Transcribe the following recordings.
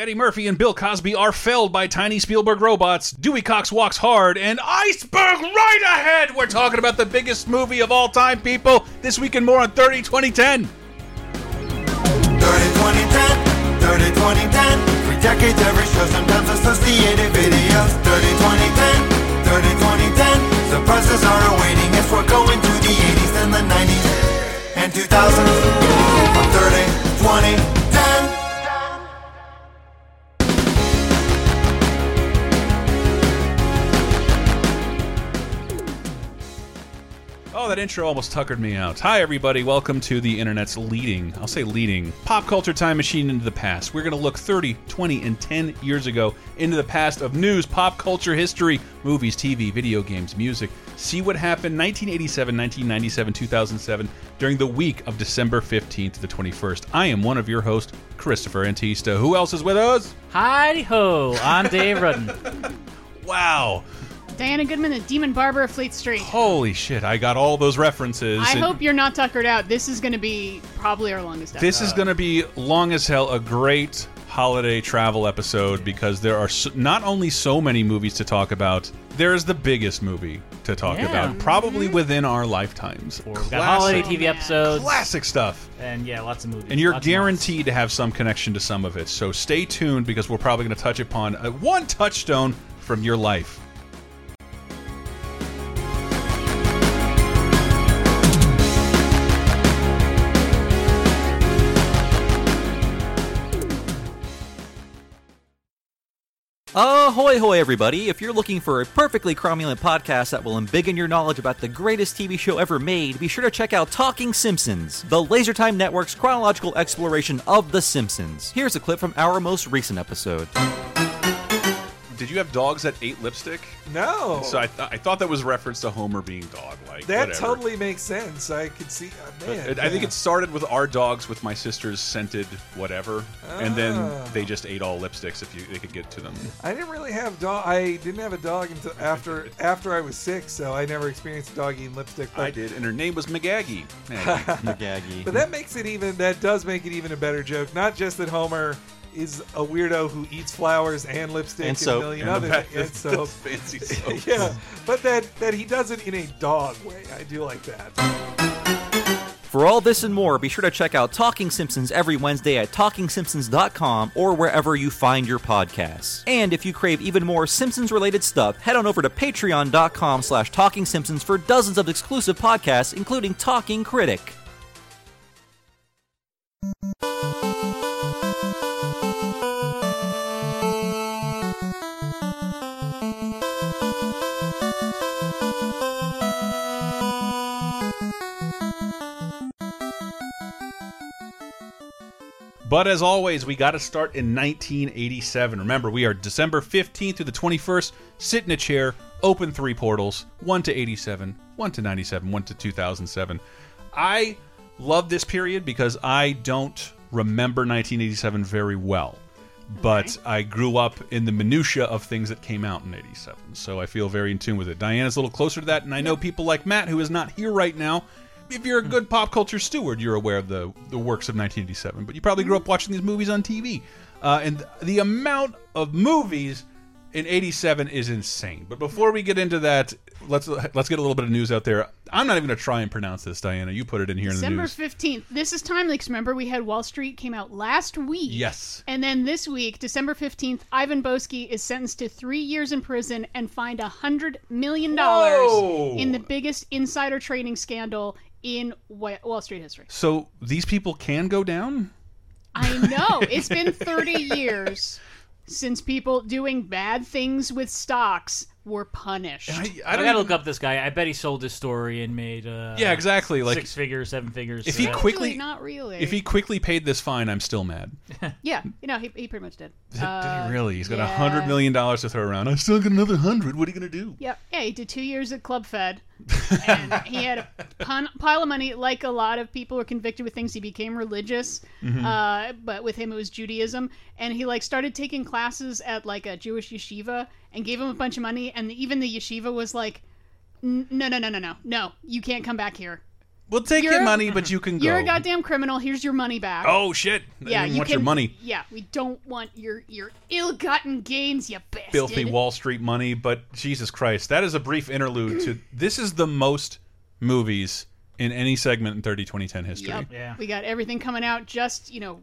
Eddie Murphy and Bill Cosby are felled by tiny Spielberg robots. Dewey Cox walks hard, and iceberg right ahead. We're talking about the biggest movie of all time, people. This week and more on 30 2010. 30 2010, 30 2010. Three decades, every show, sometimes associated videos. 30 2010, 30 2010. Surprises are awaiting as we're going to the 80s and the 90s and 2000s. From 30 2010. Intro almost tuckered me out. Hi, everybody. Welcome to the internet's leading, I'll say leading, pop culture time machine into the past. We're going to look 30, 20, and 10 years ago into the past of news, pop culture history, movies, TV, video games, music. See what happened 1987, 1997, 2007 during the week of December 15th to the 21st. I am one of your hosts, Christopher Antista. Who else is with us? Hi ho, I'm Dave Rudden. Wow. Diana Goodman, the Demon Barber of Fleet Street. Holy shit, I got all those references. I and- hope you're not tuckered out. This is going to be probably our longest episode. This is going to be long as hell a great holiday travel episode because there are so, not only so many movies to talk about, there is the biggest movie to talk Yeah. about, probably within our lifetimes. We've got holiday TV episodes, classic stuff. and yeah, lots of movies. And you're Lots guaranteed to have some connection to some of it. So stay tuned because we're probably going to touch upon uh, one touchstone from your life. Ahoy, hoy, everybody! If you're looking for a perfectly cromulent podcast that will embiggen your knowledge about the greatest TV show ever made, be sure to check out Talking Simpsons, the LaserTime Network's chronological exploration of The Simpsons. Here's a clip from our most recent episode. Did you have dogs that ate lipstick? No. So I, th I thought that was reference to Homer being dog-like. that whatever. totally makes sense. I could see. Uh, man, It- I think it started with our dogs with my sister's scented whatever, and then Ah. they just ate all lipsticks if you they could get to them. I didn't really have dog. I didn't have a dog until after after I was six, so I never experienced a dog eating lipstick. But, I did, and her name was McGaggy. McGaggy. But that makes it even. That does make it even a better joke. Not just that Homer is a weirdo who eats flowers and lipstick And and, a million And other the, things. And the, so, fancy soap. yeah, but that that he does it in a dog way. I do like that. For all this and more, be sure to check out Talking Simpsons every Wednesday at TalkingSimpsons.com or wherever you find your podcasts. And if you crave even more Simpsons-related stuff, head on over to Patreon.com slash Talking Simpsons for dozens of exclusive podcasts, including Talking Critic. But as always, we got to start in 1987. Remember, we are December 15th through the 21st. Sit in a chair, open three portals: one to 87, one to 97, one to 2007. I love this period because I don't remember 1987 very well. But I grew up in the minutia of things that came out in '87, so I feel very in tune with it. Diana's a little closer to that, and I know people like Matt, who is not here right now. If you're a good pop culture steward, you're aware of the the works of 1987. But you probably grew up watching these movies on TV, uh, and the amount of movies in '87 is insane. But before we get into that, let's let's get a little bit of news out there. I'm not even going to try and pronounce this, Diana. You put it in here in the December news. 15th. This is timely because remember we had Wall Street came out last week. Yes. And then this week, December 15th, Ivan Boesky is sentenced to three years in prison and fined a hundred million Whoa! dollars in the biggest insider trading scandal in Wa- Wall Street history. So these people can go down. I know. It's been 30 years since people doing bad things with stocks were punished. I, I I, don't gotta even- look up this guy. I bet he sold his story and made uh, Yeah, exactly. Like six figures, seven figures. if so he that- quickly- Really, not really. if he quickly paid this fine, I'm still mad. yeah, you know, he, he pretty much did. Did Uh, he really? He's got a yeah. hundred million dollars to throw around. I still got another hundred. What are you gonna do? Yep. Yeah, he did two years at Club Fed, and he had a pun- pile of money. Like a lot of people were convicted with things, he became religious. Mm-hmm. Uh, but with him, it was Judaism, and he like started taking classes at like a Jewish yeshiva, and gave him a bunch of money. And even the yeshiva was like, "No, no, no, no, no, no! You can't come back here." We'll take your You're- money, but you can go. You're a goddamn criminal. Here's your money back. Oh shit! Yeah, you want can. your money, Yeah, we don't want your your ill-gotten gains, you bastard. filthy Wall Street money. But Jesus Christ, that is a brief interlude to. This is the most movies in any segment in 30 2010 history. Yep. Yeah. We got everything coming out. Just you know,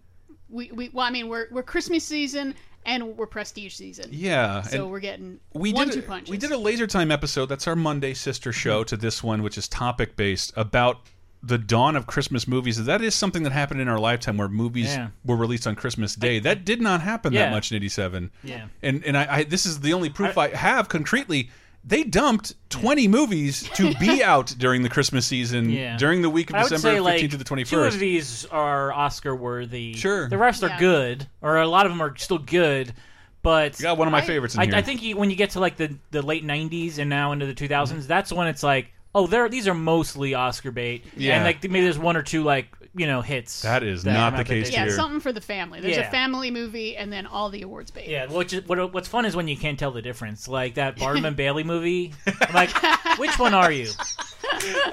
we we well, I mean, we're we're Christmas season and we're Prestige season. Yeah, So and we're getting we one did two a, punches. we did a laser time episode. That's our Monday sister show mm-hmm. to this one, which is topic based about the dawn of Christmas movies. That is something that happened in our lifetime, where movies Yeah. were released on Christmas Day. That did not happen that much in '87. Yeah. and and I, I this is the only proof I, have concretely. They dumped 20 movies to be out during the Christmas season Yeah. during the week of I would December say 15th like to the 21st. two 21st. of these are Oscar worthy. Sure. The rest Yeah. are good, or a lot of them are still good. But You got one of my I- favorites in I, here. I think you, when you get to like the, the late '90s and now into the 2000s, mm-hmm. that's when it's like, oh, there these are mostly Oscar bait. Yeah. And like maybe there's one or two like you know hits. That is that not the case they- yeah, here. something for the family. There's Yeah. a family movie and then all the awards bait. Yeah, which is, what, what's fun is when you can't tell the difference. Like that Barnum and Bailey movie. I'm like, which one are you?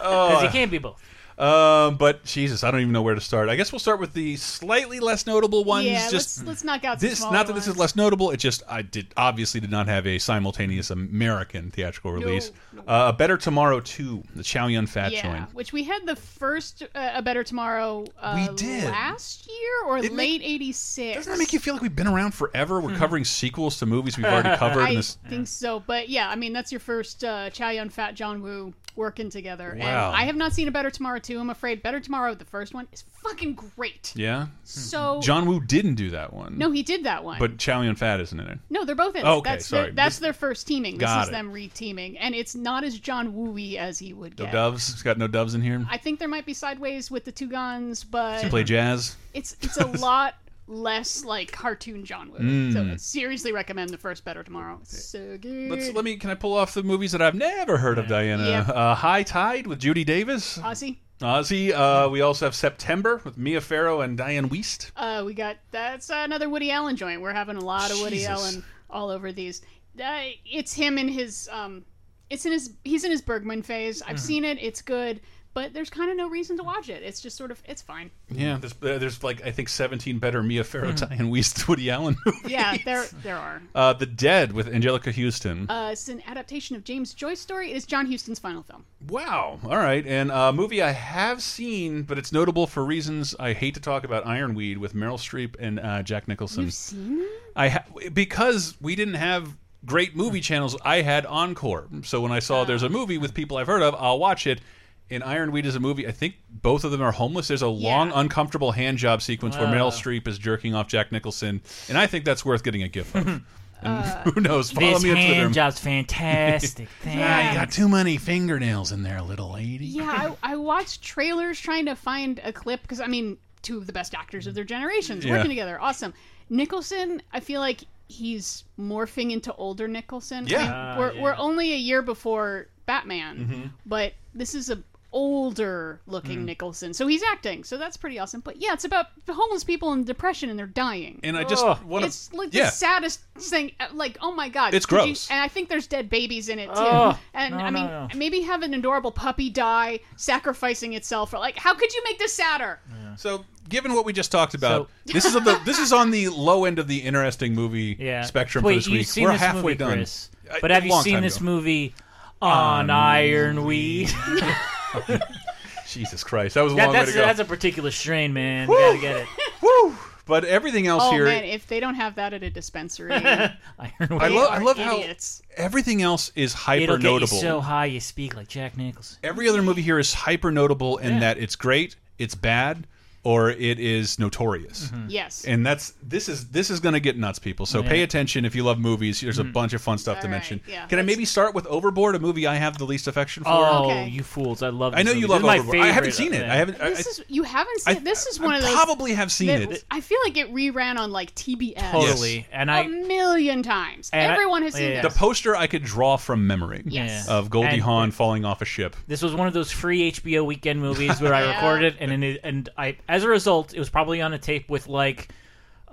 Oh. Because you can't be both. Um, but Jesus, I don't even know where to start. I guess we'll start with the slightly less notable ones. Yeah, just let's let's knock out this. Not that this is less notable. It just I did obviously did not have a simultaneous American theatrical release. no. Uh, a Better Tomorrow two, the Chow Yun Fat Yeah, joint. which we had the first uh, A Better Tomorrow uh, We did. last year or It late '86. Doesn't that make you feel like we've been around forever? We're covering sequels to movies we've already covered. in I this. think so, but yeah, I mean that's your first uh, Chow Yun Fat John Woo working together. Wow. And I have not seen a Better Tomorrow too. I'm afraid Better Tomorrow, the first one, is fucking great. Yeah, So John Woo didn't do that one. no, he did that one. but Chow Yun Fat isn't in it. no, they're both in. it. Oh, okay, that's sorry. Their, that's This- their first teaming. This is it. them re-teaming, and it's not as John Wooey as he would No get. doves. It's got no doves in here. I think there might be sideways with the two guns, but to play jazz. it's it's a lot less like cartoon John Woo. So I seriously recommend the first Better Tomorrow. It's so good. Let's let me. Can I pull off the movies that I've never heard of, Diana? Yeah. Uh, High Tide with Judy Davis. Ozzy. Ozzy. Uh, we also have September with Mia Farrow and Dianne Wiest. Uh, we got that's another Woody Allen joint. We're having a lot of Woody Jesus. Allen all over these. Uh, it's him in his um, it's in his he's in his Bergman phase. I've Mm-hmm. seen it. It's good, but there's kind of no reason to watch it. It's just sort of it's fine. Yeah, there's, uh, there's like I think 17 better Mia Farrow, Dianne Wiest, Woody Allen movies. Yeah, there there are. Uh, the Dead with Anjelica Huston. Uh, it's an adaptation of James Joyce's story. It is John Huston's final film. wow. All right, and a movie I have seen, but it's notable for reasons I hate to talk about. Ironweed with Meryl Streep and uh, Jack Nicholson. You've seen it? I ha because we didn't have great movie channels. I had Encore, so when I saw there's a movie with people I've heard of, I'll watch it. And Ironweed is a movie. I think both of them are homeless. There's a long, uncomfortable hand job sequence where Meryl Streep is jerking off Jack Nicholson, and I think that's worth getting a gif of. And who knows? Follow This me on Twitter. hand job's fantastic. Ah, you got too many fingernails in there, little lady. Yeah, I, I watched trailers trying to find a clip because I mean, two of the best actors of their generations Yeah. working together, awesome. Nicholson, I feel like he's morphing into older Nicholson. I Yeah. mean, Ah, we're yeah. we're only a year before Batman, Mm-hmm. but this is a older looking Mm. Nicholson, so he's acting, so that's pretty awesome. But yeah, it's about homeless people in depression and they're dying. And I just Ugh. want to. it's like yeah. the saddest thing. uh, Like, oh my god, It's could you- gross. and I think there's dead babies in it too. Ugh. and No, I mean, no, no. maybe have an adorable puppy die, sacrificing itself. For like, how could you make this sadder? So, given what we just talked about, So- this is on the this is on the low end of the interesting movie Yeah. spectrum Wait, for this you've week. seen We're this halfway movie, done. Chris. But have you seen this ago. movie on Ironweed? Jesus Christ, that was a That, long way that's, to go. that's a particular strain, man. You gotta get it. Woo! But everything else Oh here, man, if they don't have that at a dispensary, Ironweed. I love, I are love how idiots. everything else is hyper It'll get notable. you so high you speak like Jack Nicholson. Every other movie here is hyper notable in that it's great, it's bad, or it is notorious. Mm-hmm. yes. And that's this is this is going to get nuts, people. So pay attention if you love movies. There's a mm-hmm. bunch of fun stuff to All right, mention. yeah, Can I let's- maybe start with Overboard, a movie I have the least affection for? Oh, Okay. you fools! I love. I this know you love This is my Overboard. I haven't seen it. I haven't. I, this is you haven't I, seen. this is I one of those. probably have seen that- it. I feel like it reran on like TBS. totally. And I a million times. Everyone has seen yeah. The poster I could draw from memory Yes. of Goldie And- Hawn falling off a ship. this was one of those free HBO weekend movies where I recorded and and, and I as a result, it was probably on a tape with like.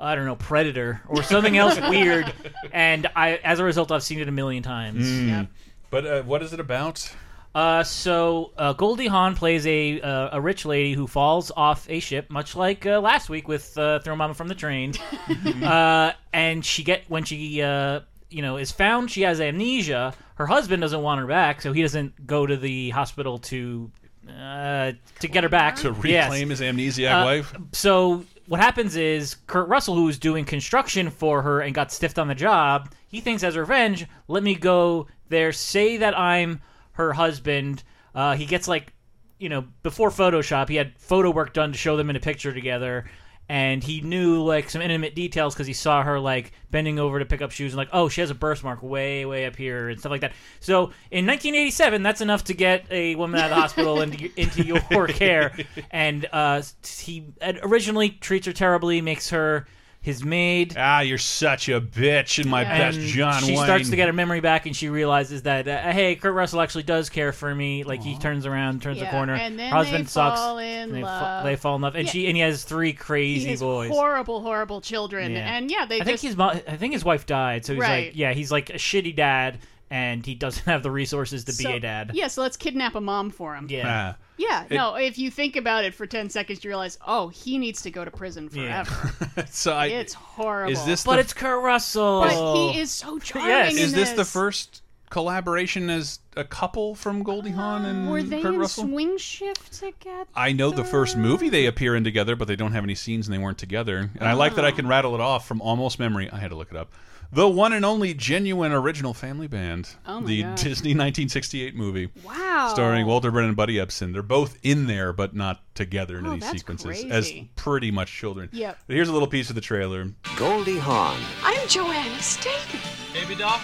I don't know, Predator or something else weird, and I, as a result, I've seen it a million times. Mm. Yep. But uh, what is it about? Uh, so uh, Goldie Hawn plays a uh, a rich lady who falls off a ship, much like uh, last week with uh, Throw Momma from the Train. uh, and she get when she uh, you know is found, she has amnesia. Her husband doesn't want her back, so he doesn't go to the hospital to uh, to get her back To Yes. reclaim his amnesiac Uh, wife. So what happens is Kurt Russell, who's doing construction for her and got stiffed on the job, he thinks as revenge, let me go there, say that I'm her husband. Uh, he gets like, you know, before Photoshop, he had photo work done to show them in a picture together. And he knew like some intimate details because he saw her like bending over to pick up shoes and like, oh, she has a birthmark way, way up here and stuff like that. So in 1987, that's enough to get a woman out of the hospital into into your care. And uh, he originally treats her terribly, makes her his maid. Ah, you're such a bitch in my best And John she Wayne. starts to get her memory back, and she realizes that uh, hey, Kurt Russell actually does care for me. Like he turns around, turns the Yeah, corner. and then her husband they sucks. fall in and they, fa- love. they fall in love, and Yeah. she and he has three crazy he has boys. horrible, horrible children, Yeah. and yeah, they I think just his mo- I think his wife died, so he's Right. like, yeah, he's like a shitty dad, and he doesn't have the resources to be so- a dad. Yeah, so let's kidnap a mom for him. Yeah. Ah. Yeah, no, if you think about it for 10 seconds, you realize, oh, he needs to go to prison Yeah. forever. so I, it's horrible. is this But the, it's Kurt Russell. But he is so charming. Yes. in is this the first collaboration as a couple from Goldie Hawn uh, and Were they Kurt in Russell? Swing Shift together? I know the first movie they appear in together, but they don't have any scenes and they weren't together. And I like that I can rattle it off from almost memory. I had to look it up. The one and only genuine original family band. Oh my the God. Disney 1968 movie. Wow. Starring Walter Brennan and Buddy Ebsen. They're both in there, but not together in Oh, any that's sequences. As pretty much children. Yep. But here's a little piece of the trailer. Goldie Hawn. I'm Joanna Stayton. Baby doll,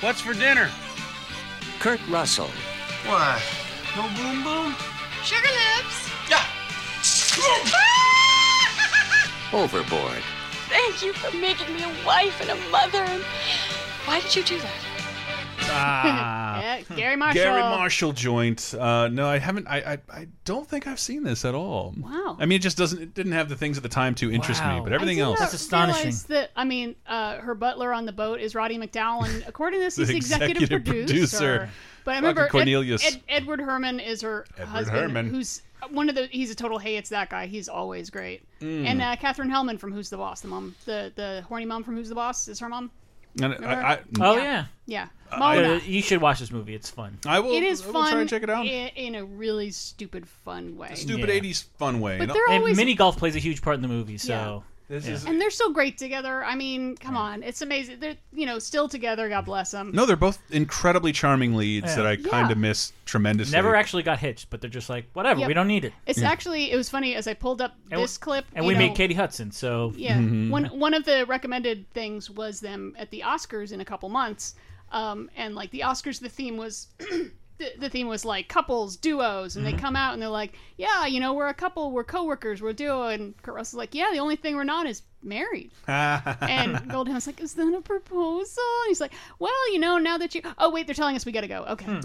what's for dinner? Kurt Russell. Why? No boom boom? Sugar lips. Yeah. Overboard. Thank you for making me a wife and a mother. And why did you do that? Ah. Yeah, Garry Marshall. Garry Marshall joint. Uh, no, I haven't. I, I I don't think I've seen this at all. Wow. I mean, it just doesn't. It didn't have the things at the time to interest me, but everything I did else. not That's astonishing. realize That I mean, uh, her butler on the boat is Roddy McDowall, and according to this, he's The the executive, executive producer. But I Fucking remember Ed- Cornelius. Ed, Edward Herrmann is her Edward husband, Herrmann. who's one of the. He's a total hey, it's that guy. He's always great. Mm. And uh, Katherine Helmond from Who's the Boss, the mom, the the horny mom from Who's the Boss is her mom. And I, I, oh Yeah. yeah. Yeah, Mona. You should watch this movie. It's fun. I will. it is I will fun Try and check it out. In, in a really stupid, fun way. Stupid Yeah. '80s fun way. But And they're And always mini golf plays a huge part in the movie. So this yeah. is and they're so great together. I mean, come on, it's amazing. They're you know still together. God bless them. no, they're both incredibly charming leads Yeah. that I kind of miss tremendously. never actually got hitched, but they're just like whatever. Yep. We don't need it. It's actually it was funny as I pulled up And we- this clip And we know, made Katie Hudson. So Yeah, Mm-hmm. one one of the recommended things was them at the Oscars in a couple months, um, and like the Oscars, the theme was. The, the theme was like couples, duos, and Mm-hmm. they come out and they're like, "Yeah, you know, we're a couple, we're coworkers, we're a duo." And Kurt Russell's like, "Yeah, the only thing we're not is married." and Goldie Hawn's like, "Is that a proposal?" And he's like, "Well, you know, now that you, oh wait, they're telling us we gotta go. Okay."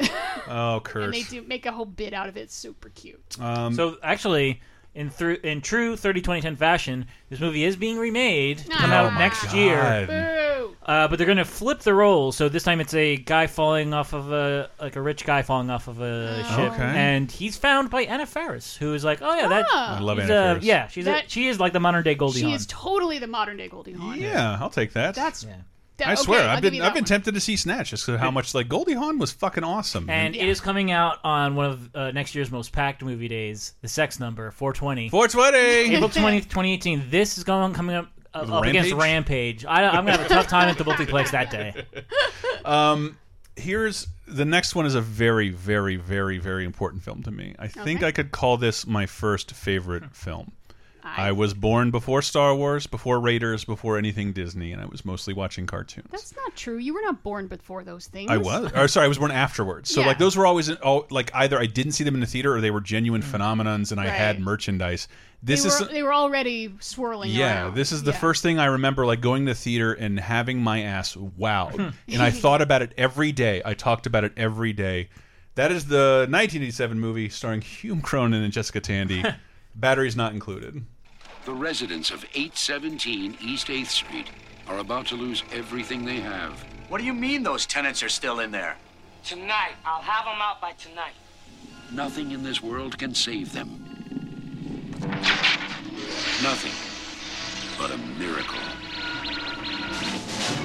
oh, Kurt. and they do make a whole bit out of it. Super cute. Um, So actually, in through in true 30 2010 fashion, this movie is being remade to come Oh out my next year. Boo! Uh, but they're going to flip the roles. So this time it's a guy falling off of a like a rich guy falling off of a Oh. ship, Okay. and he's found by Anna Faris, who is like, oh yeah, that. Ah. I love she's Anna a- Faris. Yeah, she's a, That- she is like the modern day Goldie She Hawn. is totally the modern day Goldie Hawn. Yeah, I'll take that. That's. Yeah. That- I swear, I'll I've been I've that been tempted to see Snatch just 'cause how much like Goldie Hawn was fucking awesome. and Yeah. it is coming out on one of uh, next year's most packed movie days, the Sex Number, 420. 420. April 20th, 2018. This is going coming up uh, With up against Rampage? Rampage. I, I'm gonna have a tough time at the multiplex that day. Um, here's the next one is a very, very, very, very important film to me. I think Okay. I could call this my first favorite film. I was born before Star Wars, before Raiders, before anything Disney, and I was mostly watching cartoons. That's not true. You were not born before those things. I was, or sorry, I was born afterwards. So Yeah. like those were always oh, like either I didn't see them in the theater or they were genuine phenomenons, and I had Mm. Right. merchandise. They This were, is they were already swirling yeah, around. this is the Yeah. first thing I remember, like going to the theater and having my ass wowed, and I thought about it every day. I talked about it every day. That is the 1987 movie starring Hume Cronyn and Jessica Tandy. Batteries not included. The residents of 817 East 8th Street are about to lose everything they have. What do you mean those tenants are still in there? Tonight. I'll have them out by tonight. Nothing in this world can save them. Nothing but a miracle.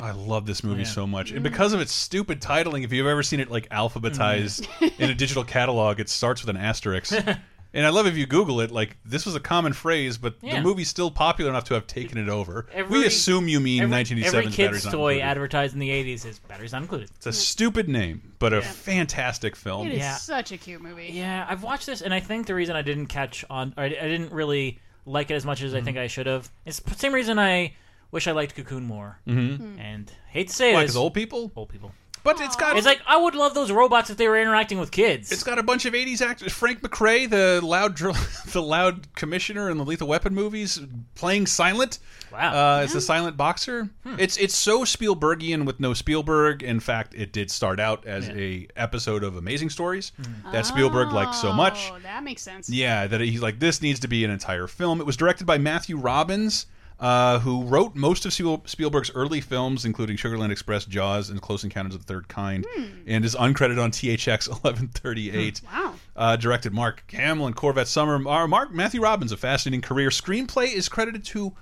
I love this movie so much, and because of its stupid titling, if you've ever seen it like alphabetized mm. in a digital catalog, it starts with an asterisk. and I love if you Google it, like this was a common phrase, but Yeah. the movie's still popular enough to have taken it over. Every- we assume you mean every, 1987. Every kid's Batteries Not toy Included. advertised in the 80s is batteries not included. It's a stupid name, but a fantastic film. It is Yeah. such a cute movie. Yeah, I've watched this, and I think the reason I didn't catch on, or I, I didn't really like it as much as I think I should have, it's the same reason I wish I liked Cocoon more. Mm-hmm. And hate to say Why, this, 'cause old people? old people. But it's got It's like I would love those robots if they were interacting with kids. It's got a bunch of '80s actors. Frank McRae, the loud, dr- the loud commissioner in the Lethal Weapon movies, playing silent. Wow. uh, as the silent boxer. It's it's so Spielbergian with no Spielberg. In fact, it did start out as a episode of Amazing Stories that Spielberg liked so much. Oh, that makes sense. Yeah, that he's like this needs to be an entire film. It was directed by Matthew Robbins, uh, who wrote most of Spielberg's early films, including Sugarland Express, Jaws, and Close Encounters of the Third Kind, and is uncredited on THX 1138. Wow. Uh, directed Mark Hamill and Corvette Summer. Uh, Mark Matthew Robbins, a fascinating career. Screenplay is credited to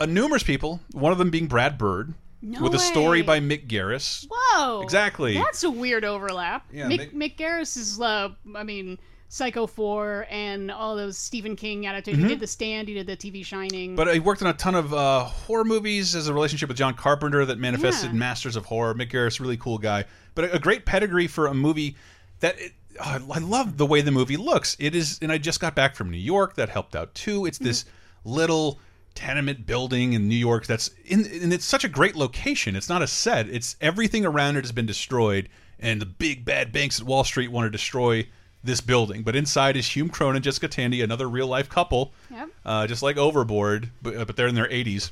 uh, numerous people. One of them being Brad Bird, No with a story by Mick Garris. Whoa. Exactly. That's a weird overlap. Yeah, Mick, Mick- Mick Garris is, uh, I mean, Psycho 4 and all those Stephen King adaptations. He did The Stand, he did the TV Shining. Mm-hmm. But he worked on a ton of uh, horror movies as a relationship with John Carpenter that manifested Yeah. in Masters of Horror. Mick Garris, really cool guy, but a, a great pedigree for a movie that it, oh, I love the way the movie looks. It is, and I just got back from New York. That helped out too. It's this little tenement building in New York that's in, and it's such a great location. It's not a set. It's everything around it has been destroyed, and the big bad banks at Wall Street want to destroy this building. But inside is Hume Cronyn, Jessica Tandy, another real life couple Yep. uh, just like Overboard, but, uh, but they're in their 80s.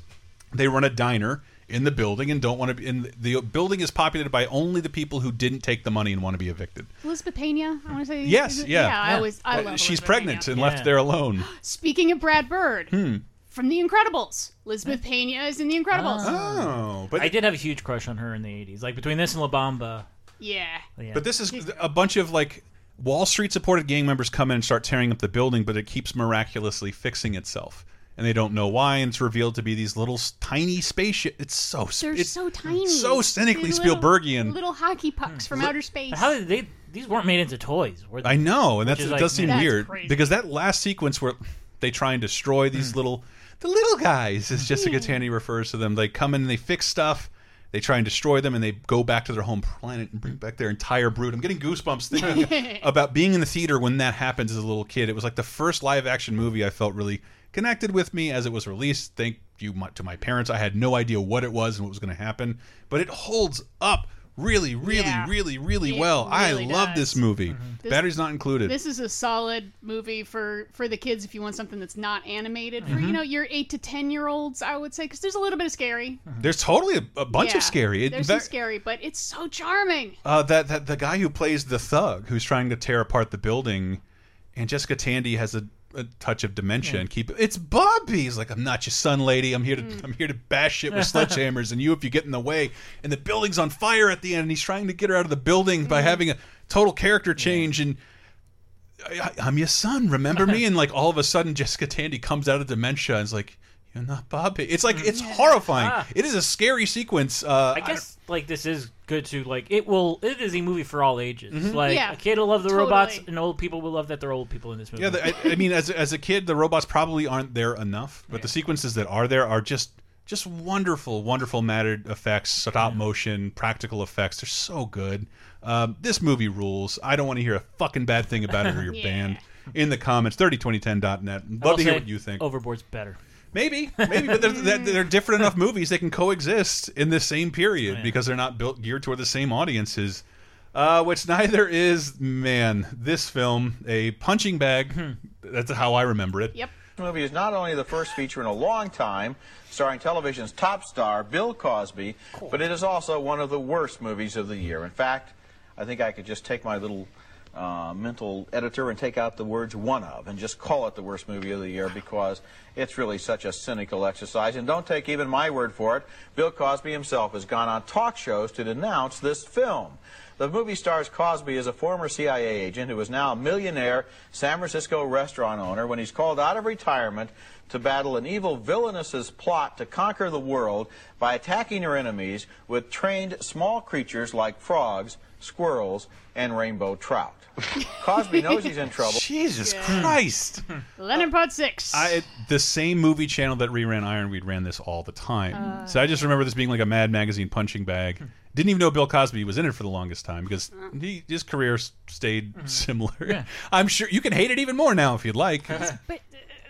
They run a diner in the building and don't want to be. And the building is populated by only the people who didn't take the money and want to be evicted. Elizabeth Pena, I want to say. Yes, is it- yeah. Yeah, I always, I love She's Elizabeth pregnant Pena. and Yeah. left there alone. Speaking of Brad Bird, Hmm. from The Incredibles, Elizabeth Pena is in The Incredibles. Oh, but I did have a huge crush on her in the 80s. Like between this and La Bamba. Yeah. Yeah. But this is a bunch of like Wall Street supported gang members come in and start tearing up the building, but it keeps miraculously fixing itself. And they don't know why, and it's revealed to be these little tiny spaceship. It's so They're it's so tiny. so cynically little- Spielbergian. Little hockey pucks from outer space. How did they? These weren't made into toys. Were they? I know, and that's it like- does seem That's weird crazy. because that last sequence where they try and destroy Hmm. these little the little guys, as Jessica Tandy refers to them. They come in and they fix stuff. They try and destroy them, and they go back to their home planet and bring mm-hmm. back their entire brood. I'm getting goosebumps thinking about being in the theater when that happens as a little kid. It was like the first live action movie I felt really connected with me as it was released. Thank you to my parents. I had no idea what it was and what was going to happen, but it holds up really, really, Yeah. really, really It well. really I love does. this movie. This- Batteries not included. This is a solid movie for for the kids if you want something that's not animated for Mm-hmm. you know your eight to ten year olds. I would say because there's a little bit of scary. There's totally a, a bunch Yeah, of scary. In There's some fact, scary, but it's so charming. uh, that that the guy who plays the thug who's trying to tear apart the building, and Jessica Tandy has a, a touch of dementia and keep it's Bobby. He's like, I'm not your son, lady. I'm here to Mm. I'm here to bash shit with sledgehammers, and you if you get in the way. And the building's on fire at the end, and he's trying to get her out of the building Mm. by having a total character change and. I, I'm your son. Remember me? And like all of a sudden, Jessica Tandy comes out of dementia and is like, "You're not Bobby." It's like it's horrifying. Ah. It is a scary sequence. Uh, I guess like this is good to like it will. It is a movie for all ages. Mm-hmm. Like Yeah, a kid will love the robots, and old people will love that they're old people in this movie. Yeah, the, I, I mean, as as a kid, the robots probably aren't there enough, but the sequences that are there are just just wonderful, wonderful mattered effects, stop motion, practical effects. They're so good. Um, this movie rules. I don't want to hear a fucking bad thing about it or your Yeah. band. In the comments, 302010.net. I will Love to hear what you think. Overboard's better. Maybe, maybe, but they're, they're, they're different enough movies they can coexist in the same period because they're not built geared toward the same audiences. Uh, which neither is, man. This film, a punching bag. That's how I remember it. Yep. This movie is not only the first feature in a long time starring television's top star, Bill Cosby, but it is also one of the worst movies of the year. In fact, I think I could just take my little uh, mental editor and take out the words one of and just call it the worst movie of the year because it's really such a cynical exercise. And don't take even my word for it. Bill Cosby himself has gone on talk shows to denounce this film. The movie stars Cosby as a former CIA agent who is now a millionaire San Francisco restaurant owner when he's called out of retirement to battle an evil villainous's plot to conquer the world by attacking her enemies with trained small creatures like frogs, squirrels, and rainbow trout. Cosby knows he's in trouble. Jesus Christ! Leonard Part Six. I the same movie channel that reran Ironweed ran this all the time. Uh. so I just remember this being like a Mad Magazine punching bag. Didn't even know Bill Cosby was in it for the longest time because he, his career s- stayed similar. I'm sure you can hate it even more now if you'd like. but uh,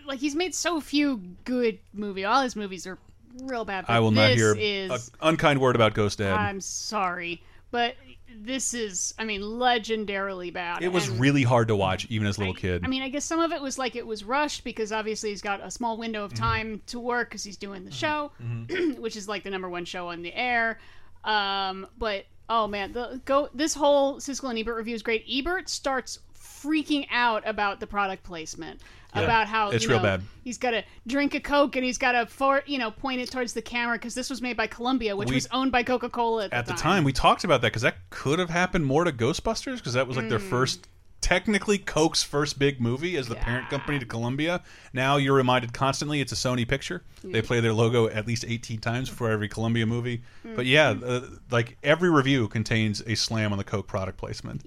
like he's made so few good movies. All his movies are real bad. But I will not this hear Is, an unkind word about Ghost Dad. I'm sorry, but this is, I mean, legendarily bad. it was and- really hard to watch even as a little kid. I mean, I guess some of it was like it was rushed because obviously he's got a small window Mm-hmm. of time to work because he's doing the show, which is like the number one show on the air. Um, but oh man, the go this whole Siskel and Ebert review is great. Ebert starts freaking out about the product placement. Yeah, about how it's you real bad. he's got to drink a coke and he's got to for you know point it towards the camera because this was made by Columbia, which We- was owned by Coca Cola at, at the time we talked about that because that could have happened more to Ghostbusters because that was like their Mm. first technically Coke's first big movie as the parent company to Columbia. Now you're reminded constantly it's a Sony picture. They play their logo at least 18 times for every Columbia movie. But yeah, uh, like every review contains a slam on the Coke product placement.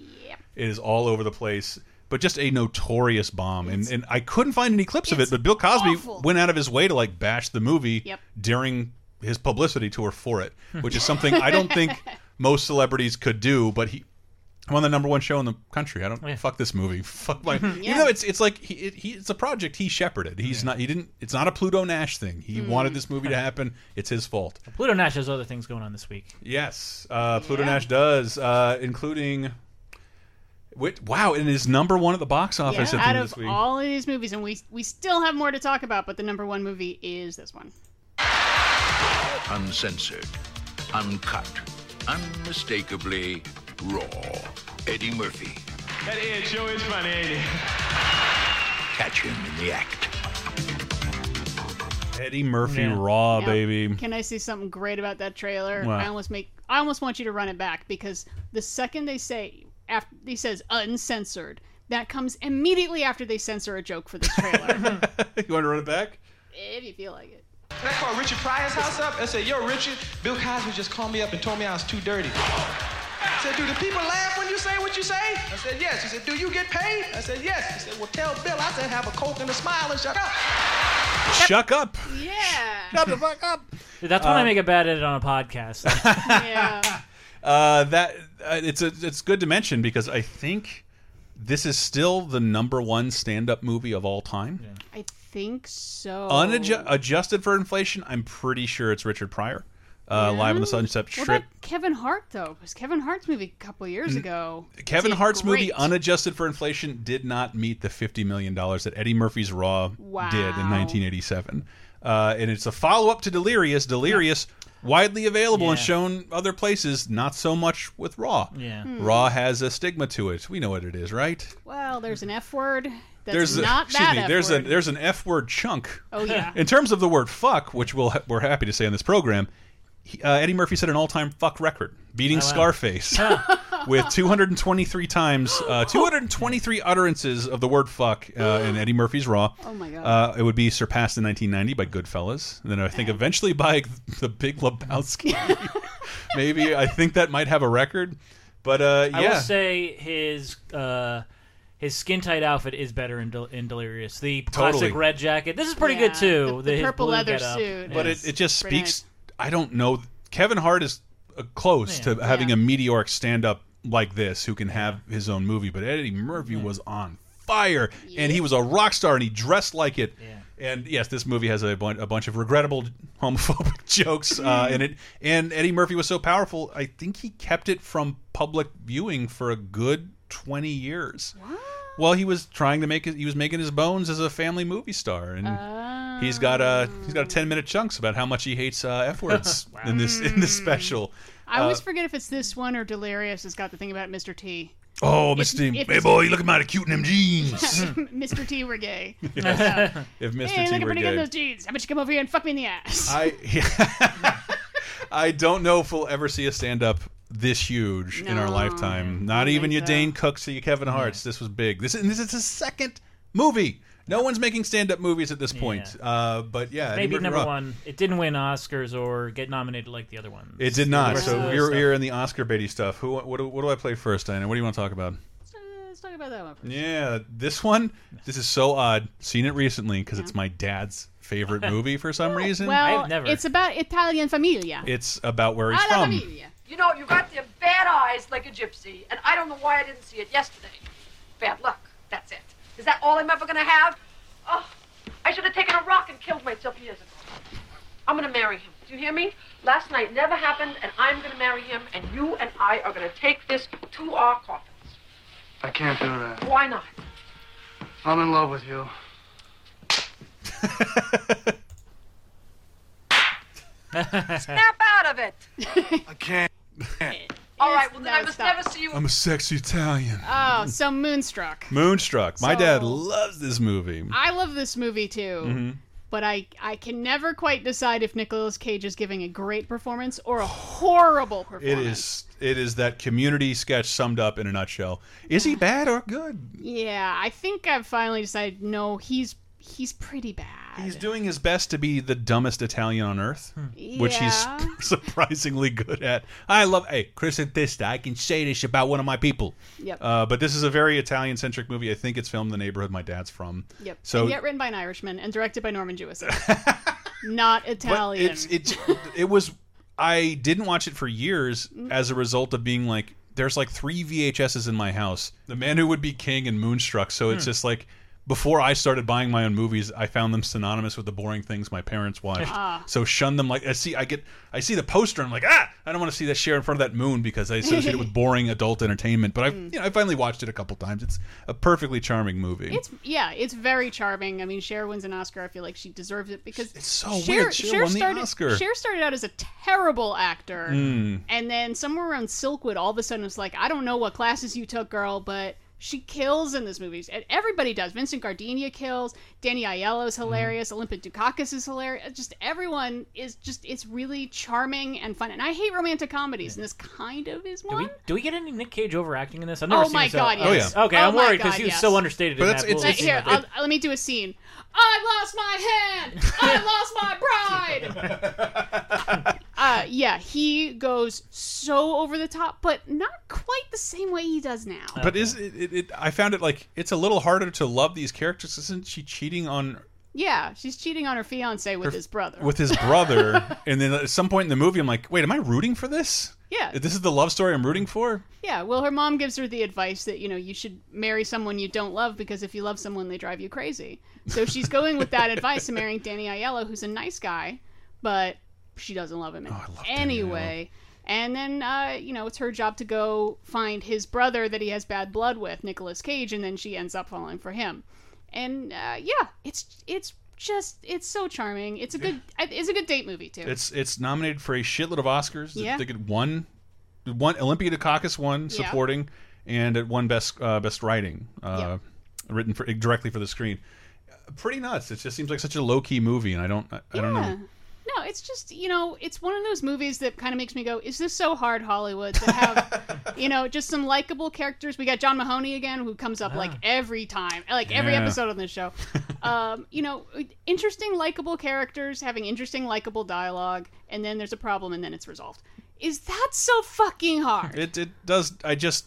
It is all over the place. But just a notorious bomb, and, and I couldn't find any clips of it. But Bill Cosby awful. went out of his way to like bash the movie Yep. during his publicity tour for it, which is something I don't think most celebrities could do. But he won the number one show in the country. I don't fuck this movie. Fuck my. You know, it's it's like he, it, he it's a project he shepherded. He's not. He didn't. It's not a Pluto Nash thing. He Mm. wanted this movie to happen. It's his fault. Pluto Nash has other things going on this week. Yes, uh, Pluto Nash does, uh, including. Wait, wow, and is number one at the box office Yeah, at the out end of of this week. all of these movies, and we we still have more to talk about, but the number one movie is this one. Uncensored, uncut, unmistakably raw. Eddie Murphy. That Ed show is funny, ain't it? Catch him in the act. Eddie Murphy, Yeah. raw Now, baby. Can I say something great about that trailer? What? I almost make I almost want you to run it back because the second they say after he says uncensored, that comes immediately after they censor a joke for this trailer. you want to run it back? if you feel like it. I called Richard Pryor's house up and said, Yo, Richard, Bill Cosby just called me up and told me I was too dirty. I said, Do the people laugh when you say what you say? I said, Yes. He said, Do you get paid? I said, Yes. He said, Well, tell Bill I said, Have a Coke and a smile and shut up. Shuck up. Yeah. Shut the fuck up. That's when I Um, make a bad edit on a podcast. yeah. Uh, that uh, it's a, it's good to mention because I think this is still the number one stand-up movie of all time. I think so. Unadjusted for inflation, I'm pretty sure it's Richard Pryor. Uh, Live on the Sunset Strip. What Strip. about Kevin Hart though? Because Kevin Hart's movie a couple years ago. Kevin did Hart's movie, unadjusted for inflation, did not meet the fifty million dollars that Eddie Murphy's Raw Wow. did in 1987, uh, and it's a follow-up to Delirious. Delirious, widely available and shown other places, not so much with Raw. Yeah. Hmm. Raw has a stigma to it. We know what it is, right? Well, there's an F word. That's there's not a, excuse that me. F There's word. a there's an F word chunk. Oh, yeah. In terms of the word fuck, which we'll we're happy to say on this program, he, uh, Eddie Murphy set an all-time fuck record, beating Oh, wow. Scarface with 223 times, uh, 223 utterances of the word fuck uh, in Eddie Murphy's Raw. Oh, my God. Uh, it would be surpassed in 1990 by Goodfellas, and then I think eventually by The Big Lebowski. Maybe I think that might have a record, but uh, yeah. I will say his uh, his skin tight outfit is better in, Del- in Delirious. The classic Totally. red jacket. This is pretty Yeah, good too. the- the his purple leather suit. but it, it just Pretty speaks. I don't know. Kevin Hart is uh, close to having Yeah. a meteoric stand up like this who can have his own movie, but Eddie Murphy was on fire and he was a rock star and he dressed like it. And yes, this movie has a, bun a bunch of regrettable homophobic jokes uh, in it. And Eddie Murphy was so powerful, I think he kept it from public viewing for a good 20 years. Well, he was trying to make it. He was making his bones as a family movie star, and he's got a he's got a ten minute chunks about how much he hates uh, f words in this in this special. I Uh, always forget if it's this one or Delirious has got the thing about Mr. T. oh, If- Mr. T, if hey boy, you looking mighty cute in them jeans. Mr. T were gay. if Mr. Hey, T looking were pretty good in those jeans. How about you come over here and fuck me in the ass? I I don't know if we'll ever see a stand up this huge in our lifetime. Not even think your so. Dane Cooks or your Kevin Hart's. This was big. This and this is his second movie. No one's making stand-up movies at this point. Uh, but yeah, Maybe Murphy number Raw. one. It didn't win Oscars or get nominated like the other ones. It did not. So of the we're stuff. here in the Oscar baity stuff. Who? What, do- what do I play first, Diana? What do you want to talk about? Let's talk about that one first. Yeah, this one. This is so odd. Seen it recently because it's my dad's favorite movie for some reason. Well, it's about Italian familia. It's about where he's Alla from. familia. You know, you got the bad eyes like a gypsy, and I don't know why I didn't see it yesterday. Bad luck. That's it. Is that all I'm ever gonna have? Oh, I should have taken a rock and killed myself years ago. I'm gonna marry him. Do you hear me? Last night never happened, and I'm gonna marry him, and you and I are gonna take this to our coffins. I can't do that. Why not? I'm in love with you. Snap out of it. I can't. All right, well then No, I must stop. never see you. I'm a sexy Italian. Oh, so Moonstruck. Moonstruck. My dad loves this movie. I love this movie too. Mhm. But I, I can never quite decide if Nicolas Cage is giving a great performance or a horrible It performance. is. It is that community sketch summed up in a nutshell. Is he bad or good? Yeah, I think I've finally decided no, he's he's pretty bad. He's doing his best to be the dumbest Italian on earth, which Yeah. he's surprisingly good at. I love. Hey, Chris Antista, I can say this about one of my people. Yep. Uh, but this is a very Italian-centric movie. I think it's filmed in the neighborhood my dad's from. Yep. So and yet written by an Irishman and directed by Norman Jewison. Not But Italian. it's it's it was. I didn't watch it for years Mm. as a result of being like, there's like three VHSs in my house. The Man Who Would Be King and Moonstruck. So it's Hmm. just like. Before I started buying my own movies, I found them synonymous with the boring things my parents watched. Ah. So shun them like I see I get I see the poster and I'm like ah I don't want to see that Cher in front of that moon because I associate it with boring adult entertainment. But I Mm. you know I finally watched it a couple times. It's a perfectly charming movie. It's yeah, it's very charming. I mean, Cher wins an Oscar. I feel like she deserves it because it's so weird. Cher won the started, Oscar. Cher started out as a terrible actor, Mm. and then somewhere around Silkwood, all of a sudden it's like I don't know what classes you took, girl, but she kills in this movie. And everybody does. Vincent Gardenia kills. Danny Aiello is mhm. hilarious. Olympia Dukakis is hilarious. Just everyone is just it's really charming and fun. And I hate romantic comedies, and this kind of is Do one. we, do we get any Nick Cage overacting in this? I've never Oh seen my it, so- uh, God, Oh, yeah. Okay, Oh I'm worried because God, he was yes. so understated But in it's- that. it's- it's- uh, Here, what I'll, let me do a scene. I lost my hand. I lost my bride. uh, yeah, he goes so over the top, but not quite the same way he does now. But is it, it, it? I found it like it's a little harder to love these characters. Isn't she cheating on Yeah, she's cheating on her fiance with her- his brother. With his brother, and then at some point in the movie, I'm like, wait, am I rooting for this? Yeah. This is the love story I'm rooting for. Yeah, well, her mom gives her the advice that, you know, you should marry someone you don't love because if you love someone, they drive you crazy. So she's going with that advice and marrying Danny Aiello, who's a nice guy, but she doesn't love him anyway. And then, uh, you know, it's her job to go find his brother that he has bad blood with, Nicolas Cage, and then she ends up falling for him. And uh, yeah, it's it's just it's so charming. It's a good it's a good date movie too. It's it's nominated for a shitload of Oscars. Yeah. I think one, one Olympia Dukakis won Yeah. supporting, and it won best uh, best writing, uh, written for directly for the screen. Pretty nuts. It just seems like such a low key movie, and I don't I, I don't know. No, it's just you know, it's one of those movies that kind of makes me go, "Is this so hard, Hollywood?" To have, you know, just some likable characters. We got John Mahoney again, who comes up like every time, like every Yeah. episode on this show. um, you know, interesting, likable characters having interesting, likable dialogue, and then there's a problem, and then it's resolved. Is that so fucking hard? It it does. I just.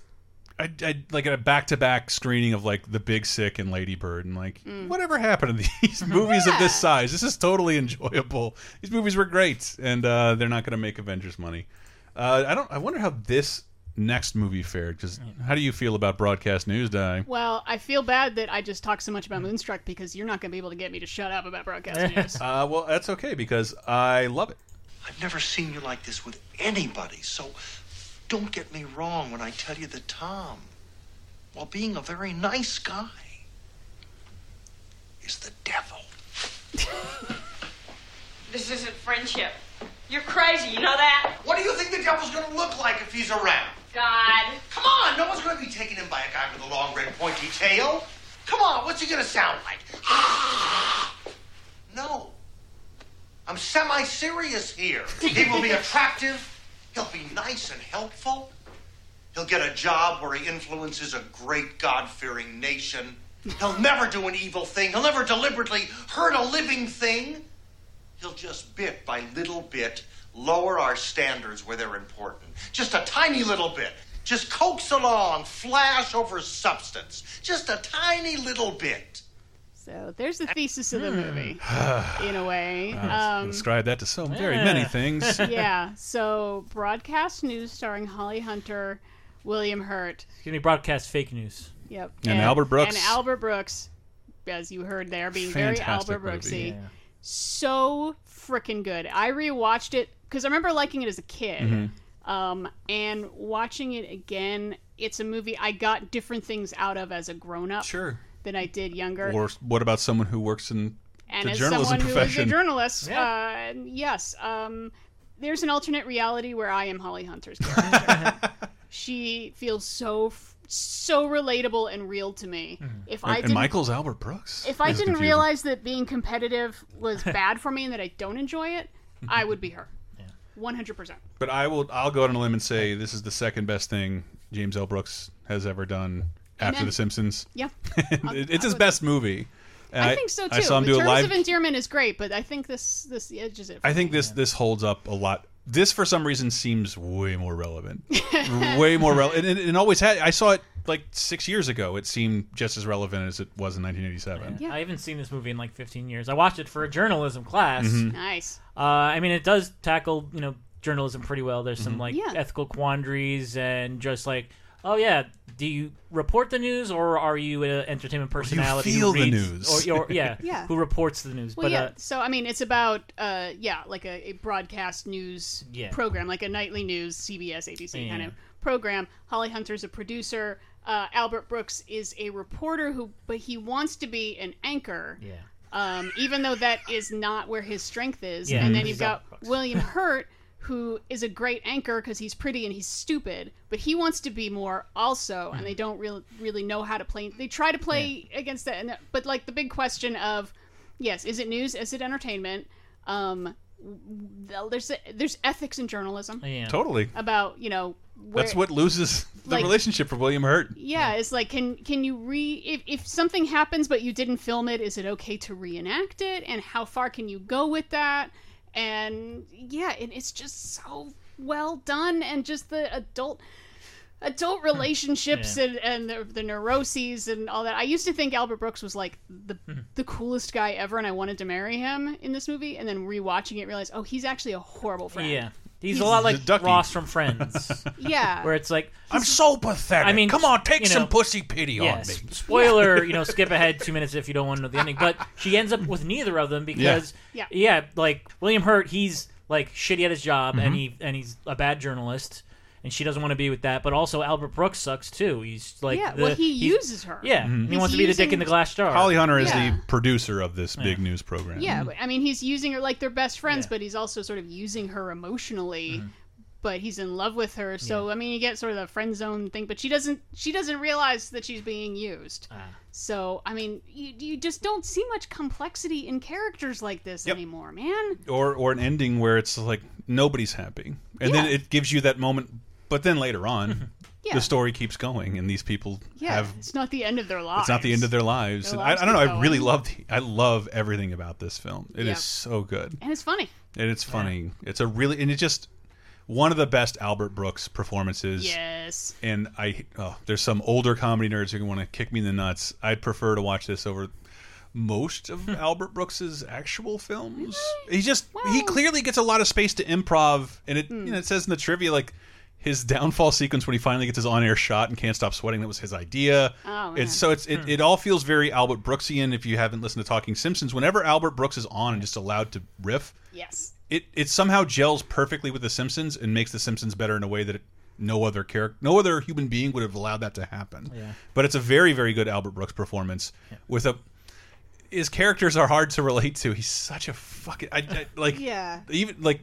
I, I like a back to back screening of like The Big Sick and Lady Bird and like Mm. whatever happened to these movies of this size? This is totally enjoyable. These movies were great, and uh, they're not going to make Avengers money. Uh, I don't. I wonder how this next movie fared. Because how do you feel about broadcast news, Die? Well, I feel bad that I just talked so much about Moonstruck because you're not going to be able to get me to shut up about broadcast news. Uh, well, that's okay because I love it. I've never seen you like this with anybody, so don't get me wrong when I tell you that Tom, while being a very nice guy, is the devil. This isn't friendship. You're crazy, you know that? What do you think the devil's gonna look like if he's around? God. Come on, no one's gonna be taken in by a guy with a long red pointy tail. Come on, what's he gonna sound like? no. I'm semi serious here. He will be attractive, He'll be nice and helpful. He'll get a job where he influences a great God fearing nation. He'll never do an evil thing. He'll never deliberately hurt a living thing. He'll just bit by little bit lower our standards where they're important. Just a tiny little bit. Just coax along, flash over substance. Just a tiny little bit. So there's the thesis of the Hmm. movie, in a way. Um, describe that to so very many things. yeah. So broadcast news starring Holly Hunter, William Hurt. Excuse me, broadcast fake news. Yep. And Albert Brooks. And Albert Brooks, as you heard there, being very Albert movie. Brooksy. So freaking good. I rewatched it because I remember liking it as a kid. Mhm. Um, and watching it again, it's a movie I got different things out of as a grown up. Sure. Than I did younger. Or what about someone who works in and the as journalism someone who is profession? a journalist, uh, yes, um, there's an alternate reality where I am Holly Hunter's character. she feels so so relatable and real to me. If I and, and didn't, Michael's Albert Brooks. if I didn't realize that being competitive was bad for me and that I don't enjoy it, I would be her. One hundred percent. But I will. I'll go out on a limb and say this is the second best thing James L. Brooks has ever done after Amen. The Simpsons. Yeah. It- it's his best movie. And I think so too. I saw him the do a Terms live. of Endearment is great, but I think this this edges it. I think this this holds up a lot. This for some reason seems way more relevant, way more relevant, and, and it always had. I saw it like six years ago. It seemed just as relevant as it was in 1987. Yeah. I haven't seen this movie in like 15 years. I watched it for a journalism class. Mhm. Nice. Uh, I mean, it does tackle you know journalism pretty well. There's some Mhm. like Yeah. ethical quandaries and just like, oh yeah, do you report the news or are you an entertainment personality? feel who the news. or, or yeah, Yeah. who reports the news? Well, but yeah. uh, so I mean, it's about uh, yeah, like a, a broadcast news Yeah. program, like a nightly news CBS, ABC kind of program. Holly Hunter's a producer. Uh, Albert Brooks is a reporter who, but he wants to be an anchor. Yeah. Um, even though that is not where his strength is. Yeah, and then you've got Brooks. William Hurt, who is a great anchor because he's pretty and he's stupid, but he wants to be more also, and they don't really really know how to play. They try to play against that, and but like the big question of, yes, is it news? Is it entertainment? Um, there's there's ethics in journalism. Yeah. Totally. About you know. Where, That's what loses the Like- relationship for William Hurt. yeah, it's like can can you re if, if something happens but you didn't film it, is it okay to reenact it? And how far can you go with that? And yeah, and it's just so well done and just the adult adult hmm. relationships Yeah. and, and the, the neuroses and all that. I used to think Albert Brooks was like the hmm. the coolest guy ever and I wanted to marry him in this movie and then rewatching it realized, oh, he's actually a horrible friend. yeah, he's, a lot like Ross from Friends. Yeah. where it's like I'm so pathetic. I mean, come on, take you know, some pussy pity on me. Spoiler, you know, skip ahead two minutes if you don't want to know the ending. But she ends up with neither of them because, Yeah. yeah, like William Hurt, he's like shitty at his job and Mhm. he and he's a bad journalist. And she doesn't want to be with that, but also Albert Brooks sucks too. He's like, Yeah, the- well, he uses her. Yeah, Mhm. he wants to be the dick in the glass jar. Holly Hunter is Yeah. the producer of this big news program. Yeah, but, I mean, he's using her like they're best friends, but he's also sort of using her emotionally. Mm-hmm. But he's in love with her, so I mean, you get sort of the friend zone thing. But she doesn't. She doesn't realize that she's being used. Ah. So I mean, you, you just don't see much complexity in characters like this anymore, man. Or or an ending where it's like nobody's happy, and then it gives you that moment. But then later on, mm-hmm. Yeah. the story keeps going, and these people Yeah, have. it's not the end of their lives. It's not the end of their lives. Their And I, lives I don't know. keep I really going. love. The, I love everything about this film. It is Yep. so good, and it's funny. and it's funny. It's a really and it just one of the best Albert Brooks performances. Yes. And I, oh, there's some older comedy nerds who want to kick me in the nuts. I'd prefer to watch this over most of Albert Brooks's actual films. He just he clearly gets a lot of space to improv, and it you know hmm. it says in the trivia like his downfall sequence when he finally gets his on-air shot and can't stop sweating that was his idea. Oh, it's so it's it, hmm. it all feels very Albert Brooksian. If you haven't listened to Talking Simpsons, whenever Albert Brooks is on and just allowed to riff, Yes. It it somehow gels perfectly with the Simpsons and makes the Simpsons better in a way that it, no other character, no other human being would have allowed that to happen. Yeah. But it's a very very good Albert Brooks performance with a. His characters are hard to relate to. He's such a fucking I, I- like Yeah. even like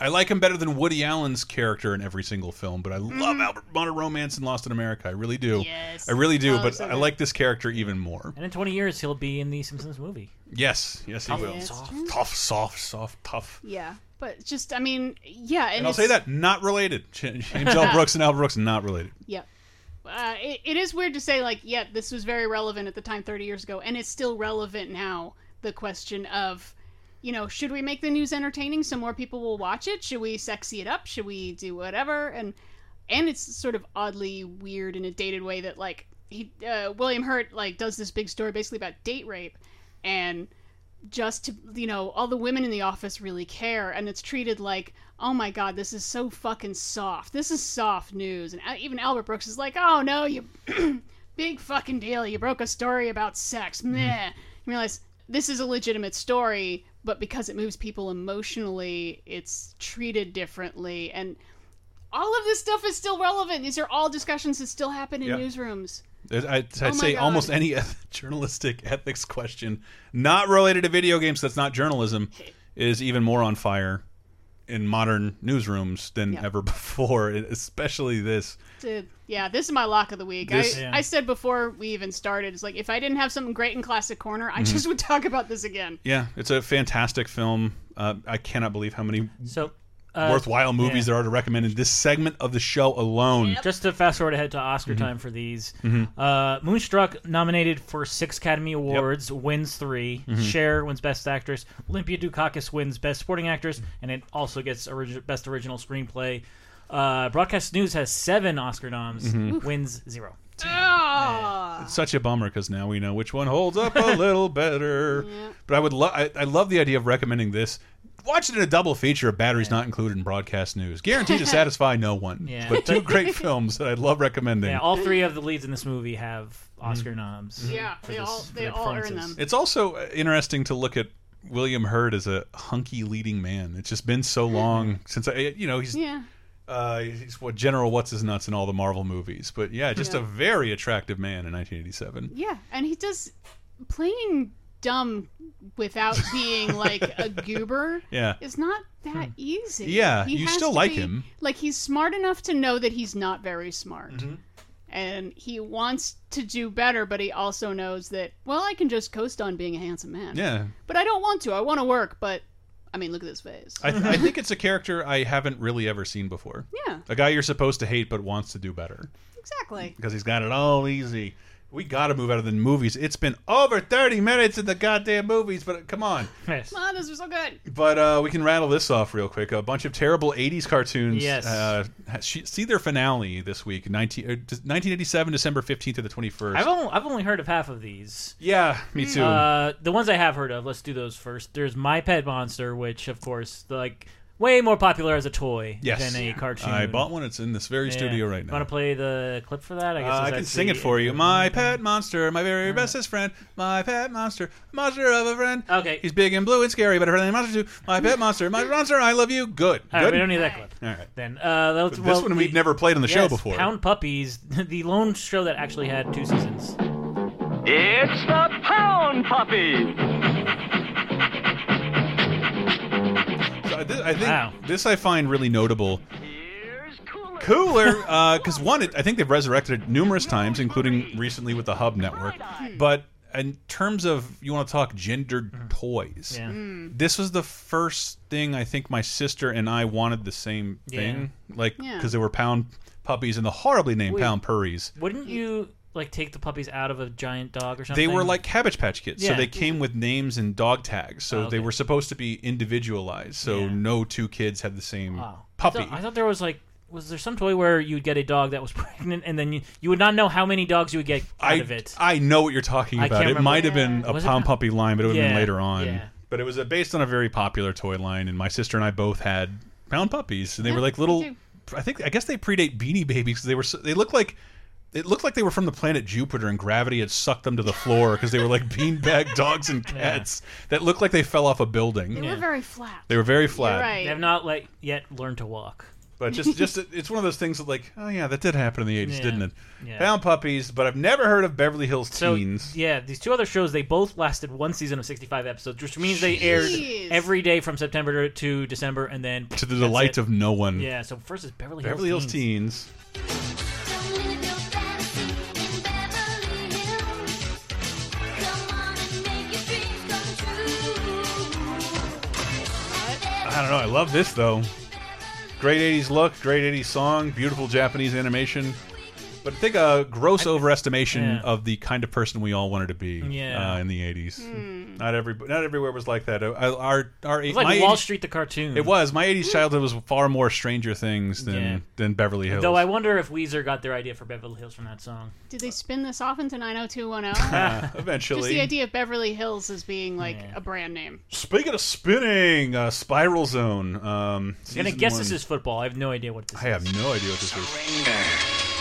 I like him better than Woody Allen's character in every single film. But I love Albert Modern Romance and Lost in America. I really do. Mm-hmm. Yes. I really do. Oh, but so I like this character even more. And in 20 years, he'll be in the Simpsons movie. Yes, yes, he will. Soft, tough, soft, soft, tough. Yeah, But just, I mean, yeah. And, And I'll say that not related. Ch- James L. Brooks and Al Brooks not related. Yeah. Uh, it, it is weird to say, like, yeah, this was very relevant at the time 30 years ago, and it's still relevant now. The question of, you know, should we make the news entertaining so more people will watch it? Should we sexy it up? Should we do whatever? And and it's sort of oddly weird in a dated way that, like, he uh, William Hurt like does this big story basically about date rape, and just to you know all the women in the office really care and it's treated like oh my god this is so fucking soft this is soft news and uh, even albert brooks is like oh no you big fucking deal you broke a story about sex meh you realize this is a legitimate story but because it moves people emotionally it's treated differently. And all of this stuff is still relevant. These are all discussions that still happen in Yeah. newsrooms. I'd, I'd Oh say God. almost any journalistic ethics question not related to video games that's not journalism is even more on fire in modern newsrooms than Yeah. ever before, especially this. Dude, yeah, this is my lock of the week. This- I, Yeah. I said before we even started, it's like if I didn't have something great in Classic Corner, I Mhm. just would talk about this again. Yeah, it's a fantastic film. Uh, I cannot believe how many So, uh, worthwhile movies yeah. there are to recommend in this segment of the show alone. Just to fast forward ahead to Oscar Mhm. time for these, Mhm. uh, Moonstruck nominated for six Academy Awards, wins 3 Mhm. Cher wins Best Actress. Olympia Dukakis wins Best Supporting Actress, and it also gets origi- Best Original Screenplay. Uh, Broadcast News has seven Oscar noms, Mhm. wins zero. Oh. It's such a bummer because now we know which one holds up a little better. But I would love. I, I love the idea of recommending this. Watch it in a double feature of batteries not included in broadcast news, guaranteed to satisfy no one. Yeah. But two great films that I love recommending. Yeah, all three of the leads in this movie have Oscar Mm-hmm. noms. Yeah, they this- all they all earn them. It's also uh, interesting to look at William Hurt as a hunky leading man. It's just been so long since I, you know, he's Yeah. uh, he's what General What's His Nuts in all the Marvel movies. But yeah, just Yeah. a very attractive man in 1987. Yeah, and he does playing dumb without being like a goober. Yeah. is not that easy. Yeah, He you still like be- him. Like he's smart enough to know that he's not very smart. Mm-hmm. And he wants to do better, but he also knows that, well, I can just coast on being a handsome man. Yeah. But I don't want to. I want to work, but I mean, look at this face. I, th I think it's a character I haven't really ever seen before. Yeah. A guy you're supposed to hate but wants to do better exactly. because he's got it all easy. We got to move out of the movies. It's been over 30 minutes in the goddamn movies, but come on. Yes. Oh, this was so good. But uh, we can rattle this off real quick. A bunch of terrible 80s cartoons Yes. uh, see their finale this week, 19, uh, 1987, December 15th to the 21st. I've only, I've only heard of half of these. Yeah, me too. Uh, the ones I have heard of, let's do those first. There's My Pet Monster, which, of course, the, like way more popular as a toy yes. than a cartoon. I bought one. It's in this very studio right now. Want to play the clip for that? I guess Uh, I can sing it for you. My pet monster, my very bestest friend, my pet monster, monster of a friend. Okay. He's big and blue and scary, but a friendly monster too. My pet monster, my monster, I love you. Good. All right, Good. we don't need that clip. All right. Then uh, let's, But well, this one the- we've never played on the show yes, before. Pound Puppies, the lone show that actually had two seasons. It's the Pound Puppy. So I, think Wow. this I find really notable. Cooler, because uh, one, it, I think they've resurrected it numerous times, including recently with the Hub Network. But in terms of you want to talk gendered mm. toys, Yeah. this was the first thing I think my sister and I wanted the same thing, like Yeah. because they were pound puppies and the horribly named Wait. pound purries. Wouldn't you like take the puppies out of a giant dog or something? They were like Cabbage Patch Kids, so Yeah. they came with names and dog tags. So Oh, they okay. were supposed to be individualized. So Yeah. no two kids had the same Wow. puppy. I thought, I thought there was like. Was there some toy where you would get a dog that was pregnant, and then you, you would not know how many dogs you would get out I, of it? I know what you're talking I about. can't It remember. might have been a Was it pound po- puppy line, but it would have been Yeah, later on. yeah. But it was uh based on a very popular toy line, and my sister and I both had pound puppies, and they were like little. I think I guess they predate Beanie Babies because they were so, they look like. It looked like they were from the planet Jupiter, and gravity had sucked them to the floor because they were like beanbag dogs and cats that looked like they fell off a building. They were very flat. They were very flat. right. They have not like yet learned to walk. But just, just it's one of those things that, like, oh yeah, that did happen in the '80s, Yeah. didn't it? Yeah. Found puppies, but I've never heard of Beverly Hills So Teens. yeah, these two other shows they both lasted one season of sixty-five episodes, which means they aired every day from September to December, and then to the delight it. of no one. Yeah. So first is Beverly, Beverly Hills Hills Teens. I don't know. I love this though. Great 80s look, great 80s song, beautiful Japanese animation. But I think a gross overestimation yeah. of the kind of person we all wanted to be Yeah. uh, in the 80s. Not every not everywhere was like that. Uh, Our our It was like my Wall 80s Street the cartoon. It was. My 80s childhood was far more Stranger Things than Yeah. than Beverly Hills. Though I wonder if Weezer got their idea for Beverly Hills from that song. Did they spin this off into 90210? Uh, eventually. Just the idea of Beverly Hills as being like a brand name. Speaking of spinning, uh, Spiral Zone. Um, I'm gonna guess one. this is football. I have no idea what this I is. have no idea what this is.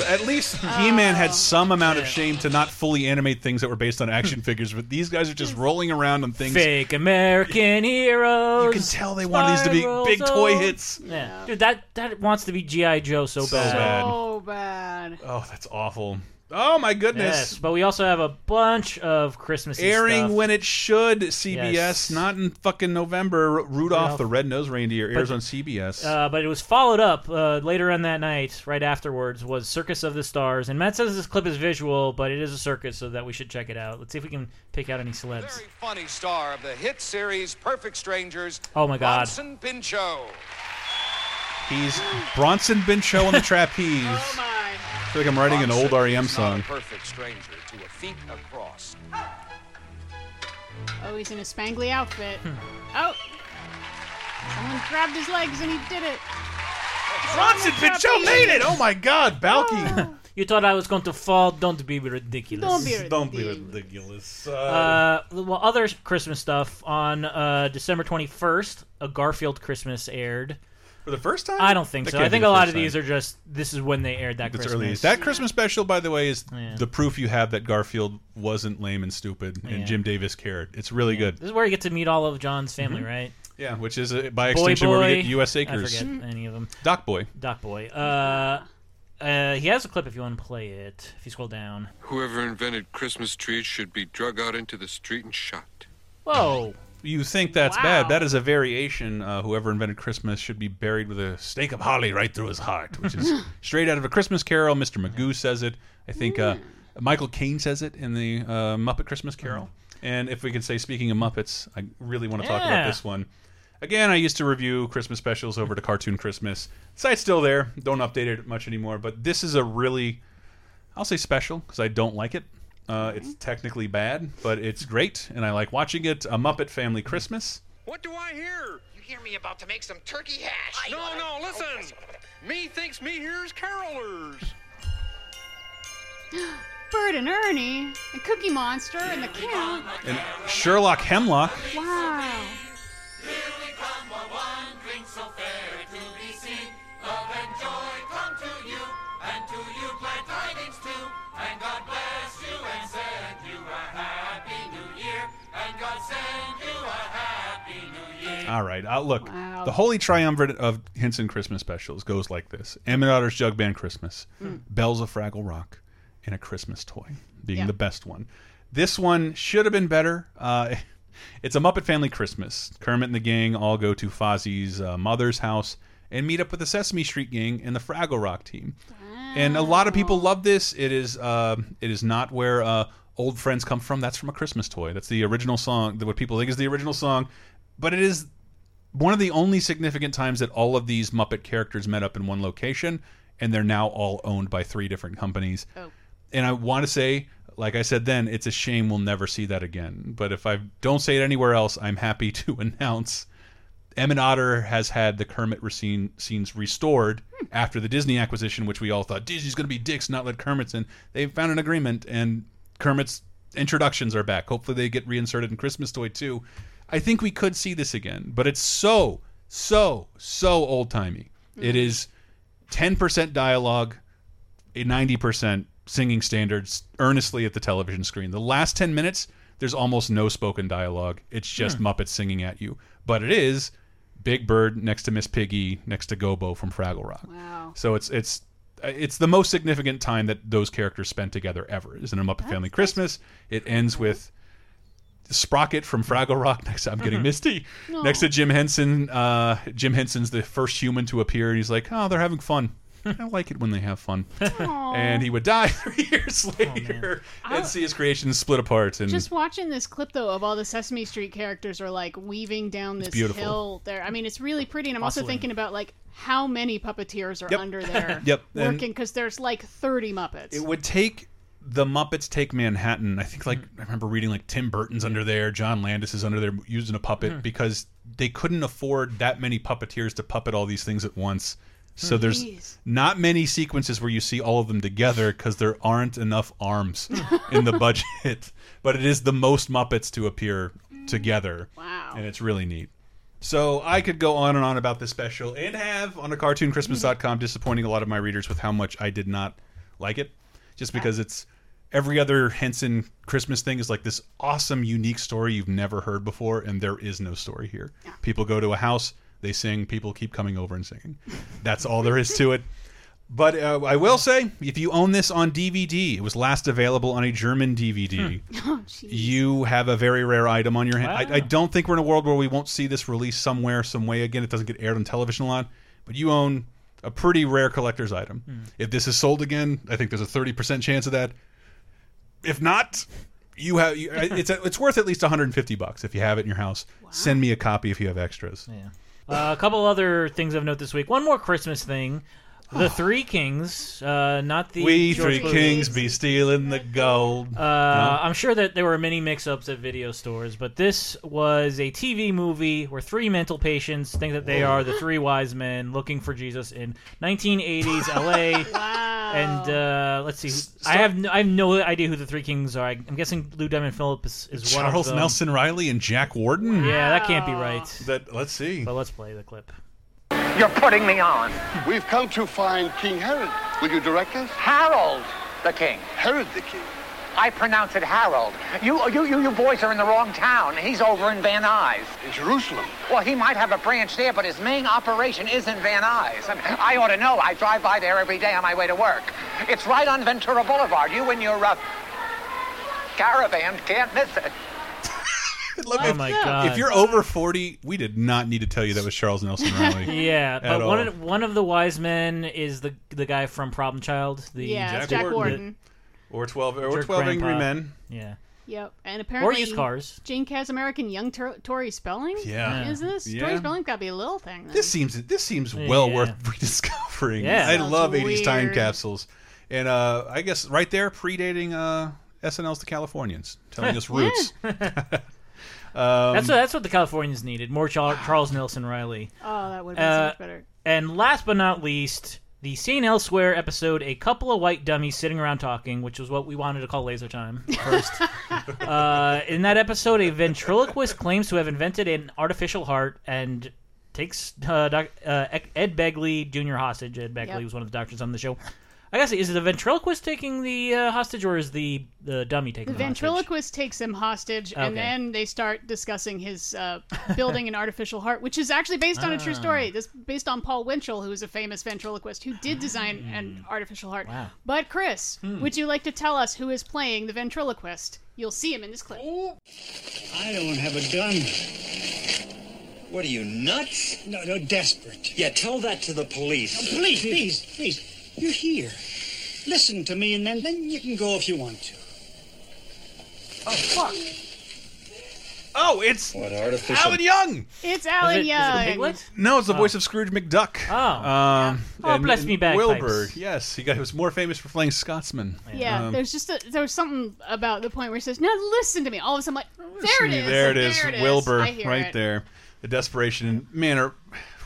At least oh, He-Man had some amount of shame to not fully animate things that were based on action figures, but these guys are just rolling around on things. Fake American heroes. You can tell they wanted these to be big toy hits. Yeah, dude, that that wants to be GI Joe so, So bad. bad. So bad. Oh, that's awful. Oh my goodness. Yes, but we also have a bunch of Christmas Airing stuff. when it should. CBS, Yes. not in fucking November. Rudolph, Rudolph. the Red-Nosed Reindeer airs But- on CBS. Uh, but it was followed up uh, later on that night, right afterwards, was Circus of the Stars. And Matt says this clip is visual, but it is a circus, so that we should check it out. Let's see if we can pick out any celebs. funny star of the hit series Perfect Strangers. Oh my God. Bronson Pinchot. He's Bronson Pinchot on the trapeze. Oh my. I feel like I'm writing an old REM song. Perfect stranger to a feat across. Oh, he's in a spangly outfit. Hmm. oh. Someone grabbed his legs and he did it. Bronson Pinchot made it! Oh my god, Balky! You thought I was going to fall? Don't be ridiculous. Don't be Don't be ridiculous. Uh, Uh, well, other Christmas stuff on uh, December 21st, a Garfield Christmas aired. For the first time? I don't think That so. can't I be think the a lot first of these time. are just this is when they aired that That's Christmas. early. That Christmas special, by the way, is Yeah. the proof you have that Garfield wasn't lame and stupid, and Yeah. Jim Davis cared. It's really good. This is where you get to meet all of John's family, Mhm. right? Yeah, which is uh, by Boy extension where we Boy. get U.S. I Acres. forget any of them. Doc Boy. Doc Boy. Uh, uh, he has a clip if you want to play it. If you scroll down. Whoever invented Christmas trees should be drug out into the street and shot. Whoa. You think that's Wow. bad? That is a variation. Uh, whoever invented Christmas should be buried with a stake of holly right through his heart, which is straight out of a Christmas Carol. Mr. Magoo says it. I think uh, Michael Caine says it in the uh, Muppet Christmas Carol. And if we could say, speaking of Muppets, I really want to talk about this one. Again, I used to review Christmas specials over to Cartoon Christmas. Site's still there. Don't update it much anymore. But this is a really, I'll say special because I don't like it. Uh, it's technically bad, but it's great, and I like watching it. A Muppet Family Christmas. What do I hear? You hear me about to make some turkey hash. No, no, listen. Me thinks me hears carolers. Bert and Ernie, and Cookie Monster, and the Count. And Sherlock Hemlock. Wow. All right, uh, look. Wow. The holy triumvirate of Henson Christmas specials goes like this: Emmett Otter's Jug Band Christmas, Mm. Bells of Fraggle Rock, and a Christmas toy being Yeah. the best one. This one should have been better. Uh, it's a Muppet Family Christmas. Kermit and the gang all go to Fozzie's uh, mother's house and meet up with the Sesame Street gang and the Fraggle Rock team. And a lot of people love this. It is uh, it is not where uh, old friends come from. That's from a Christmas toy. That's the original song. What people think is the original song, but it is one of the only significant times that all of these Muppet characters met up in one location, and they're now all owned by three different companies. Oh. And I want to say, like I said then, it's a shame we'll never see that again. But if I don't say it anywhere else, I'm happy to announce Emmett Otter has had the Kermit scene, scenes restored hmm. after the Disney acquisition, which we all thought Disney's going to be dicks, not let Kermit's in. They found an agreement, and Kermit's introductions are back. Hopefully, they get reinserted in Christmas Toy too. I think we could see this again, but it's so, so, so old timey. It is 10% dialogue, a 90% singing standards earnestly at the television screen. The last 10 minutes, there's almost no spoken dialogue. It's just Hmm. Muppets singing at you. But it is Big Bird next to Miss Piggy next to Gobo from Fraggle Rock. Wow. So it's it's it's the most significant time that those characters spent together ever is in a Muppet Family Christmas. It ends with Sprocket from Fraggle Rock. Next, I'm getting misty. Aw. Next to Jim Henson. Uh, Jim Henson's the first human to appear, and he's like, "Oh, they're having fun. I like it when they have fun." and he would die three years later and see his creations split apart. And Just watching this clip though of all the Sesame Street characters are like weaving down this beautiful. hill there. I mean, it's really pretty, and I'm also thinking about like how many puppeteers are Yep. under there Yep, working because there's like 30 Muppets. it would take the Muppets take Manhattan. I think like I remember reading like Tim Burton's under there, John Landis is under there using a puppet Hmm. because they couldn't afford that many puppeteers to puppet all these things at once. So Hmm. there's Jeez. not many sequences where you see all of them together because there aren't enough arms in the budget. But it is the most Muppets to appear together. Wow. And it's really neat. So I could go on and on about this special and have on a cartoonchristmas.com disappointing a lot of my readers with how much I did not like it. Just because it's every other Henson Christmas thing is like this awesome, unique story you've never heard before, and there is no story here. People go to a house, they sing, people keep coming over and singing. That's all there is to it. But uh, I will say, if you own this on DVD, it was last available on a German DVD. Oh, you have a very rare item on your hand. I, I don't think we're in a world where we won't see this released somewhere, some way again. It doesn't get aired on television a lot, but you own a pretty rare collector's item. Hmm. If this is sold again, I think there's a 30% chance of that. If not, you have you, it's it's worth at least 150 bucks if you have it in your house. Send me a copy if you have extras. Yeah. Uh, a couple other things of note this week. One more Christmas thing. The Three Kings, uh, not the we George three Clooney. kings be stealing the gold. Uh, No? I'm sure that there were many mix-ups at video stores, but this was a TV movie where three mental patients think that they are the three wise men looking for Jesus in 1980s LA. wow. And uh, let's see, I have no, I have no idea who the three kings are. I, I'm guessing Lou Diamond Phillips is, is one of Charles them. Nelson Reilly and Jack Warden. Yeah, that can't be right. That let's see. But let's play the clip. You're putting me on. We've come to find King Herod. Will you direct us? Harold the king. Herod the king. I pronounce it Harold. You, you, you, you boys are in the wrong town. He's over in Van Nuys. In Jerusalem. Well, he might have a branch there, but his main operation is in Van Nuys. I, mean, I ought to know. I drive by there every day on my way to work. It's right on Ventura Boulevard. You and your uh, caravan can't miss it. Look, Oh if, my God. If you're over 40, we did not need to tell you that was Charles Nelson Reilly. Yeah, At but one of, one of the wise men is the the guy from Problem Child. The Yeah, Jack Jack, Warden. Warden. or 12 or Jerk 12 Angry Men. Yeah. Yep, and apparently used cars. Jane Kaczmarek American young Tor- Tori Spelling. Yeah. is this Yeah. Tori Spelling's got to be a little thing? Then. This seems this seems well Yeah. worth rediscovering. Yeah. I Sounds love 80s time capsules. And uh, I guess right there predating uh, SNL's The Californians, telling us roots. Um, That's what, that's what the Californians needed. More Char- Charles Nelson Reilly. Oh, that would have been so Uh, much better. And last but not least, the St. Elsewhere episode, A Couple of White Dummies Sitting Around Talking, which was what we wanted to call Laser Time first. uh, in that episode, a ventriloquist claims to have invented an artificial heart and takes uh, doc, uh, Ed Begley Jr. hostage. Ed Begley Yep. was one of the doctors on the show. I guess, is it the ventriloquist taking the uh, hostage or is the, the dummy taking the, hostage? ventriloquist takes him hostage, and Okay. then they start discussing his uh, building an artificial heart, which is actually based on a true Ah. story. This based on Paul Winchell, who is a famous ventriloquist who did design an artificial heart. Wow. But Chris, would you like to tell us who is playing the ventriloquist? You'll see him in this clip. I don't have a gun. What are you, nuts? No, no, desperate. Yeah, tell that to the police. Please, please, please. You're here. Listen to me, and then, then you can go if you want to. Oh, fuck. Oh, it's What artificial... Alan Young. It's Alan Is it- is it Young. Piglet? No, it's the voice of Scrooge McDuck. Oh. Um, Oh, and- bless me bagpipes. Wilbur, yes. He got, he was more famous for playing Scotsman. Yeah, Um, there's just a, there was something about the point where he says, "Now listen to me." All of a sudden, I'm like, there it is. There it is. There it is. Wilbur, right it. there. The desperation. and Man, a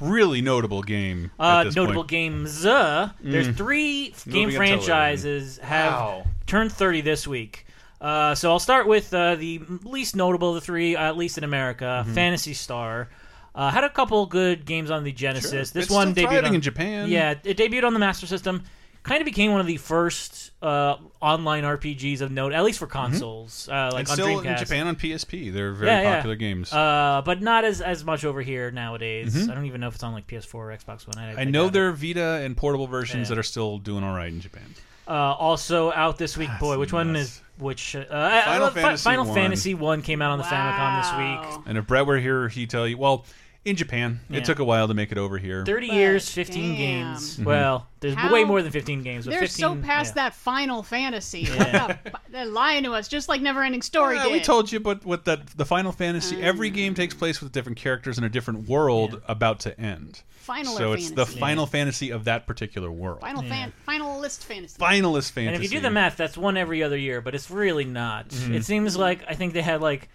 really notable game. at Uh, this notable point. games. Uh, there's Mm. three f- Moving game franchises have Wow. turned 30 this week. Uh, so I'll start with uh, the least notable of the three, uh, at least in America. Mhm. Phantasy Star uh, had a couple good games on the Genesis. Sure. This It's one still debuted on, in Japan. Yeah, it debuted on the Master System. Kind of became one of the first uh, online RPGs of note, at least for consoles, uh, like and on still Dreamcast. in Japan on PSP. They're very Yeah, yeah. popular games. Uh, but not as as much over here nowadays. Mhm. I don't even know if it's on like PS4 or Xbox One. I, I know there are Vita and portable versions Yeah. that are still doing all right in Japan. Uh, also out this week, boy, which one is which? Uh, Final uh, Fantasy Final one. Fantasy One came out on the Famicom this week. And if Brett were here, he'd tell you. Well, in Japan, Yeah. it took a while to make it over here. Thirty years, fifteen games. Mhm. Well, there's How- way more than fifteen games. But They're 15, so past yeah. that Final Fantasy. Yeah. They're lying to us, just like Neverending Story Yeah, did. we told you, but with that, the Final Fantasy, every game takes place with different characters in a different world about to end. Final so it's the fantasy. Final Fantasy of that particular world. Final fan, finalist fantasy. Finalist fantasy. And if you do the math, that's one every other year, but it's really not. Mhm. It seems like I think they had like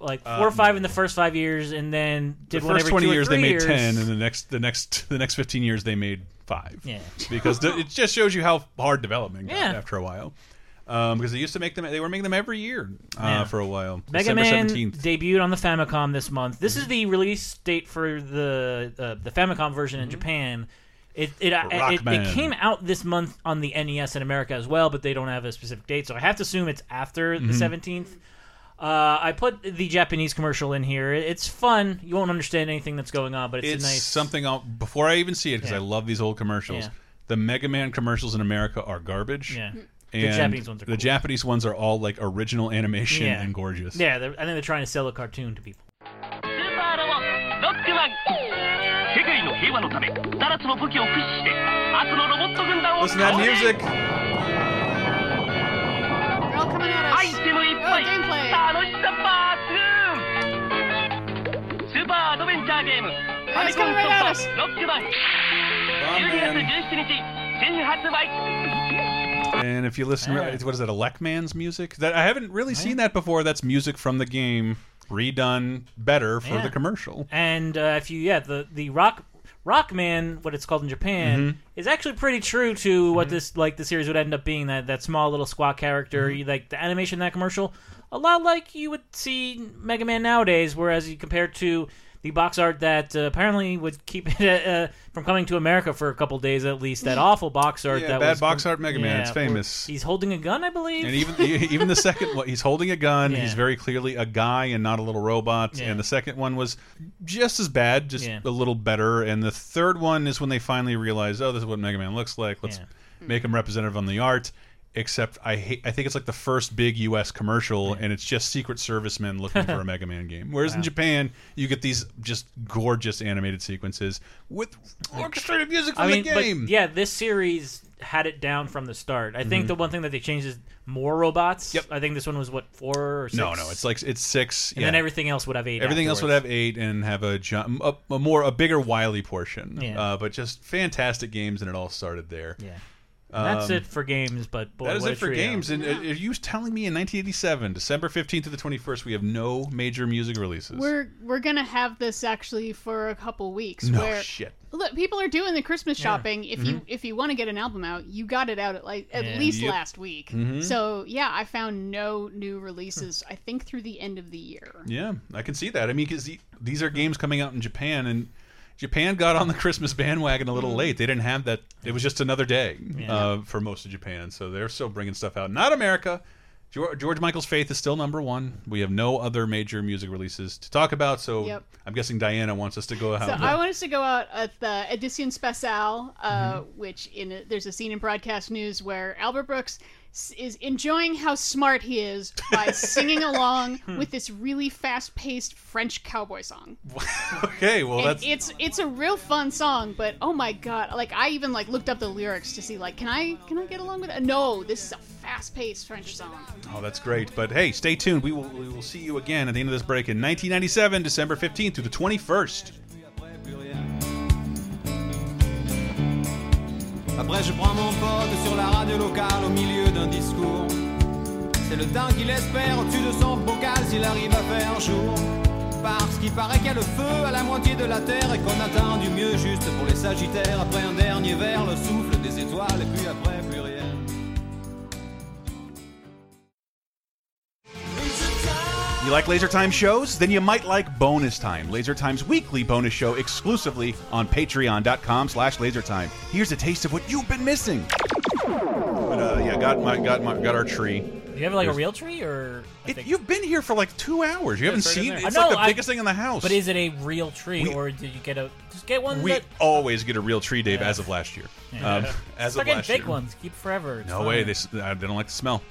like four Uh, or five in the first five years, and then did the one first every twenty two or years they made years. ten, and the next the next the next fifteen years they made five. Yeah. because the, it just shows you how hard development got Yeah. after a while. Um, because they used to make them, they were making them every year uh, Yeah. for a while. Mega December Man 17th. debuted on the Famicom this month. This is the release date for the uh, the Famicom version in Japan. It it, it, it came out this month on the NES in America as well, but they don't have a specific date, so I have to assume it's after the Mhm. 17th. Uh, I put the Japanese commercial in here. It's fun. You won't understand anything that's going on, but it's, it's a nice. something I'll, before I even see it because Yeah. I love these old commercials. Yeah. The Mega Man commercials in America are garbage. Yeah. The And Japanese ones are the cool. Japanese ones are all like original animation yeah. and gorgeous. Yeah, they're- I think they're trying to sell a cartoon to people. スーパーロボロックマン世界の平和のため7つの武器を駆使して悪のロボット軍団を Listen to that 倒せ music. アイテムいっぱい Oh, gameplay. 楽しさ抜群スーパーアドベンチャーゲームファミ it's コン coming right ソ at フ us. トロックマン12月17日新発売 And if you listen, Yeah. what is that? Elecman's music? That I haven't really seen that before. That's music from the game redone better for Yeah. the commercial. And uh, if you, yeah, the the rock Rockman, what it's called in Japan, Mhm. is actually pretty true to what this like the series would end up being. That that small little squat character, you- like the animation in that commercial, a lot like you would see Mega Man nowadays. Whereas you compare to the box art that uh, apparently would keep it uh, from coming to America for a couple days at least. That awful box art. Yeah, that bad was box art Mega Man, it's famous. He's holding a gun, I believe. And even even the second one, he's holding a gun. Yeah. He's very clearly a guy and not a little robot. Yeah. And the second one was just as bad, just Yeah. a little better. And the third one is when they finally realized, oh, this is what Mega Man looks like. Let's make him representative on the art. Except I hate. I think it's like the first big U.S. commercial, and it's just Secret Servicemen looking for a Mega Man game. Whereas in Japan, you get these just gorgeous animated sequences with orchestrated music from I mean, the game. yeah, this series had it down from the start. I think Mhm. the one thing that they changed is more robots. Yep. I think this one was what four or six. No, no, it's like it's six. And yeah. then everything else would have eight. Everything else would have eight and have a, a, a more a bigger Wily portion. Yeah. Uh, but just fantastic games, and it all started there. Yeah. And that's Um, it for games, but boy, that is what it a for trio. games. And uh, are you telling me in 1987, December 15th to the 21st, we have no major music releases? We're we're gonna have this actually for a couple weeks. No where, shit. Look, people are doing the Christmas Yeah. shopping. If you Mhm. if you want to get an album out, you got it out at like at Yeah. least Yep. last week. Mhm. So yeah, I found no new releases. I think through the end of the year. Yeah, I can see that. I mean, because these are games coming out in Japan, and Japan got on the Christmas bandwagon a little late. They didn't have that. It was just another day Yeah. uh, for most of Japan, so they're still bringing stuff out. Not America. George, Michael's Faith is still number one. We have no other major music releases to talk about, so Yep. I'm guessing Diana wants us to go out. So I want us to go out at the Edition Special, uh, Mm-hmm. which in a, there's a scene in broadcast news where Albert Brooks is enjoying how smart he is by singing along Hmm. with this really fast-paced French cowboy song. okay, well And that's it's it's a real fun song, but oh my god! Like I even like looked up the lyrics to see like can I can I get along with it? No, this is a fast-paced French song. oh that's great. But hey, stay tuned. We will we will see you again at the end of this break in 1997, December 15th through the 21st. Après je prends mon pote sur la radio locale au milieu d'un discours. C'est le temps qu'il espère au-dessus de son bocal s'il arrive à faire jour. Parce qu'il paraît qu'il y a le feu à la moitié de la terre et qu'on attend du mieux juste pour les sagittaires. Après un dernier verre, le souffle des étoiles et puis après plus rien. You like Laser Time shows? Then you might like Bonus Time, Laser Time's weekly bonus show exclusively on patreon.com slash lasertime. Here's a taste of what you've been missing. But uh, yeah, got my got my got our tree. You have like a real tree, or I It- think- you've been here for like two hours. You haven't it's right in seen there. it. It's I like know, the I- biggest thing in the house. But is it a real tree, We- or did you get a just get one? we that, always get a real tree, Dave, as of last year. Um, as of getting last fake year. ones. Keep forever. It's No fine. way. They, s- uh, they don't like the smell.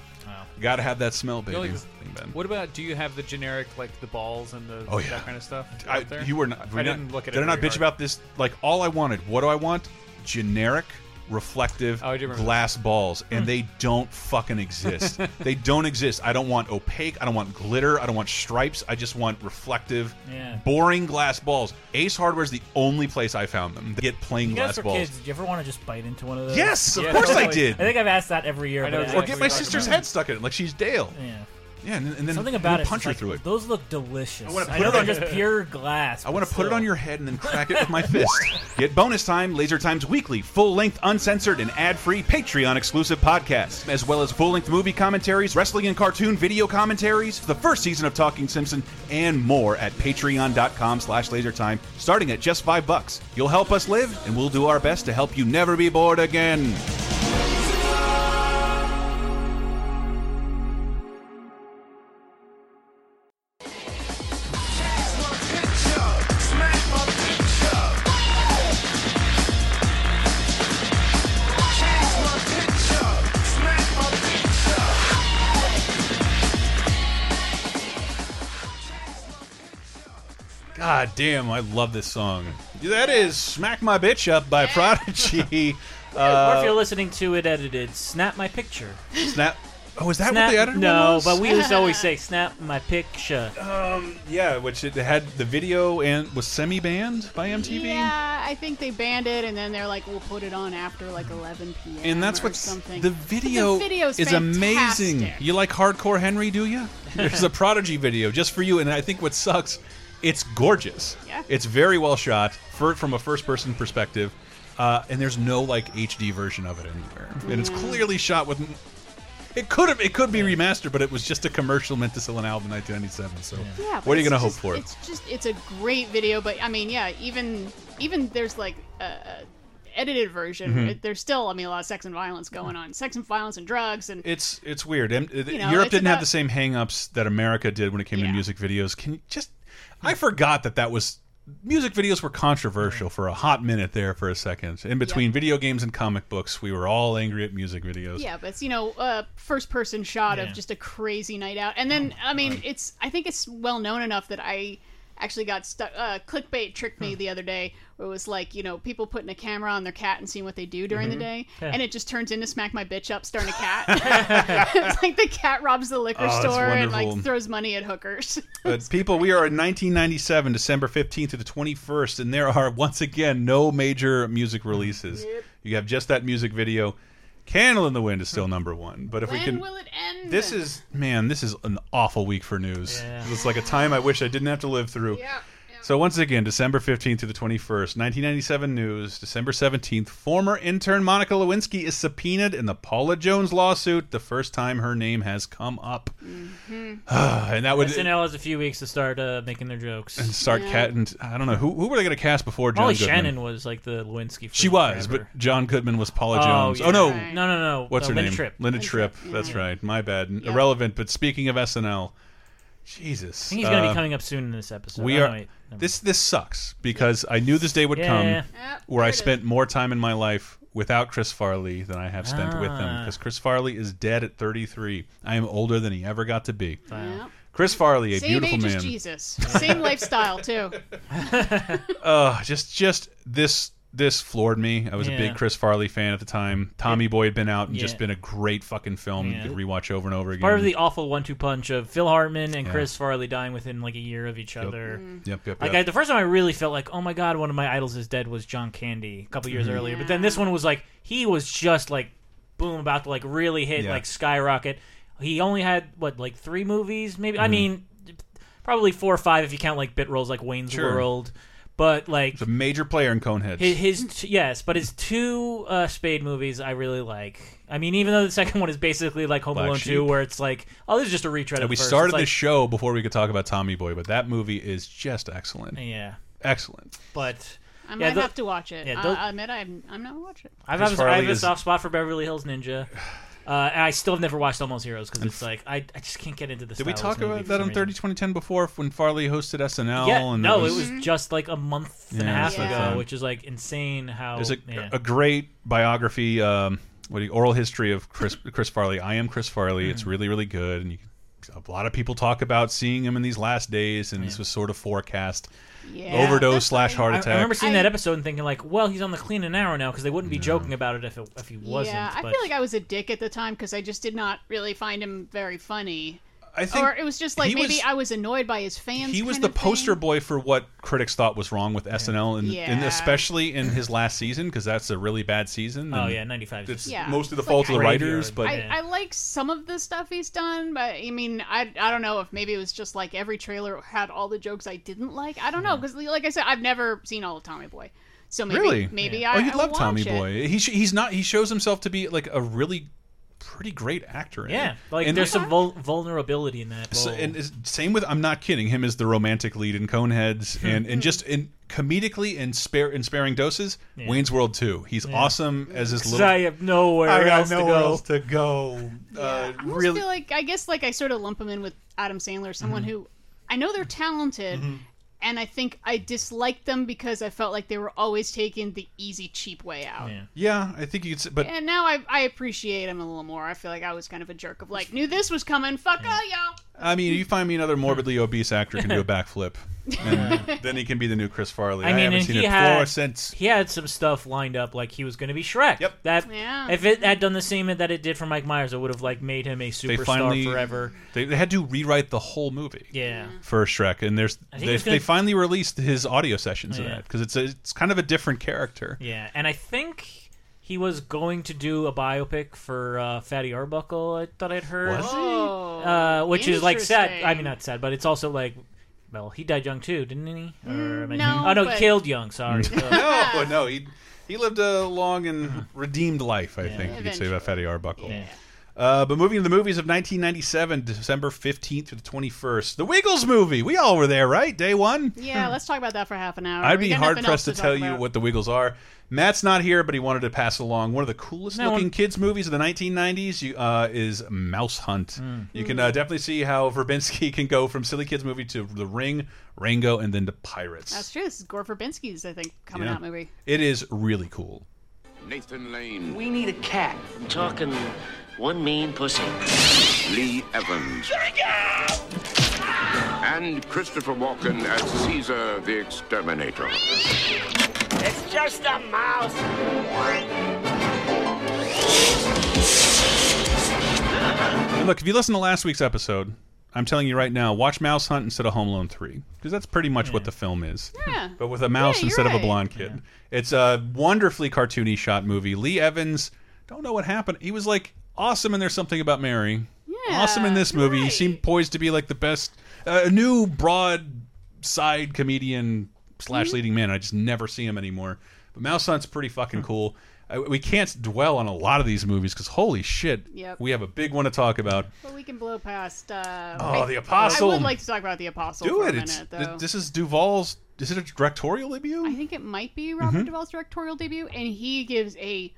You got to have that smell, baby. The only- Thing, Ben. what about? Do you have the generic like the balls and the Oh, yeah. that kind of stuff? I, out there? you were not. I we're not- didn't look at Did it. I not bitch hard. about this? Like all I wanted. What do I want? Generic, reflective Oh, I do remember glass balls, Hmm. and they don't fucking exist. they don't exist. I don't want opaque. I don't want glitter. I don't want stripes. I just want reflective, Yeah. boring glass balls. Ace Hardware is the only place I found them. They get plain You glass for balls. kids, did you ever want to just bite into one of those? Yes, of course I did. I think I've asked that every year. I know exactly Or get my sister's head stuck in it, like she's Dale. Yeah. Yeah, and, and then Something about then it. punch her like, through it. Those look delicious. I wanna I put know it they're on- just pure glass. I want to put it on your head and then crack it with my fist. Get bonus time, Laser Time's weekly, full length, uncensored, and ad free Patreon exclusive podcast, as well as full length movie commentaries, wrestling and cartoon video commentaries, the first season of Talking Simpson, and more at patreon.com slash lasertime, starting at just five bucks. You'll help us live, and we'll do our best to help you never be bored again. God damn, I love this song. That is Smack My Bitch Up by Prodigy. or Uh, if you're listening to it edited, snap my picture. Snap. Oh, is that snap, what the edited No, one was? but we used to always say snap my picture. Um, yeah, which it had the video and was semi banned by MTV. Yeah, I think they banned it, and then they're like, "We'll put it on after like 11 p.m." And that's what what's something. the video video's is amazing. You like hardcore Henry, do you? There's a Prodigy video just for you, and I think what sucks, it's gorgeous. Yeah. It's very well shot for, from a first person perspective, uh, and there's no like HD version of it anywhere, and it's clearly shot with. It could have it could be remastered, but it was just a commercial meant to sell an album in 1997. So, Yeah, but what are you gonna hope for? It's just it's a great video, but I mean, yeah, even even there's like a, a edited version. Mhm. It, there's still, I mean, a lot of sex and violence going on, sex and violence and drugs, and It's it's weird. Em- You know, Europe it's didn't have the same hangups that America did when it came to music videos. Can you just? I forgot that that was music videos were controversial for a hot minute there for a second. In between video games and comic books, we were all angry at music videos. yeah, but it's you know, uh, first person shot Yeah. of just a crazy night out, and then I mean, it's I think it's well known enough that I actually got stuck. Uh, clickbait tricked me the other day, where it was like you know people putting a camera on their cat and seeing what they do during Mhm. the day, Yeah. and it just turns into smack my bitch up starring a cat. it's like the cat robs the liquor Oh, store and like throws money at hookers. But people, we are in 1997, December 15th to the 21st, and there are once again no major music releases. You have just that music video. Candle in the Wind is still number one, but if we can, will it end? this is man, this is an awful week for news. Yeah. It's like a time I wish I didn't have to live through. So once again, December 15th to the 21st, 1997 news, December 17th, former intern Monica Lewinsky is subpoenaed in the Paula Jones lawsuit, the first time her name has come up. and that would SNL has a few weeks to start uh, making their jokes. and start cat and I don't know who who were they going to cast before John Molly Goodman? Shannon was like the Lewinsky. She was, forever. but John Goodman was Paula Oh, Jones. yeah. Oh no, Right. No, no, no. What's Uh, her Linda name? Tripp. Linda Linda Tripp. Tripp, That's yeah. right. My bad. Yeah. Irrelevant. But speaking of SNL, Jesus, I think he's going to uh, be coming up soon in this episode. We Oh, are. wait, never this this sucks because I knew this day would Yeah. come Yeah, where I spent more time in my life without Chris Farley than I have spent with him Ah. because Chris Farley is dead at 33. I am older than he ever got to be. Yeah. Chris Farley, a Same beautiful age man. as Jesus, same lifestyle too. uh just just this this floored me. I was a big Chris Farley fan at the time. Tommy Boy had been out and Yeah. just been a great fucking film Yeah. you could rewatch over and over again. Part of the awful one-two punch of Phil Hartman and Yeah. Chris Farley dying within like a year of each other. Mm. Yep, yep, Like yep. I, the first time I really felt like, oh my god, one of my idols is dead was John Candy a couple years Mhm. earlier. But then this one was like he was just like boom about to like really hit Yeah. like skyrocket. He only had what like three movies maybe. I Mhm. mean, probably four or five if you count like bit roles like Wayne's Sure. World. But like He's a major player in Coneheads. his, his t- yes, but his two uh, Spade movies I really like. I mean, even though the second one is basically like Home Black Alone Sheep. Two, where it's like, oh, this is just a retread. And of we first. started It's like, this show before we could talk about Tommy Boy, but that movie is just excellent. Yeah. Excellent. But I yeah, might the- have to watch it. Yeah, I- those- I admit I'm I'm not watch it. I've, I've, I have a soft spot for Beverly Hills Ninja. Uh, and I still have never watched Almost Heroes because it's like I, I just can't get into this. Did we Star Wars talk movie about that some on reason. 30 2010 before when Farley hosted SNL? Yeah, and no, it was, it was just like a month and a half it's like ago, which is like insane. How There's a, yeah. a great biography, um, what do you, oral history of Chris Chris Farley. I am Chris Farley. Mm. It's really really good, and you, a lot of people talk about seeing him in these last days, and this was sort of forecast Yeah, overdose slash heart attack. I remember seeing that episode and thinking like, well, he's on the clean and narrow now because they wouldn't be joking about it if it, if he wasn't. yeah, I but- feel like I was a dick at the time because I just did not really find him very funny. I think or it was just like maybe was- I was annoyed by his fans. he was kind the of thing. poster boy for what critics thought was wrong with SNL, and, and especially in his last season because that's a really bad season. Oh yeah, ninety five. It's Yeah. mostly the It's fault like of the writers, but I, I like some of the stuff he's done, but I mean, I I don't know if maybe it was just like every trailer had all the jokes I didn't like. I don't know because, like I said, I've never seen all of Tommy Boy, so maybe really, maybe oh, I you'd I love Tommy it. Boy. He sh he's not. He shows himself to be like a really pretty great actor. In yeah, it. like And- there's some vul vulnerability in that. So, and same with I'm not kidding. Him as the romantic lead in Coneheads, and and just in comedically in spare in sparing doses. Yeah. Wayne's World too. He's Yeah. awesome as his little. I have nowhere I got else to go. else to go. Uh, I really, feel like I guess like I sort of lump him in with Adam Sandler, someone Mhm. who I know they're talented, Mhm. And I think I disliked them because I felt like they were always taking the easy, cheap way out. yeah, I think you could. say- But and now I, I appreciate them a little more. I feel like I was kind of a jerk of like knew this was coming. Fuck all y'all. I mean, you find me another hmm. morbidly obese actor can do a backflip, and then he can be the new Chris Farley. I, I mean, haven't and seen he it had for since. he had some stuff lined up, like he was going to be Shrek. Yep. That Yeah. if it had done the same that it did for Mike Myers, it would have like made him a They superstar finally forever. They, they had to rewrite the whole movie. Yeah. For Shrek, and there's they, gonna- they finally released his audio sessions of Yeah. that because it's a, it's kind of a different character. Yeah, and I think he was going to do a biopic for uh, Fatty Arbuckle. I thought I'd heard. Was he? Oh, Uh, which is like sad. I mean, not sad, but it's also like, well, he died young too, didn't he? Or am I- no, oh no, but- killed young. Sorry. no, no, he he lived a long and redeemed life. I think you could say about Fatty Arbuckle. Uh, but moving to the movies of 1997, December 15th to the 21st, the Wiggles movie. We all were there, right? Day one. Yeah, let's talk about that for half an hour. I'd be hard nothing pressed to else tell talk you what the Wiggles are. Matt's not here, but he wanted to pass along one of the coolest No, looking one- kids movies of the 1990s. You, uh, is Mouse Hunt. Hmm. You can uh, definitely see how Verbinski can go from silly kids movie to The Ring, Rango, and then to Pirates. That's true. This is Gore Verbinski's, I think, coming Yeah. out movie. It is really cool. Nathan Lane. We need a cat. I'm talking one mean pussy. Lee Evans. And Christopher Walken as Caesar the Exterminator. It's just a mouse. And look, if you listen to last week's episode, I'm telling you right now, watch Mouse Hunt instead of Home Alone 3. Because that's pretty much what the film is. Yeah. But with a mouse Yeah, you're instead of a right. blonde kid. It's a wonderfully cartoony shot movie. Lee Evans, don't know what happened. He was like awesome and There's Something About Mary. awesome in this movie. He seemed poised to be like the best, uh, a new broad side comedian slash Mm-hmm. leading man. I just never see him anymore. But Mouse Hunt's pretty fucking cool. Uh, we can't dwell on a lot of these movies because holy shit, Yep. we have a big one to talk about. But we can blow past. Uh, Oh, I- The Apostle. I would like to talk about the Apostle Do for it. a minute, th- this is Duvall's. Is it a directorial debut? I think it might be Robert Mhm. Duvall's directorial debut, and he gives a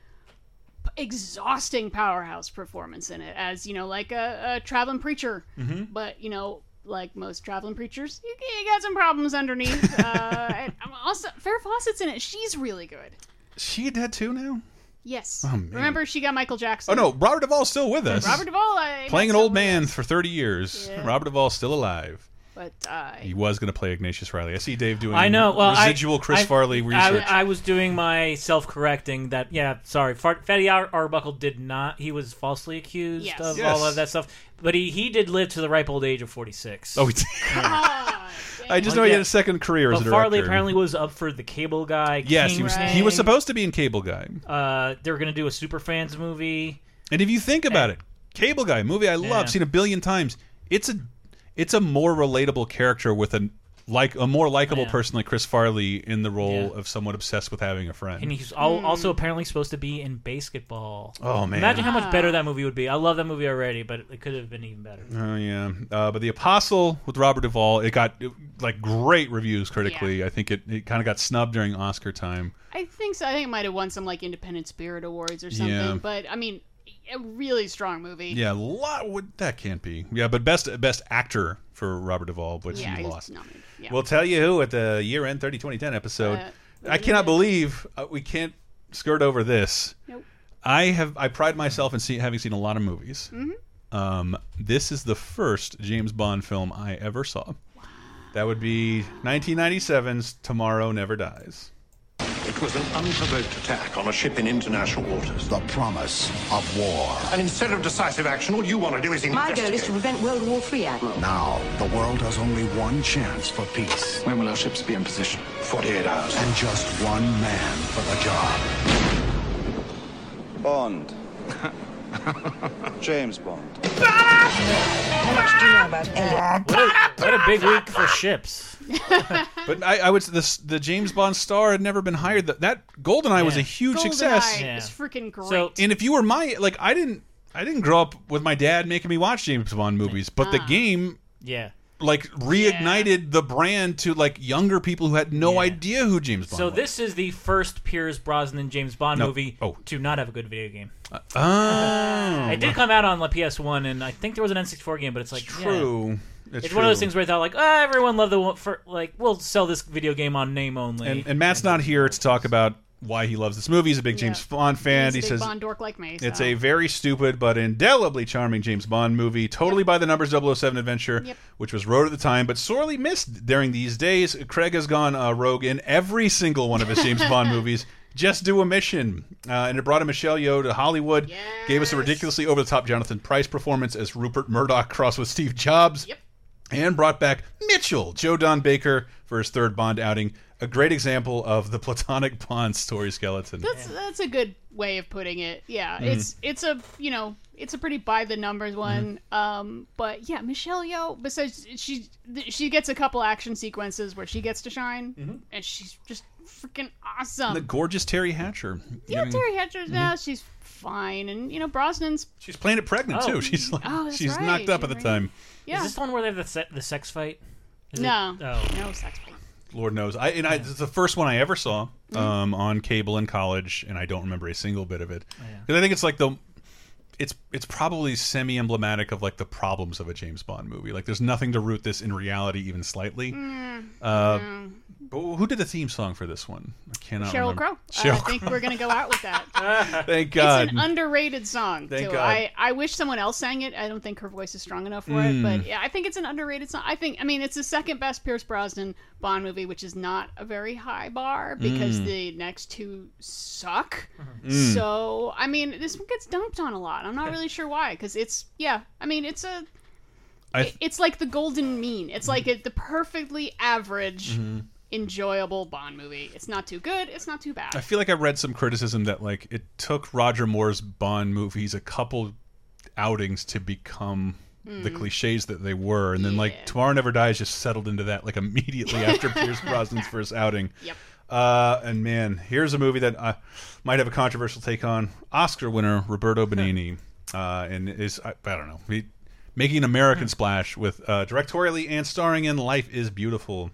exhausting powerhouse performance in it, as you know, like a, a traveling preacher. Mhm. But you know, like most traveling preachers, you, you got some problems underneath. uh, and also, Farrah Fawcett's in it; she's really good. She dead too now? Yes. Oh. Remember, she got Michael Jackson. Oh no, Robert Duvall's still with us. Robert Duvall I playing an old man for 30 years. Yeah. Robert Duvall's still alive. But uh, He was going to play Ignatius Reilly. I see Dave doing I know. Well, I- residual Chris I- Farley I- research. I, was doing my self-correcting that. Yeah, sorry. Far- Fatty Ar- Arbuckle did not. He was falsely accused Yes. of Yes. all of that stuff. But he, he did live to the ripe old age of forty-six. Oh, he did. I just know he had a second career but as a Farley apparently was up for the Cable Guy. yes, he was. He was supposed to be in Cable Guy. Uh, they were going to do a Superfans movie. And if you think about it, Cable Guy movie I love, Yeah. seen a billion times. It's a it's a more relatable character with a like a more likable Yeah. person like Chris Farley in the role Yeah. of someone obsessed with having a friend. And he's al- also apparently supposed to be in basketball. Oh, man. Imagine how much better that movie would be. I love that movie already, but it could have been even better. Oh yeah, uh, but the Apostle with Robert Duvall, it got it, like great reviews critically. I think it, it kind of got snubbed during Oscar time. I think so. I think it might have won some like Independent Spirit Awards or something. Yeah. But I mean, a really strong movie. Yeah, a lot. Would, that can't be. Yeah, but best best actor for Robert Duvall, which Yeah, he lost. nominated, yeah. We'll tell you who at the year end 30 2010 episode. Uh, I cannot believe uh, we can't skirt over this. Nope. I have I pride myself in see, having seen a lot of movies. Mhm. Um, this is the first James Bond film I ever saw. That would be 1997's Tomorrow Never Dies. It was an unprovoked attack on a ship in international waters. The promise of war. And instead of decisive action, all you want to do is My goal is to prevent World War III, Admiral. Now, the world has only one chance for peace. When will our ships be in position? 48 hours. And just one man for the job. Bond. James Bond. How much do you know about Elliot? What a, what a big week for ships. But I, I would this the James Bond star had never been hired. That that Goldeneye was a huge success. Goldeneye is freaking great. and if you were my like, I didn't I didn't grow up with my dad making me watch James Bond movies, but the Ah. game Yeah. like reignited the brand to like younger people who had no idea who James Bond was So was. this is the first Pierce Brosnan James Bond No. movie Oh. to not have a good video game. oh. it did come out on the PS1, and I think there was an N64 game, but it's like yeah. true. It's, It's one of those things where I thought like, oh, everyone loved the one for like, we'll sell this video game on name only. And, and Matt's not here to talk about why he loves this movie. He's a big James Bond fan. He's a he says Bond dork like me. It's a very stupid but indelibly charming James Bond movie, totally by the numbers 007 adventure, Yep. which was rote at the time but sorely missed during these days. Craig has gone uh, rogue in every single one of his James Bond movies. Just do a mission. Uh, and it brought a Michelle Yeoh to Hollywood, gave us a ridiculously over the top Jonathan Pryce performance as Rupert Murdoch crossed with Steve Jobs. And brought back Mitchell, Joe Don Baker, for his third Bond outing. A great example of the platonic Bond story skeleton. That's that's a good way of putting it. Yeah, Mhm. it's it's a you know it's a pretty by the numbers one. Mm-hmm. Um, but yeah, Michelle Yeoh. Besides, she she gets a couple action sequences where she gets to shine, and she's just freaking awesome. the gorgeous Teri Hatcher. yeah, Getting- Teri Hatcher's Mhm. yeah, she's fine, and you know Brosnan's. She's playing it pregnant Oh. too. She's like, Oh, that's she's right. knocked up She's at the right. time. Yeah. Is this the one where they have the, se the sex fight? Is it- no, Oh. no sex. fight. Lord knows. I and I it's the first one I ever saw Mm-hmm. um, on cable in college, and I don't remember a single bit of it Oh, because I think it's like the. It's it's probably semi emblematic of like the problems of a James Bond movie. Like there's nothing to root this in reality even slightly. Mm, uh, no. But who did the theme song for this one? I cannot Sheryl remember. Crow. Sheryl I think we're gonna go out with that. Thank God. It's an underrated song. Thank too. God. I, I wish someone else sang it. I don't think her voice is strong enough for Mm. it. But yeah, I think it's an underrated song. I think I mean it's the second best Pierce Brosnan Bond movie, which is not a very high bar because Mm. the next two suck. Mm. So I mean this one gets dumped on a lot. I'm not really sure why because it's yeah. I mean it's a I it- it's like the golden mean. It's like a, the perfectly average. Mhm. Enjoyable Bond movie. It's not too good. It's not too bad. I feel like I read some criticism that like it took Roger Moore's Bond movies a couple outings to become the Mm. cliches that they were, and then like Tomorrow Never Dies just settled into that like immediately after Pierce Brosnan's first outing. Yep. Uh, and man, here's a movie that I might have a controversial take on. Oscar winner Roberto Benigni, uh, and is I, I don't know, he, making an American splash with uh, directorially and starring in Life is Beautiful.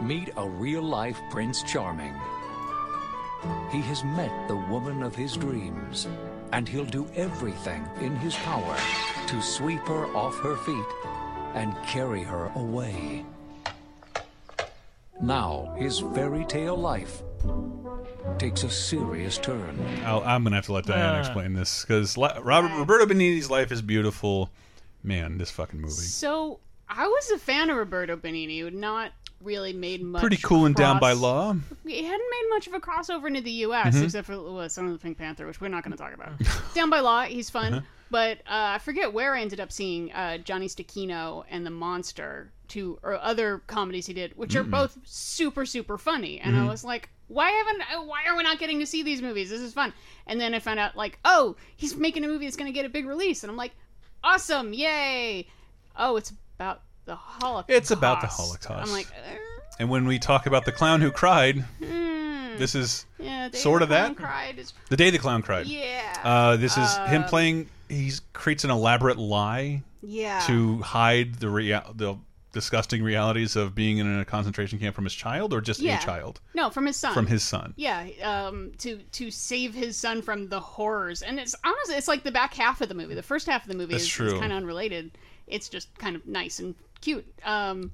Meet a real life Prince Charming. He has met the woman of his dreams, and he'll do everything in his power to sweep her off her feet and carry her away. Now, his fairy tale life takes a serious turn. I'll, I'm gonna have to let Diana Uh. explain this because Robert Roberto Benigni's life is beautiful. Man, this fucking movie. So I was a fan of Roberto Benigni, who had not really made much. Pretty cool and down by law. He hadn't made much of a crossover into the U.S. Mhm. except for uh, Son of the Pink Panther, which we're not going to talk about. down by law, he's fun, Uh-huh. but uh, I forget where I ended up seeing uh, Johnny Stecchino and The Monster, two or other comedies he did, which are both super super funny, and I Mhm. was like. Why haven't? uh, Why are we not getting to see these movies? This is fun. And then I found out, like, oh, he's making a movie that's going to get a big release, and I'm like, awesome, yay! Oh, it's about the Holocaust. It's about the Holocaust. I'm like, And when we talk about the clown who cried, Hmm. this is Yeah, sort of that. Is- The day the clown cried. Yeah. Uh, this is him Um, playing. He creates an elaborate lie. Yeah. To hide the real the disgusting realities of being in a concentration camp from his child, or just Yeah. a child? No, from his son. From his son. Yeah, um, to to save his son from the horrors, and it's honestly it's like the back half of the movie. The first half of the movie That's is, true. kind of unrelated. It's just kind of nice and cute. Um,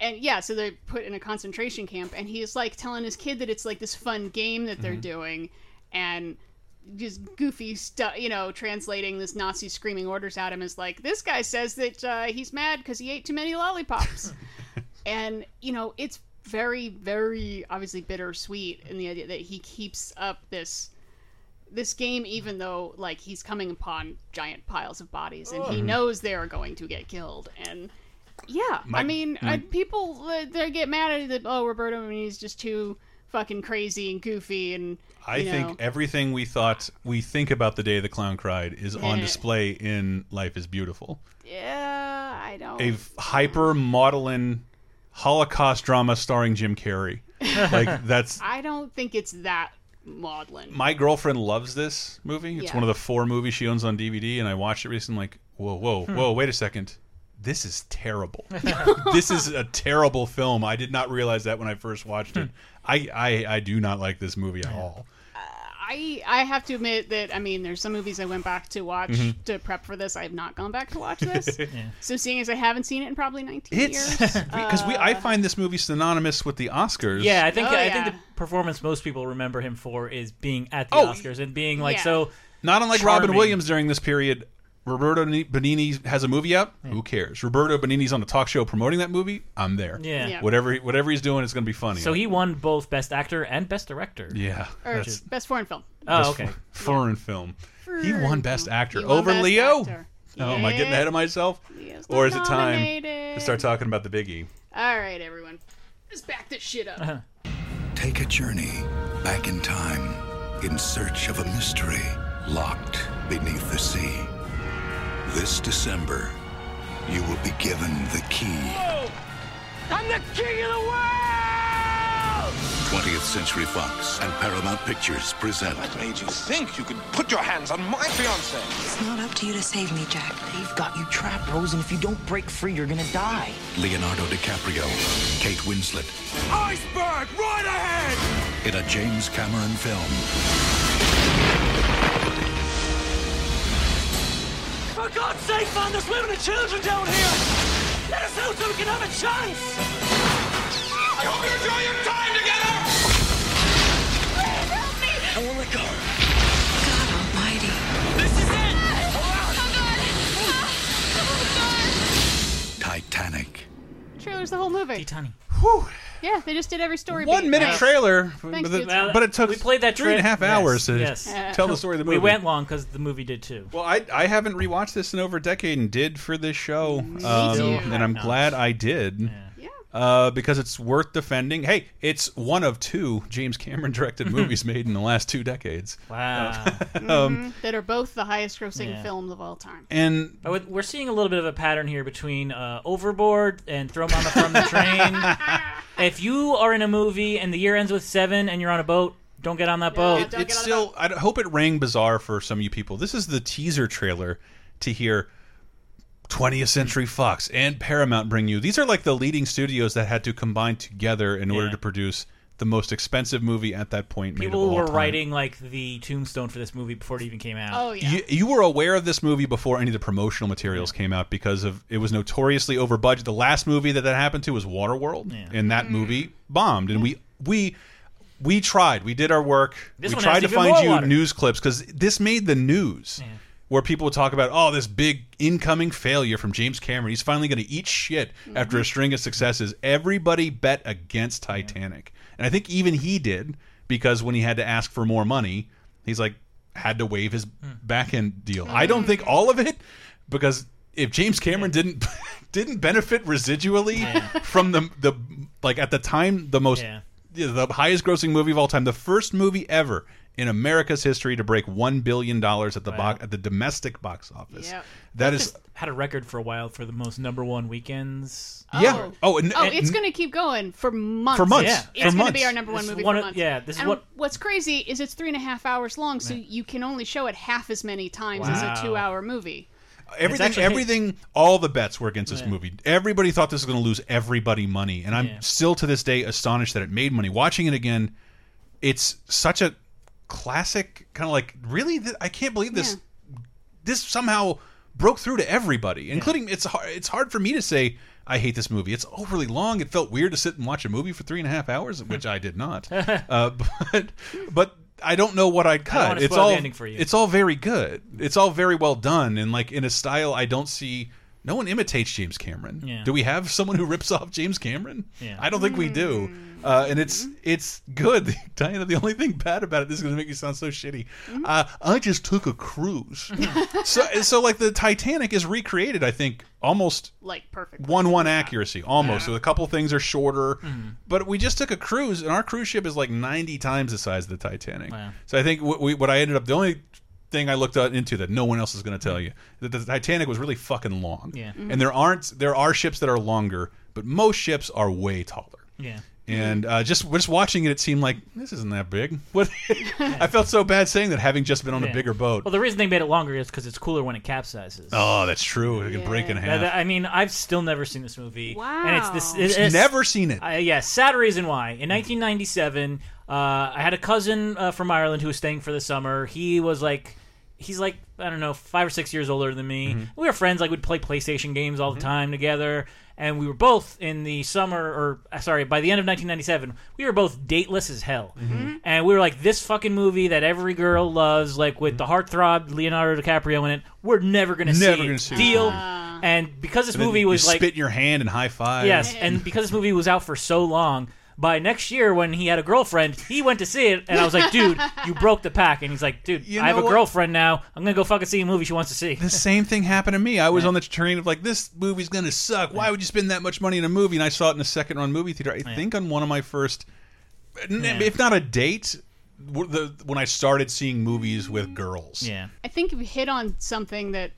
and yeah, so they're put in a concentration camp, and he's like telling his kid that it's like this fun game that they're Mm-hmm. doing, and just goofy stuff, you know, translating this Nazi screaming orders at him is like, this guy says that uh, he's mad because he ate too many lollipops. and, you know, it's very, very obviously bittersweet in the idea that he keeps up this this game even though like he's coming upon giant piles of bodies and he Mhm. knows they are going to get killed and yeah My- i mean my- uh, people uh, they get mad at it that oh roberto Benigni's just too fucking crazy and goofy and I you think everything we thought we think about the day the clown cried is on display in Life is Beautiful. yeah i don't A hyper maudlin Holocaust drama starring Jim Carrey. like that's i don't think it's that maudlin my girlfriend loves this movie. It's Yeah. one of the four movies she owns on DVD, and I watched it recently. Like, whoa, whoa, Hmm. whoa! Wait a second. This is terrible. this is a terrible film. I did not realize that when I first watched it. I, I I do not like this movie at all. I I have to admit that I mean there's some movies I went back to watch Mhm. to prep for this. I have not gone back to watch this. Yeah. So seeing as I haven't seen it in probably 19 It's years, because we I uh, find this movie synonymous with the Oscars. Yeah, I think Oh, I yeah. think the performance most people remember him for is being at the Oh, Oscars and being like yeah. so. Not unlike Robin. Williams during this period. Roberto Benigni has a movie out. Who cares? Roberto Benigni's on a talk show promoting that movie. I'm there. Yeah. Yeah. Whatever whatever he's doing, it's going to be funny. So he won both Best Actor and Best Director. Yeah. or that's- best foreign film. Oh, okay. fo- Foreign film. He won Best Actor won over Best Leo. Actor. Oh, am I getting ahead of myself? Leo's Or not is it time nominated. to start talking about the biggie? All right, everyone, let's back this shit up. Uh-huh. Take a journey back in time in search of a mystery locked beneath the sea. This December, you will be given the key. I'm the king of the world! 20th Century Fox and Paramount Pictures present. What made you think you could put your hands on my fiance? It's not up to you to save me, Jack. They've got you trapped, Rose, and if you don't break free, you're gonna die. Leonardo DiCaprio, Kate Winslet, Iceberg, right ahead! in a James Cameron film. For God's sake, man, there's women and children down here! Let us out so we can have a chance! I hope you enjoy your time together! Please help me! I won't let go. God almighty. This is it! Oh, oh, Titanic. Trailer's the whole movie. Titanic. Yeah, they just did every story. One beat. minute Nice. trailer, Thanks, but, dude. it, but it took we played that three and a tra- half yes, hours to yes. tell the story of the movie. We went long because the movie did too. Well, I I haven't rewatched this in over a decade and did for this show, um, too. and I'm glad I did. Uh, because it's worth defending. Hey, it's one of two James Cameron directed movies made in the last two decades. Wow. um, Mhm, that are both the highest-grossing Yeah. films of all time. and But with- we're seeing a little bit of a pattern here between uh, Overboard and Throw Momma from the Train. if you are in a movie and the year ends with seven and you're on a boat, don't get on that boat. it, it's still. I hope it rang bizarre for some of you people. This is the teaser trailer to hear 20th hmm. Century Fox and Paramount bring you. These are like the leading studios that had to combine together in order Yeah. to produce the most expensive movie at that point. made of People all were time. writing like the tombstone for this movie before it even came out. Oh yeah. You, you were aware of this movie before any of the promotional materials came out because of it was notoriously over budget. The last movie that that happened to was Waterworld, and that mm. movie bombed. And we we we tried. We did our work. This we tried to find you water. news clips because this made the news. Where people would talk about, oh, this big incoming failure from James Cameron. He's finally going to eat shit after a mm-hmm. string of successes. Everybody bet against Titanic. And I think even he did because when he had to ask for more money, he's like, had to waive his mm. back end deal. I don't mm-hmm. think all of it because if James Cameron didn't didn't benefit residually from the the like at the time the most Yeah. yeah, the highest grossing movie of all time, the first movie ever in America's history to break one billion dollars at the Wow. box at the domestic box office. Yep. That is had a record for a while for the most number one weekends. yeah. Oh, oh and, Oh, and- it's going to keep going for months. For months. Yeah. It's going to be our number one This movie one for of- months. yeah, this is and what- what's crazy is it's three and a half hours long, so you can only show it half as many times as a two-hour movie. Everything, actually- everything, all the bets were against this Yeah. movie. Everybody thought this was going to lose everybody money, and I'm Yeah. still to this day astonished that it made money. Watching it again, it's such a classic kind of like really. Th I can't believe this. This somehow broke through to everybody, including it's hard. It's hard for me to say I hate this movie. It's overly long. It felt weird to sit and watch a movie for three and a half hours, which I did not. uh, but but I don't know what I'd cut. It's all it's all very good. It's all very well done, and like in a style I don't see. No one imitates James Cameron. Yeah. Do we have someone who rips off James Cameron? Yeah. I don't think we do. Uh, and it's it's good. Diana, the only thing bad about it, this is going to make me sound so shitty. Uh, I just took a cruise. so so like the Titanic is recreated. I think almost Like perfect. one one accuracy almost. Yeah. So a couple things are shorter, Mhm. but we just took a cruise, and our cruise ship is like ninety times the size of the Titanic. Wow. So I think what, we, what I ended up the only thing I looked out into that no one else is going to tell you that the Titanic was really fucking long. Yeah. And there aren't there are ships that are longer, but most ships are way taller. Yeah. And uh, just just watching it, it seemed like this isn't that big. What I felt so bad saying that, having just been on a bigger boat. Well, the reason they made it longer is because it's cooler when it capsizes. Oh, that's true. It can break in half. That- I mean, I've still never seen this movie. And it's this. Wow. it's- Never seen it. Uh, yeah, sad reason why. In 1997, uh, I had a cousin uh, from Ireland who was staying for the summer. He was like, he's like, I don't know, five or six years older than me. Mm-hmm. We were friends. Like, we'd play PlayStation games all the time together. And we were both in the summer, or uh, sorry, by the end of 1997, we were both dateless as hell. Mm-hmm. And we were like, this fucking movie that every girl loves, like with the heartthrob Leonardo DiCaprio in it, we're never going to see Never it. gonna see it. Deal. And because this And movie you was like spit in your hand and high five. Yes, and because this movie was out for so long, by next year when he had a girlfriend, he went to see it, and I was like, "Dude, you broke the pack." And he's like, "Dude, You I have know a what? girlfriend now. I'm gonna go fucking see a movie she wants to see." The same thing happened to me. I was on the train of like, this movie's gonna suck. Why would you spend that much money in a movie? And I saw it in a second run movie theater. I think on one of my first, n- Yeah. if not a date, w- the when I started seeing movies with girls. Yeah. I think you've hit on something that,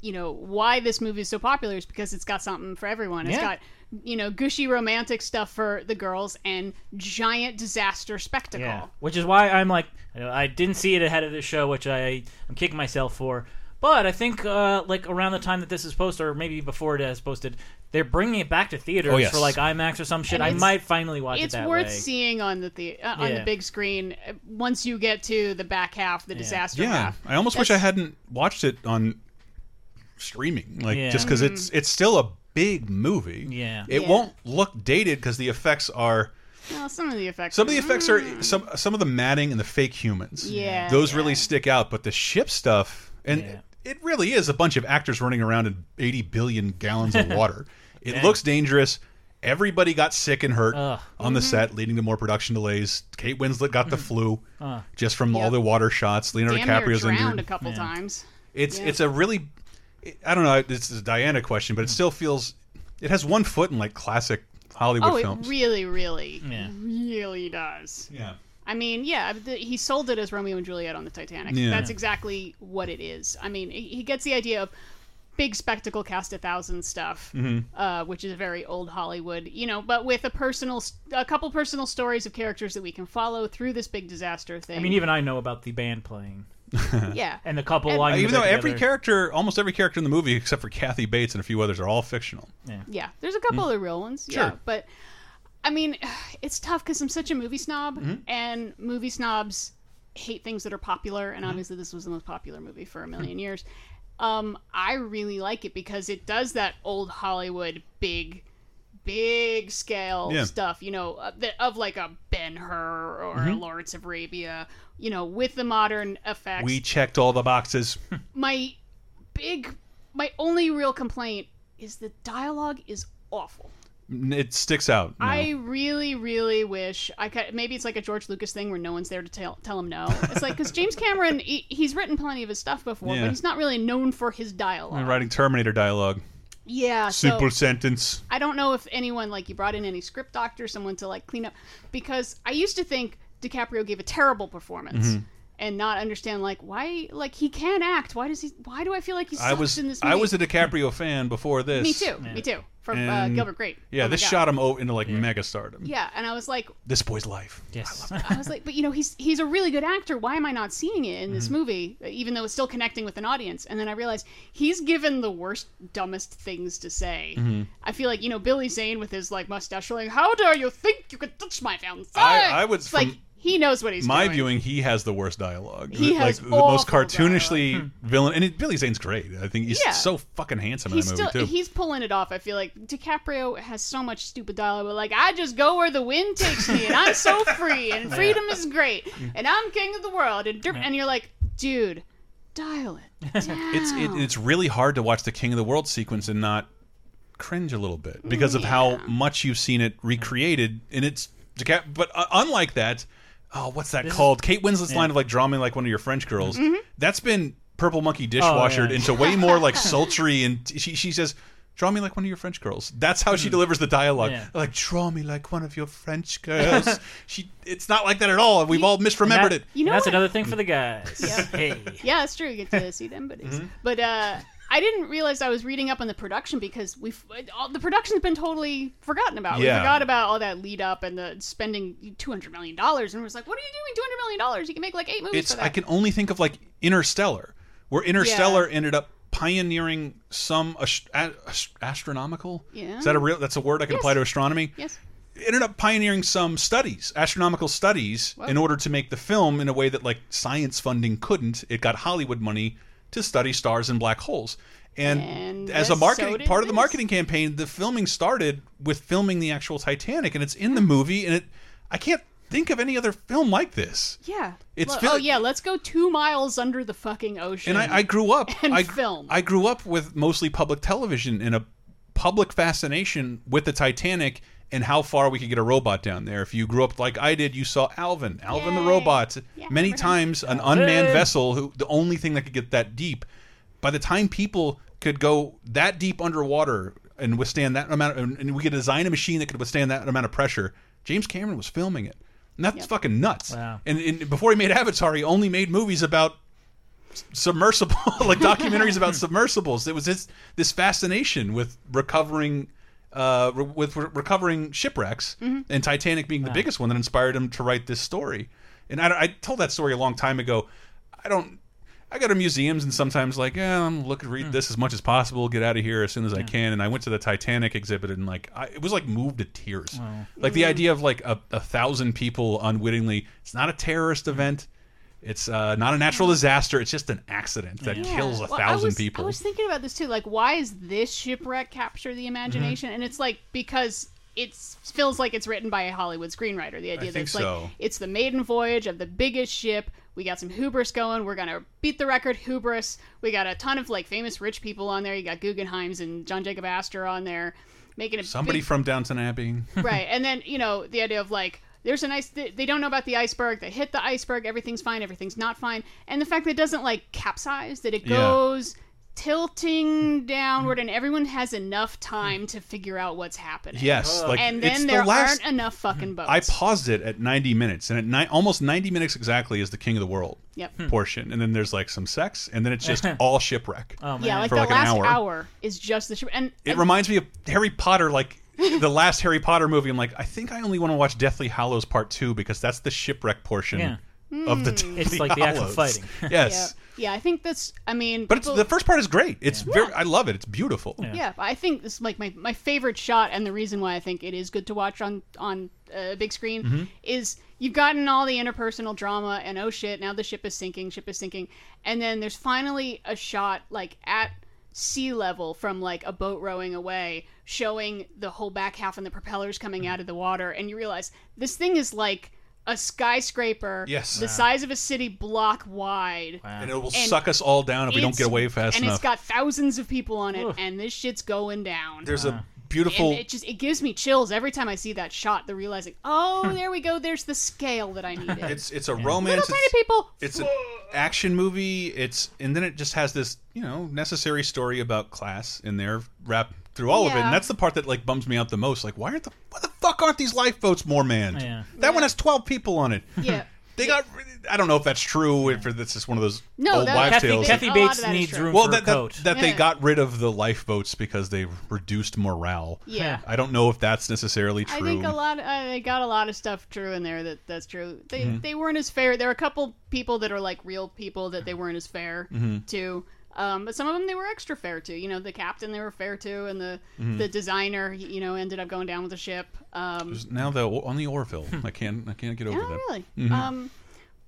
you know, why this movie is so popular is because it's got something for everyone. It's Yeah. got, you know, gushy romantic stuff for the girls and giant disaster spectacle. Yeah, which is why I'm like, I didn't see it ahead of the show, which I I'm kicking myself for. But I think uh, like around the time that this is posted, or maybe before it is posted, they're bringing it back to theaters Oh, yes. for like IMAX or some shit. I might finally watch it's it It's worth way. seeing on the, the uh, on Yeah. the big screen uh, once you get to the back half, the disaster Yeah, half. I almost wish I hadn't watched it on streaming. Like Yeah. just because it's it's still a big movie. Yeah. it Yeah. won't look dated because the effects are. Well, some of the effects. Some of the effects are some some of the matting and the fake humans. Yeah, those really stick out. But the ship stuff, and it really is a bunch of actors running around in eighty billion gallons of water. it Dang. looks dangerous. Everybody got sick and hurt Ugh. on the Mm-hmm. set, leading to more production delays. Kate Winslet got the flu Uh. just from all the water shots. Leonardo Damn near DiCaprio's drowned injured. a couple times. It's Yeah. it's a really, I don't know. It's a Diana question, but it still feels. It has one foot in like classic Hollywood Oh, it films. really, really, Yeah. really does. Yeah. I mean, yeah, the, he sold it as Romeo and Juliet on the Titanic. Yeah. That's exactly what it is. I mean, he he gets the idea of big spectacle cast a thousand stuff, Mhm. uh, which is a very old Hollywood, you know, but with a personal, a couple personal stories of characters that we can follow through this big disaster thing. I mean, even I know about the band playing. Yeah. and the couple And- lying even though together. every character, almost every character in the movie, except for Kathy Bates and a few others, are all fictional. Yeah. Yeah, there's a couple Mm. of real ones. Sure. Yeah, but I mean, it's tough because I'm such a movie snob, Mhm. and movie snobs hate things that are popular. Mm-hmm. And obviously, this was the most popular movie for a million years. Um, I really like it because it does that old Hollywood big, big scale Yeah. stuff. You know, uh, of like a Ben Hur or a Mhm. Lawrence of Arabia. You know, with the modern effects We checked all the boxes. my big my only real complaint is the dialogue is awful it sticks out. no. i really really wish i could maybe it's like a george lucas thing where no one's there to tell, tell him no it's like because james cameron he, he's written plenty of his stuff before Yeah. but he's not really known for his dialogue I'm writing Terminator dialogue. Yeah so sentence. i don't know if anyone like you brought in any script doctor someone to like clean up because i used to think dicaprio gave a terrible perforance Mhm. And not understand like why like he can act. Why does he? Why do I feel like he sucks I was in this movie? I was a DiCaprio fan before this. Me too. Me too. From uh, Gilbert Grape. Yeah, Oh this shot him o- into like mega stardom. Yeah, and I was like, This boy's life. Yes. I was like, but you know, he's he's a really good actor. Why am I not seeing it in this Mm-hmm. movie, even though it's still connecting with an audience? And then I realized he's given the worst, dumbest things to say. Mhm. I feel like you know Billy Zane with his like mustache, like, "How dare you think you could touch my fiance?" I- I would- It's like from he knows what he's doing. My doing. viewing, he has the worst dialogue. He like has the most cartoonishly villain, and it, Billy Zane's great. I think he's Yeah. so fucking handsome He's in that movie too. he's pulling it off. I feel like DiCaprio has so much stupid dialogue, but like I just go where the wind takes me, and I'm so free, and freedom is great, and I'm king of the world, and dir- and you're like, dude, dial it down. It's it, it's really hard to watch the King of the World sequence and not cringe a little bit because of how much you've seen it recreated, and it's but uh, unlike that, oh, what's that This is- called? Kate Winslet's Yeah. line of like draw me like one of your French girls. Mm-hmm. That's been Purple Monkey dishwashered Oh, yeah. into way more like sultry, and she she says. Draw me like one of your French girls. That's how she delivers the dialogue. Yeah. Like, draw me like one of your French girls. she, it's not like that at all. We've all misremembered that- it. You know that's what? another thing for the guys. Yeah. Hey. yeah, that's true. You get to see them buddies. Mm-hmm. But uh, I didn't realize I was reading up on the production because we've the production's been totally forgotten about. We forgot about all that lead up and the spending two hundred million dollars, and it was like, what are you doing? Two hundred million dollars? You can make like eight movies it's for that. I can only think of like Interstellar, where Interstellar ended up pioneering some ast- ast- astronomical. Yeah. Is that a real? That's a word I can apply to astronomy. Yes. Ended up pioneering some studies, astronomical studies, in order to make the film in a way that like science funding couldn't. It got Hollywood money to study stars and black holes. And, And as a marketing so part of the marketing campaign, the filming started with filming the actual Titanic, and it's in the movie. And it, I can't think of any other film like this. Yeah. It's Well, oh yeah, let's go two miles under the fucking ocean. And I, I grew up. and I, film. I grew up with mostly public television and a public fascination with the Titanic and how far we could get a robot down there. If you grew up like I did, you saw Alvin, Alvin the robot, many times an unmanned Alvin. vessel. Who the only thing that could get that deep. By the time people could go that deep underwater and withstand that amount, of, and we could design a machine that could withstand that amount of pressure, James Cameron was filming it. And that's fucking nuts. Wow. And, and before he made Avatar, he only made movies about submersible like documentaries about submersibles it was this this fascination with recovering uh re with re recovering shipwrecks Mhm. and titanic being the biggest one that inspired him to write this story. And I, I told that story a long time ago. I don't i go to museums and sometimes like yeah i'm looking read this as much as possible get out of here as soon as i can. And i went to the titanic exhibit and like I, it was like moved to tears. Wow. like the idea of like a, a thousand people unwittingly it's not a terrorist event it's uh, not a natural disaster. It's just an accident that Yeah. kills a Well, I thousand was- people. I was thinking about this too. Like, why is this shipwreck capture the imagination? Mm-hmm. And it's like because it feels like it's written by a Hollywood screenwriter. The idea that it's so. like it's the maiden voyage of the biggest ship. We got some hubris going. We're gonna beat the record hubris. We got a ton of like famous rich people on there. You got Guggenheim's and John Jacob Astor on there, making a Somebody big from Downton Abbey. right and then you know the idea of like there's a nice they, they don't know about the iceberg they hit the iceberg everything's fine everything's not fine and the fact that it doesn't like capsize that it Yeah. goes tilting downward and everyone has enough time to figure out what's happening Yes, like, and it's then the there last- aren't enough fucking boats I paused it at 90 minutes, and at ni almost 90 minutes exactly is the King of the World Yep. Hmm. portion, and then there's like some sex, and then it's just all shipwreck. Oh, yeah like for the like last an hour. hour. is just the ship and It and- reminds me of Harry Potter, like the last Harry Potter movie. I'm like, I think I only want to watch Deathly Hallows Part Two because that's the shipwreck portion Yeah. of the. Mm. It's Deathly like the actual Hallows. fighting. yes, yeah, yeah i think that's i mean but it's, people- the first part is great. It's very. I love it. It's beautiful. Yeah, but I think this is like my, my favorite shot, and the reason why I think it is good to watch on on a big screen Mhm. is you've gotten all the interpersonal drama, and oh shit, now the ship is sinking, ship is sinking, and then there's finally a shot like at sea level from like a boat rowing away, showing the whole back half and the propellers coming out of the water, and you realize this thing is like a skyscraper Yes. the Wow. size of a city block wide And it will suck us all down if we don't get away fast and enough. And it's got thousands of people on it and this shit's going down There's a beautiful. and it just it gives me chills every time I see that shot. The realizing, oh, hmm. there we go. There's the scale that I needed. It's it's a Little romance. tiny people. it's an action movie. It's and then it just has this you know necessary story about class in there wrapped through all of it, and that's the part that like bums me out the most. Like, why aren't the why the fuck aren't these lifeboats more manned? Yeah. That one has twelve people on it. Yeah. they got. I don't know if that's true. If it's just one of those No, old that- wives' Kathy- tales. Kathy A lot Bates that is needs true. room well, for that a that, coat. that they Yeah. got rid of the lifeboats because they reduced morale. Yeah. I don't know if that's necessarily true. I think a lot. Uh, they got a lot of stuff true in there that that's true. They Mhm. they weren't as fair. There were a couple people that are like real people that they weren't as fair Mhm. to. Um, but some of them they were extra fair to. You know, the captain they were fair to, and the Mhm. the designer you know ended up going down with the ship. Um, now the on the Orville. I can't. I can't get over yeah, that. really. Mhm. Um,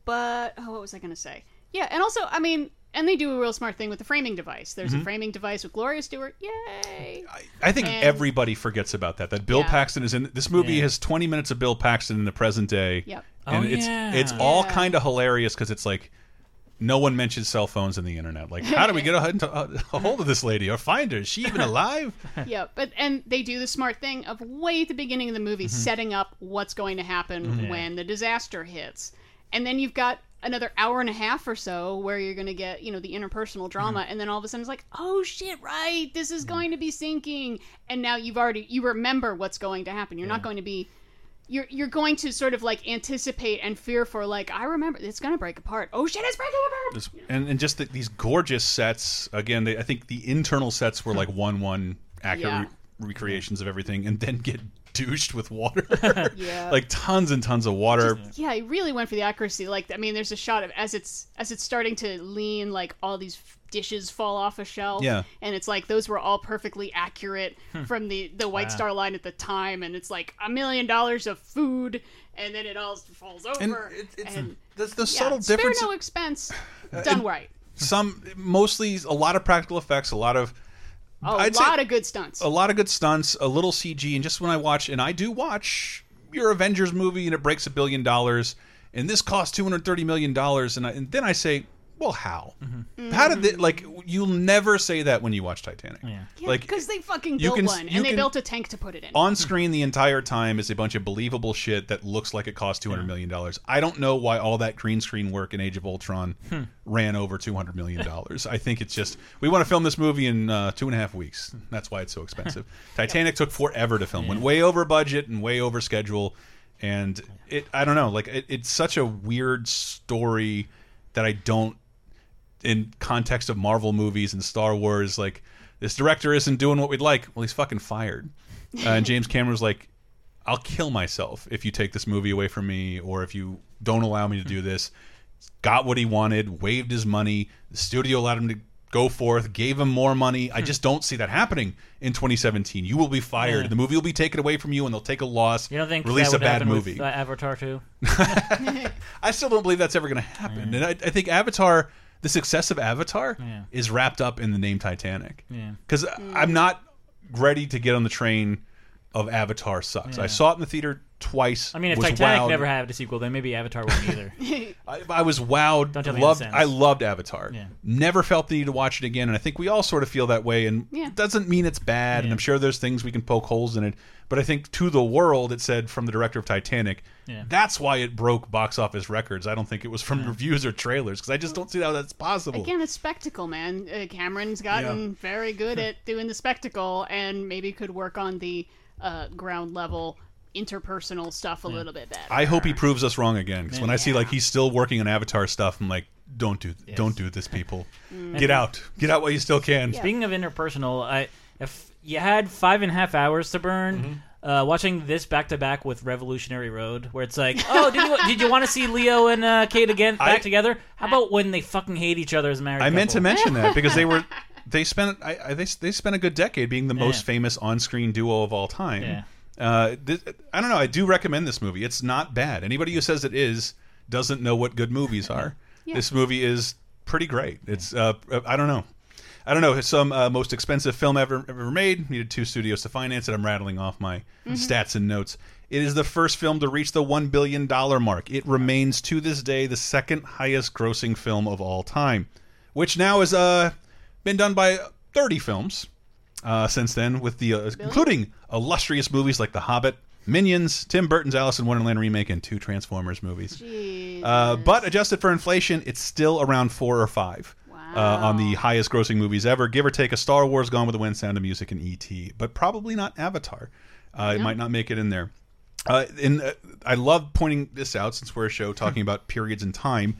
but oh, what was I going to say? Yeah, and also I mean, and they do a real smart thing with the framing device. There's Mhm. a framing device with Gloria Stuart. Yay! I think And- everybody forgets about that. That Bill Yeah. Paxton is in this movie. Yeah. Has 20 minutes of Bill Paxton in the present day. Yep. And Oh, it's yeah. it's all Yeah. kind of hilarious because it's like no one mentions cell phones in the internet. Like, how do we get a, a, a hold of this lady or find her? Is she even alive? yeah, but and they do the smart thing of way at the beginning of the movie Mhm. setting up what's going to happen Mhm. when the disaster hits. And then you've got another hour and a half or so where you're going to get, you know, the interpersonal drama Mm-hmm. and then all of a sudden it's like, "Oh shit, right. This is going to be sinking." And now you've already you remember what's going to happen. You're not going to be you're you're going to sort of like anticipate and fear for like, "I remember it's going to break apart." Oh shit, it's breaking apart. This- and and just the, these gorgeous sets. Again, they, I think the internal sets were like one one accurate Yeah. re- recreations of everything, and then get douched with water. Yeah. like tons and tons of water. yeah, he really went for the accuracy. Like, I mean, there's a shot of as it's as it's starting to lean, like all these f- dishes fall off a shelf. Yeah. and it's like those were all perfectly accurate Hmm. from the the White Wow. Star Line at the time, and it's like a million dollars of food, and then it all falls over. And And, it's the, the yeah, subtle spare difference. no expense, Uh, done and right. Some mostly a lot of practical effects, a lot of Oh, I'd a lot of good stunts. a lot of good stunts, a little CG, and just when I watch, and I do watch your Avengers movie, and it breaks a billion dollars, and this cost two hundred thirty million dollars, and, and then I say, well, how? How did they, like you'll never say that when you watch Titanic? Yeah. Yeah, Like because they fucking built can- one, and they can- built a tank to put it in. on screen the entire time is a bunch of believable shit that looks like it cost two hundred million dollars. I don't know why all that green screen work in Age of Ultron Hmm. ran over two hundred million dollars. I think it's just we want to film this movie in uh, two and a half weeks. That's why it's so expensive. Titanic took forever to film, went way over budget and way over schedule, and it I don't know like it, it's such a weird story that I don't in context of Marvel movies and Star Wars, like this director isn't doing what we'd like. Well, he's fucking fired. Uh, and James Cameron was like, "I'll kill myself if you take this movie away from me, or if you don't allow me to do this." Got what he wanted, waived his money. The studio allowed him to go forth, gave him more money. I just don't see that happening in 2017. You will be fired. Yeah. The movie will be taken away from you, and they'll take a loss. You don't think release a bad movie? with uh, Avatar 2. I still don't believe that's ever going to happen. And I, I think Avatar, the success of Avatar, Yeah. is wrapped up in the name Titanic. Yeah. Because I'm not ready to get on the train of Avatar sucks. I saw it in the theater twice. I mean, if Titanic wowed. never had a sequel, then maybe Avatar wouldn't either. I, I was wowed. Don't tell me loved. that I loved Avatar. Yeah. Never felt the need to watch it again, and I think we all sort of feel that way. And Yeah. it doesn't mean it's bad. And I'm sure there's things we can poke holes in it. But I think to the world, it said from the director of Titanic. Yeah. That's why it broke box office records. I don't think it was from reviews or trailers because I just don't see how that's possible. Again, it's spectacle, man. Uh, Cameron's gotten very good at doing the spectacle, and maybe could work on the uh, ground level interpersonal stuff a little bit better. I hope he proves us wrong again. Because when I see like he's still working on Avatar stuff, I'm like, don't do, don't do this, people. Mm. Get out, get out while you still can. Speaking of interpersonal, I if you had five and a half hours to burn. Mm-hmm. Uh, watching this back to back with Revolutionary Road, where it's like, oh, did you did you want to see Leo and uh, Kate again back I- together? How about when they fucking hate each other as married? I meant to mention that because they were they spent I, I, they they spent a good decade being the most Yeah. famous on-screen duo of all time. Yeah. Uh, this, I don't know. I do recommend this movie. It's not bad. Anybody who says it is doesn't know what good movies are. Yeah. This movie is pretty great. It's uh, I don't know. I don't know. It's some uh, most expensive film ever ever made. Needed two studios to finance it. I'm rattling off my Mhm. stats and notes. It is the first film to reach the one billion dollar mark. It remains to this day the second highest grossing film of all time, which now has uh, been done by 30 films uh, since then, with the uh, including illustrious movies like The Hobbit, Minions, Tim Burton's Alice in Wonderland remake, and two Transformers movies. Uh, but adjusted for inflation, it's still around four or five uh, on the highest grossing movies ever, give or take a Star Wars, Gone with the Wind, Sound of Music, and E.T., but probably not Avatar. Uh, It might not make it in there. Uh, and uh, I love pointing this out since we're a show talking about periods in time.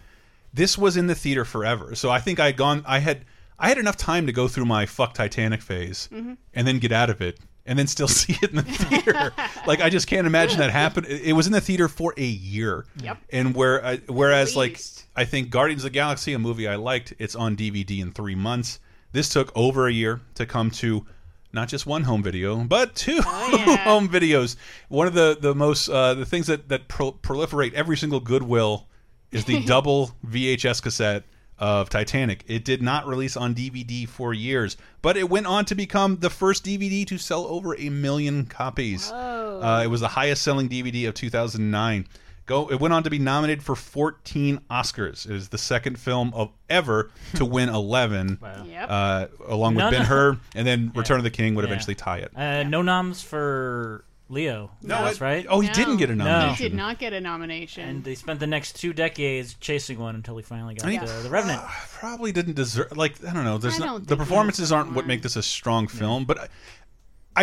This was in the theater forever, so I think I had gone. I had I had enough time to go through my fuck Titanic phase Mhm. and then get out of it and then still see it in the theater. like I just can't imagine that happen. It was in the theater for a year. Yep. And where I, whereas like I think Guardians of the Galaxy, a movie I liked, it's on DVD in three months. This took over a year to come to not just one home video, but two home videos. One of the the most uh, the things that that pro proliferate every single Goodwill is the double VHS cassette of Titanic. It did not release on DVD for years, but it went on to become the first DVD to sell over a million copies. Uh, it was the highest selling DVD of 2009. Go. It went on to be nominated for 14 Oscars. It is the second film of ever to win 11, Yep. uh, along with None Ben Hur, and then Return of the King would Yeah. eventually tie it. Uh, no noms for Leo. No, that's right. oh, he didn't get a No. nomination. He did not get a nomination. And they spent the next two decades chasing one until he finally got I mean, the, the Revenant. Probably didn't deserve. Like I don't know. There's I not, don't the think he performances aren't what make this a strong film, but. I,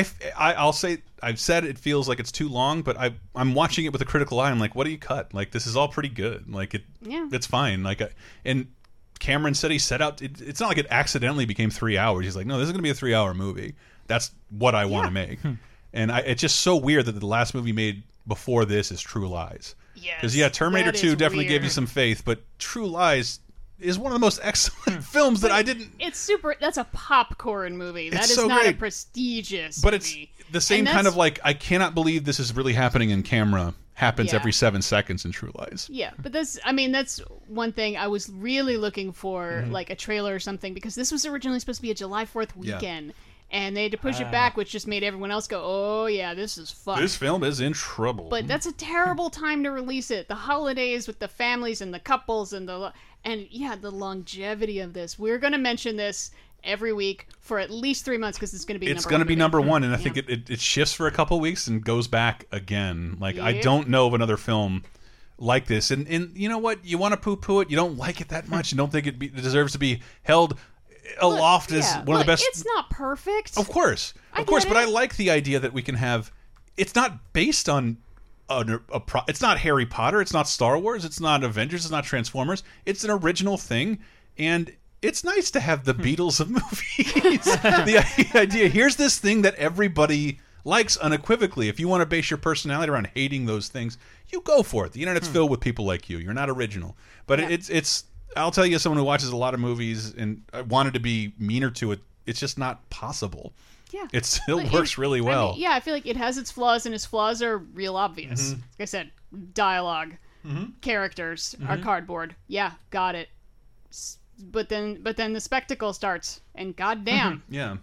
I, I I'll say I've said it feels like it's too long, but I I'm watching it with a critical eye. I'm like, what do you cut? Like this is all pretty good. Like it, Yeah. it's fine. Like I, and Cameron said he set out. It, it's not like it accidentally became three hours. He's like, no, this is going to be a three hour movie. That's what I want to make. Hmm. And I, it's just so weird that the last movie made before this is True Lies. Because yeah, Terminator Two definitely gave you some faith, but True Lies is one of the most excellent films that I didn't. It's super. That's a popcorn movie. That is so not a prestigious. But it's the same kind of like I cannot believe this is really happening in camera. Happens Yeah. every seven seconds in True Lies. Yeah, but that's. I mean, that's one thing I was really looking for, Mhm. like a trailer or something, because this was originally supposed to be a July Fourth Yeah. Weekend, and they had to push Ah. it back, which just made everyone else go, "Oh yeah, this is fun." This film is in trouble. But that's a terrible time to release it. The holidays with the families and the couples and the and yeah, the longevity of this. We're going to mention this every week for at least three months because it's going to be. it's number going to one be movie. number one, and I Yeah. think it, it, it shifts for a couple weeks and goes back again. Like I don't know of another film like this. And and you know what? You want to poo poo it. You don't like it that much. You don't think it, be, it deserves to be held aloft as Yeah, one of the best. It's not perfect. Of course, I of course, but I like the idea that we can have. It's not based on a, a pro, It's not Harry Potter. It's not Star Wars. It's not Avengers. It's not Transformers. It's an original thing, and it's nice to have the Hmm. Beatles of movies. the idea here's this thing that everybody likes unequivocally. If you want to base your personality around hating those things, you go for it. The internet's Hmm. filled with people like you. You're not original, but Yeah. it's it's. I'll tell you, as someone who watches a lot of movies and I wanted to be meaner to it, it's just not possible. Yeah. It still But works it- really I mean, well. yeah, I feel like it has its flaws, and its flaws are real obvious. Mhm. Like I said, dialog Mhm. characters are Mhm. cardboard. Yeah, got it. But then, but then the spectacle starts, and goddamn, Yeah.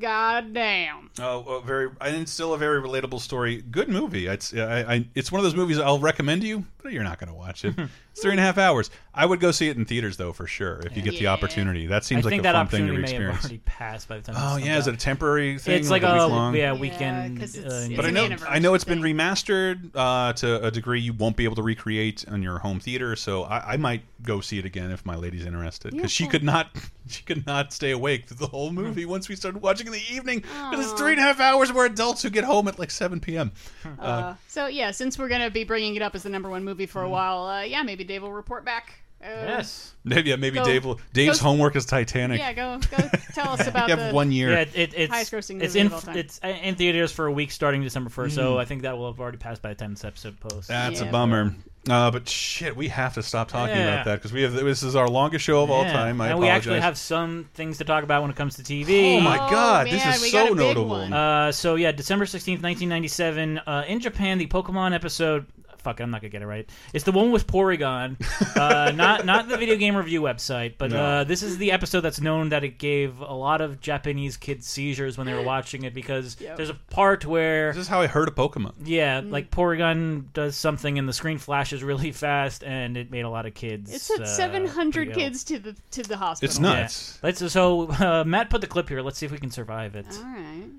goddamn. Oh, uh, very, and it's still a very relatable story. Good movie. It's I, I it's one of those movies I'll recommend to you, but you're not going to watch it. it's three and a half hours. I would go see it in theaters though for sure if you get the Yeah. opportunity. That I seems like think a that fun thing to opportunity may have experience. already passed by the time. Oh this yeah, comes is it out. a temporary thing? It's like, a a week long? yeah weekend. uh, But I know I know it's been remastered uh, to a degree you won't be able to recreate on your home theater. So I, I might go see it again if my lady's interested because Yeah, she could not she could not stay awake through the whole movie once we started watching in the evening because it's three and a half hours. We're adults who get home at like seven p.m. Uh, Uh, so yeah, since we're gonna be bringing it up as the number one movie for a while, uh, yeah, maybe Dave will report back. Uh, maybe yeah, maybe Go- Dave will. Dave's go- homework is Titanic. Yeah, go go tell us about You have the one year. Yeah, it, it's highest grossing it's movie in of all time. it's in theaters for a week starting December first. So Mm. I think that will have already passed by the time this episode posts. That's a bummer. Uh, but shit, we have to stop talking Yeah. about that because we have this is our longest show of all time. I and we actually have some things to talk about when it comes to TV. Oh my Oh, God, this man, is so notable. Uh, so yeah, December sixteenth, nineteen ninety seven. Uh, in Japan, the Pokemon episode. Fuck, it, I'm not gonna get it right. It's the one with Porygon, uh, not not the video game review website, but No. uh, this is the episode that's known that it gave a lot of Japanese kids seizures when they were watching it because there's a part where This is how I heard of Pokemon. yeah, like Porygon does something and the screen flashes really fast, and it made a lot of kids. It sent uh, 700 kids to the to the hospital. It's nuts. Yeah. Let's so uh, Matt put the clip here. Let's see if we can survive it. All right.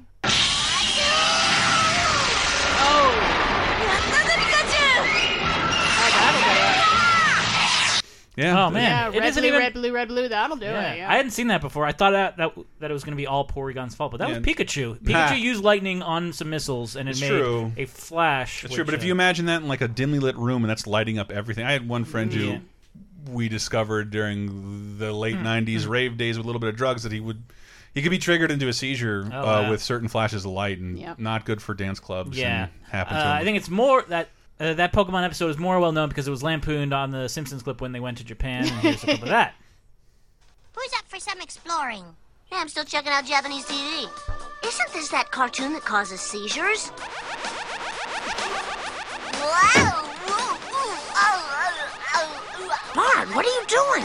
Yeah. Oh man, yeah, it red isn't blue, even. red blue, red blue. That'll do yeah. it. Yeah. I hadn't seen that before. I thought that that, that it was going to be all Porygon's fault, but that Yeah. was Pikachu. Nah. Pikachu used lightning on some missiles, and it It's made true. a flash. That's true, which, but if uh, you imagine that in like a dimly lit room and that's lighting up everything. I had one friend who Yeah. we discovered during the late Hmm. '90s rave days with a little bit of drugs that he would he could be triggered into a seizure Oh, uh, wow. with certain flashes of light and Yep. not good for dance clubs. Yeah, and happened Uh, to him. I think it's more that uh, that Pokemon episode is more well known because it was lampooned on the Simpsons clip when they went to Japan. And here's a clip of that. Who's up for some exploring? Yeah, I'm still checking out Japanese TV. Isn't this that cartoon that causes seizures? Wow! Bart, what are you doing?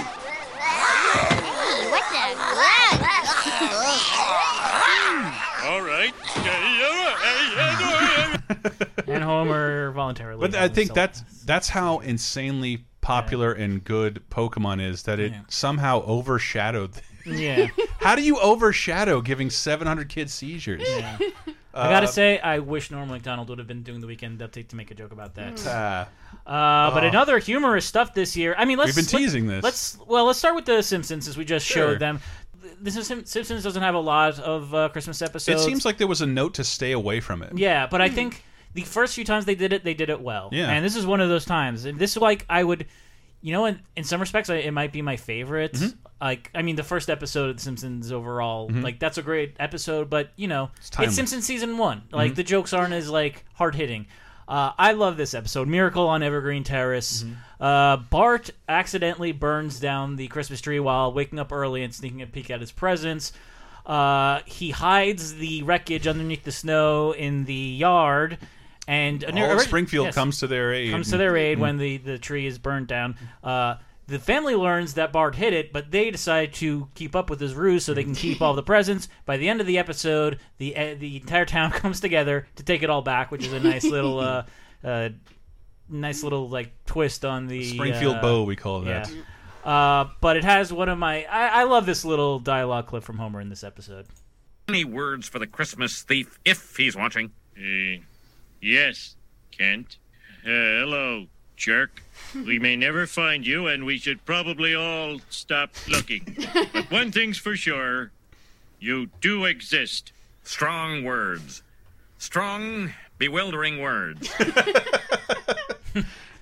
Hey, what All right. and Homer voluntarily. But I think himself- that's that's how insanely popular and good Pokemon is that it Yeah. somehow overshadowed. Yeah. how do you overshadow giving 700 kids seizures? Yeah. I gotta Uh, say, I wish Norm Macdonald would have been doing the weekend update to make a joke about that. Ah. Uh, but Oh. another humorous stuff this year. I mean, let's We've been let- teasing this. Let's well, let's start with the Simpsons since we just Sure. showed them. This is Simpsons doesn't have a lot of uh, Christmas episodes. It seems like there was a note to stay away from it. Yeah, but I think the first few times they did it, they did it well. Yeah. And this is one of those times. And this is like I would, you know, in, in some respects, I, it might be my favorite. Mhm. Like, I mean, the first episode of The Simpsons overall, Mhm. like that's a great episode. But you know, it's, timeless. Simpsons season one. Like Mhm. the jokes aren't as like hard hitting. Uh, I love this episode. Miracle on Evergreen Terrace. Mm-hmm. Uh, Bart accidentally burns down the Christmas tree while waking up early and sneaking a peek at his presents. Uh, he hides the wreckage underneath the snow in the yard, and All of Springfield comes to their aid. Comes to their aid Mhm. when the, the tree is burned down. The family learns that Bart hid it, but they decide to keep up with his ruse so they can keep all the presents. By the end of the episode, the uh, the entire town comes together to take it all back, which is a nice little uh, uh, nice little like twist on the Springfield uh, bow, we call yeah. that. Uh, but it has one of my I, I love this little dialogue clip from Homer in this episode. Any words for the Christmas thief if he's watching? Uh, yes, Kent. Uh, hello, jerk. We may never find you, and we should probably all stop looking. but one thing's for sure you do exist. Strong words. Strong, bewildering words.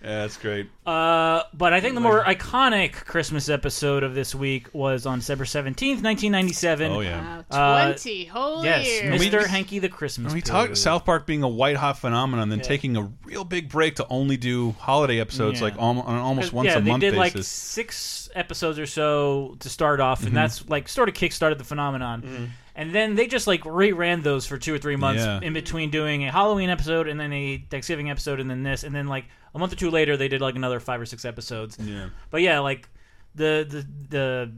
Yeah, that's great. Uh, but I think the more iconic Christmas episode of this week was on December seventeenth, nineteen ninety seven. Oh, yeah. Wow, uh, 20 whole yes, years. Mr. Hanky the Christmas. we Pig. talk South Park being a white hot phenomenon, then Yeah. taking a real big break to only do holiday episodes Yeah. like almo- on an almost uh, once yeah, a month they did like basis. six episodes or so to start off, and mm-hmm. that's like sort of kickstarted the phenomenon. Mm-hmm. And then they just like reran those for two or three months Yeah. in between doing a Halloween episode and then a Thanksgiving episode and then this, and then like a month or two later they did like another five or six episodes. Yeah. But yeah, like the the the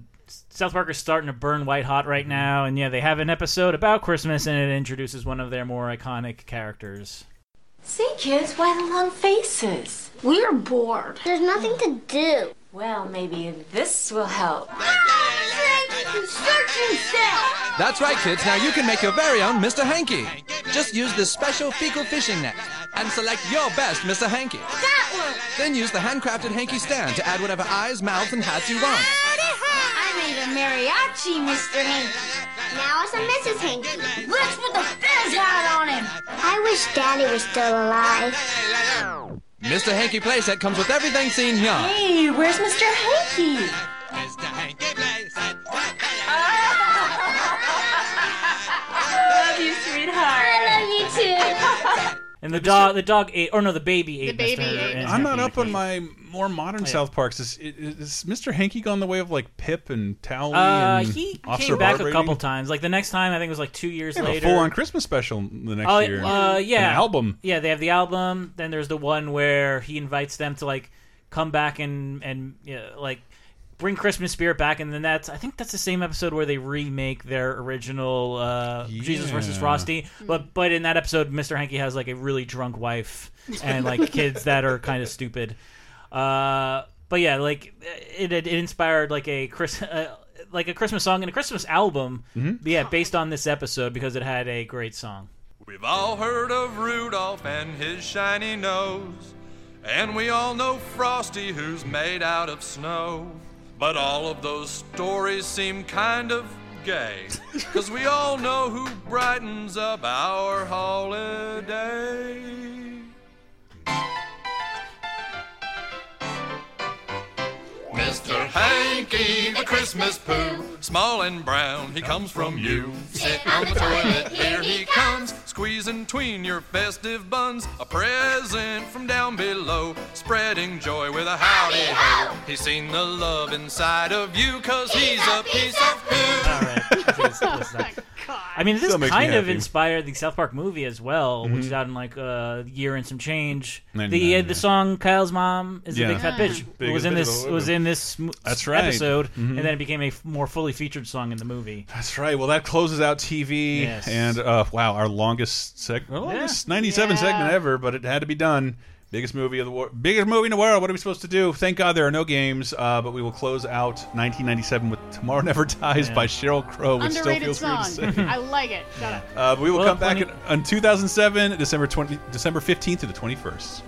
South Park is starting to burn white hot right mm-hmm. now, and yeah, they have an episode about Christmas and it introduces one of their more iconic characters. See, kids, why the long faces? We're bored. There's nothing hmm. to do. Well, maybe this will help. Ah, Construction set! That's right, kids. Now you can make your very own Mr. Hanky. Just use this special fecal fishing net and select your best Mr. Hanky. That one! Then use the handcrafted hanky stand to add whatever eyes, mouths, and hats you want. I made a mariachi, Mr. Hanky. Now it's a Mrs. Hanky. Let's put the fizz hat on him. I wish Daddy was still alive. Mr. Hanky playset comes with everything seen here. Hey, where's Mr. Hanky? I love you, sweetheart. I love you too. And the dog, the dog ate, or no, the baby ate. baby Mr. ate and I'm not Hanky. up on my more modern Oh, yeah. South Parks. Is, is Mr. Hanky gone the way of like Pip and Towelie Uh, and he Officer came back Barbrady? a couple times. Like the next time, I think it was like two years They have a later. full-on Christmas special the next oh, year. Uh, yeah, An album. Yeah, they have the album. Then there's the one where he invites them to like come back and and yeah, like bring Christmas spirit back. And then that's I think that's the same episode where they remake their original uh, Jesus versus Frosty. But but in that episode, Mr. Hanky has like a really drunk wife and like kids that are kind of stupid. Uh, but yeah, like it, it, it inspired like a Chris. Uh, like a Christmas song and a Christmas album, Mm-hmm. yeah, based on this episode because it had a great song. We've all heard of Rudolph and his shiny nose. And we all know Frosty, who's made out of snow. But all of those stories seem kind of gay. Cause we all know who brightens up our holiday. Mr. Hanky, the Christmas poo, small and brown, he comes from you. Sit on the toilet, here he comes, squeezing tween your festive buns. A present from down below, spreading joy with a howdy ho. He's seen the love inside of you, cause he's a piece of poo. All right. Let's- let's I mean, this Still makes me kind of happy. inspired the South Park movie as well, which Mhm. is out in like a year and some change. 99, the uh, yeah. the song "Kyle's Mom is Yeah. a big fat bitch" Big was as in bitch this of a was woman. in this That's right. episode, Mhm. and then it became a f- more fully featured song in the movie. That's right. Well, that closes out TV, Yes. and uh, wow, our longest seg- well, longest ninety-seven Yeah. segment ever, but it had to be done. Biggest movie of the war, biggest movie in the world. What are we supposed to do? Thank God there are no games, uh, but we will close out 1997 with "Tomorrow Never Dies" Yeah. by Sheryl Crow, which Underrated still feels song. weird to say. I like it. Shut up. Uh, but we will Well, come back plenty- in, on 2007, December 20, December 15th to the 21st.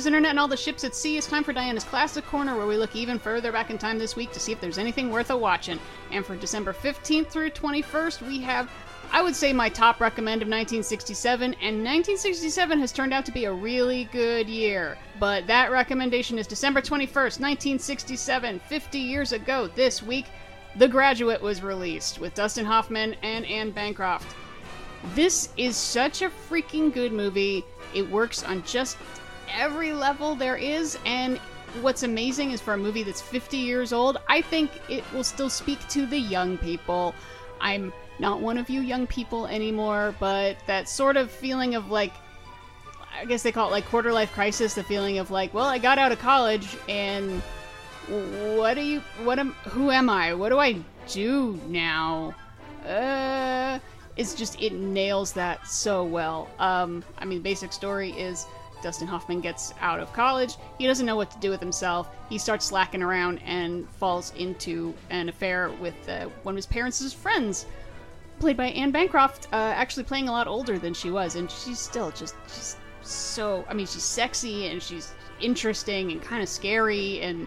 Mrs. Internet and all the ships at sea. It's time for Diana's Classic Corner, where we look even further back in time this week to see if there's anything worth a watching. And for December 15th through 21st, we have, I would say, my top recommend of 1967. And 1967 has turned out to be a really good year. But that recommendation is December 21st, 1967, 50 years ago this week. The Graduate was released with Dustin Hoffman and Anne Bancroft. This is such a freaking good movie. It works on just every level there is, and what's amazing is for a movie that's 50 years old, I think it will still speak to the young people. I'm not one of you young people anymore, but that sort of feeling of like, I guess they call it like quarter life crisis, the feeling of like, well, I got out of college and what do you what am who am I? What do I do now? Uh it's just it nails that so well. Um I mean basic story is Dustin Hoffman gets out of college. He doesn't know what to do with himself. He starts slacking around and falls into an affair with uh, one of his parents' friends, played by Anne Bancroft, uh, actually playing a lot older than she was, and she's still just just so. I mean, she's sexy and she's interesting and kind of scary and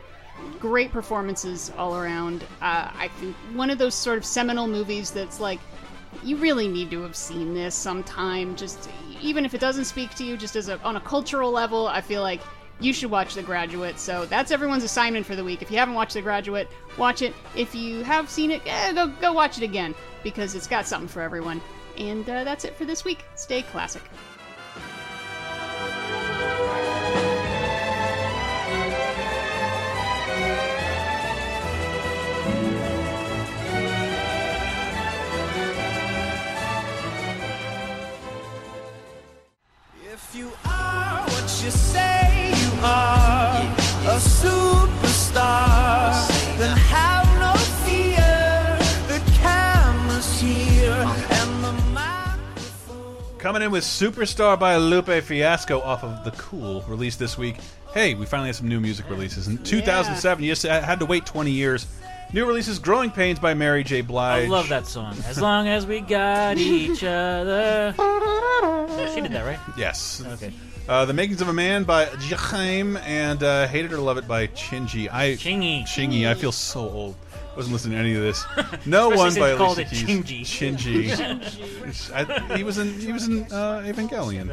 great performances all around. Uh, I think one of those sort of seminal movies that's like you really need to have seen this sometime. Just even if it doesn't speak to you, just as a on a cultural level, I feel like you should watch The Graduate. So that's everyone's assignment for the week. If you haven't watched The Graduate, watch it. If you have seen it, eh, go go watch it again because it's got something for everyone. And uh, that's it for this week. Stay classic. Are, a superstar, then have no fear. The camera's here and the Coming in with Superstar by Lupe Fiasco off of The Cool, released this week. Hey, we finally have some new music releases. In 2007, you just had to wait 20 years. New releases Growing Pains by Mary J. Blige. I love that song. As long as we got each other. She did that, right? Yes. Okay. Uh, the Makings of a Man by Jaheim and uh, Hate It or Love It by Chingy. I Chingy. Chingy. I feel so old. I wasn't listening to any of this. No one by called Alicia it Keys. Chingy. Chingy. I, he was in. He was in uh, Evangelion.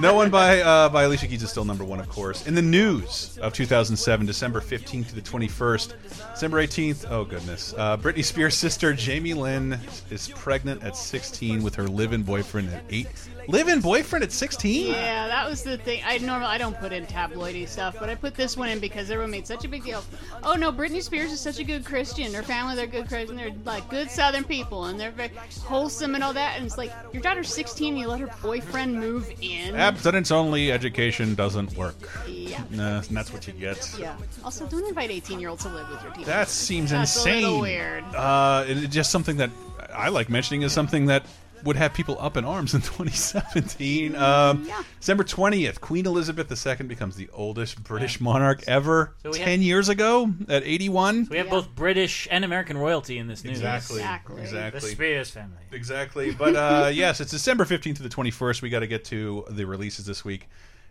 no one by uh, by Alicia Keys is still number one, of course. In the news of 2007, December 15th to the 21st, December 18th. Oh goodness! Uh, Britney Spears' sister Jamie Lynn is pregnant at 16 with her live-in boyfriend at eight. Live-in boyfriend at 16? Yeah, that was the thing. I normally I don't put in tabloidy stuff, but I put this one in because everyone made such a big deal. Oh no, Britney Spears is such a good Christian. Her family, they're good Christian. They're like good Southern people, and they're very wholesome and all that. And it's like your daughter's 16, you let her boyfriend move in. Abstinence only education doesn't work. Yeah. Nah, and that's what you get. Yeah. Also, don't invite 18 year olds to live with your teenagers. That seems That's insane. Weird. Uh, it's just something that I like mentioning is something that would have people up in arms in 2017. Um, December 20th, Queen Elizabeth II becomes the oldest British monarch ever. So 10 have- years ago at 81. We have both British and American royalty in this news. Exactly. Exactly. Exactly. The Spears family. Exactly. But uh, yes, it's December 15th to the 21st. We got to get to the releases this week.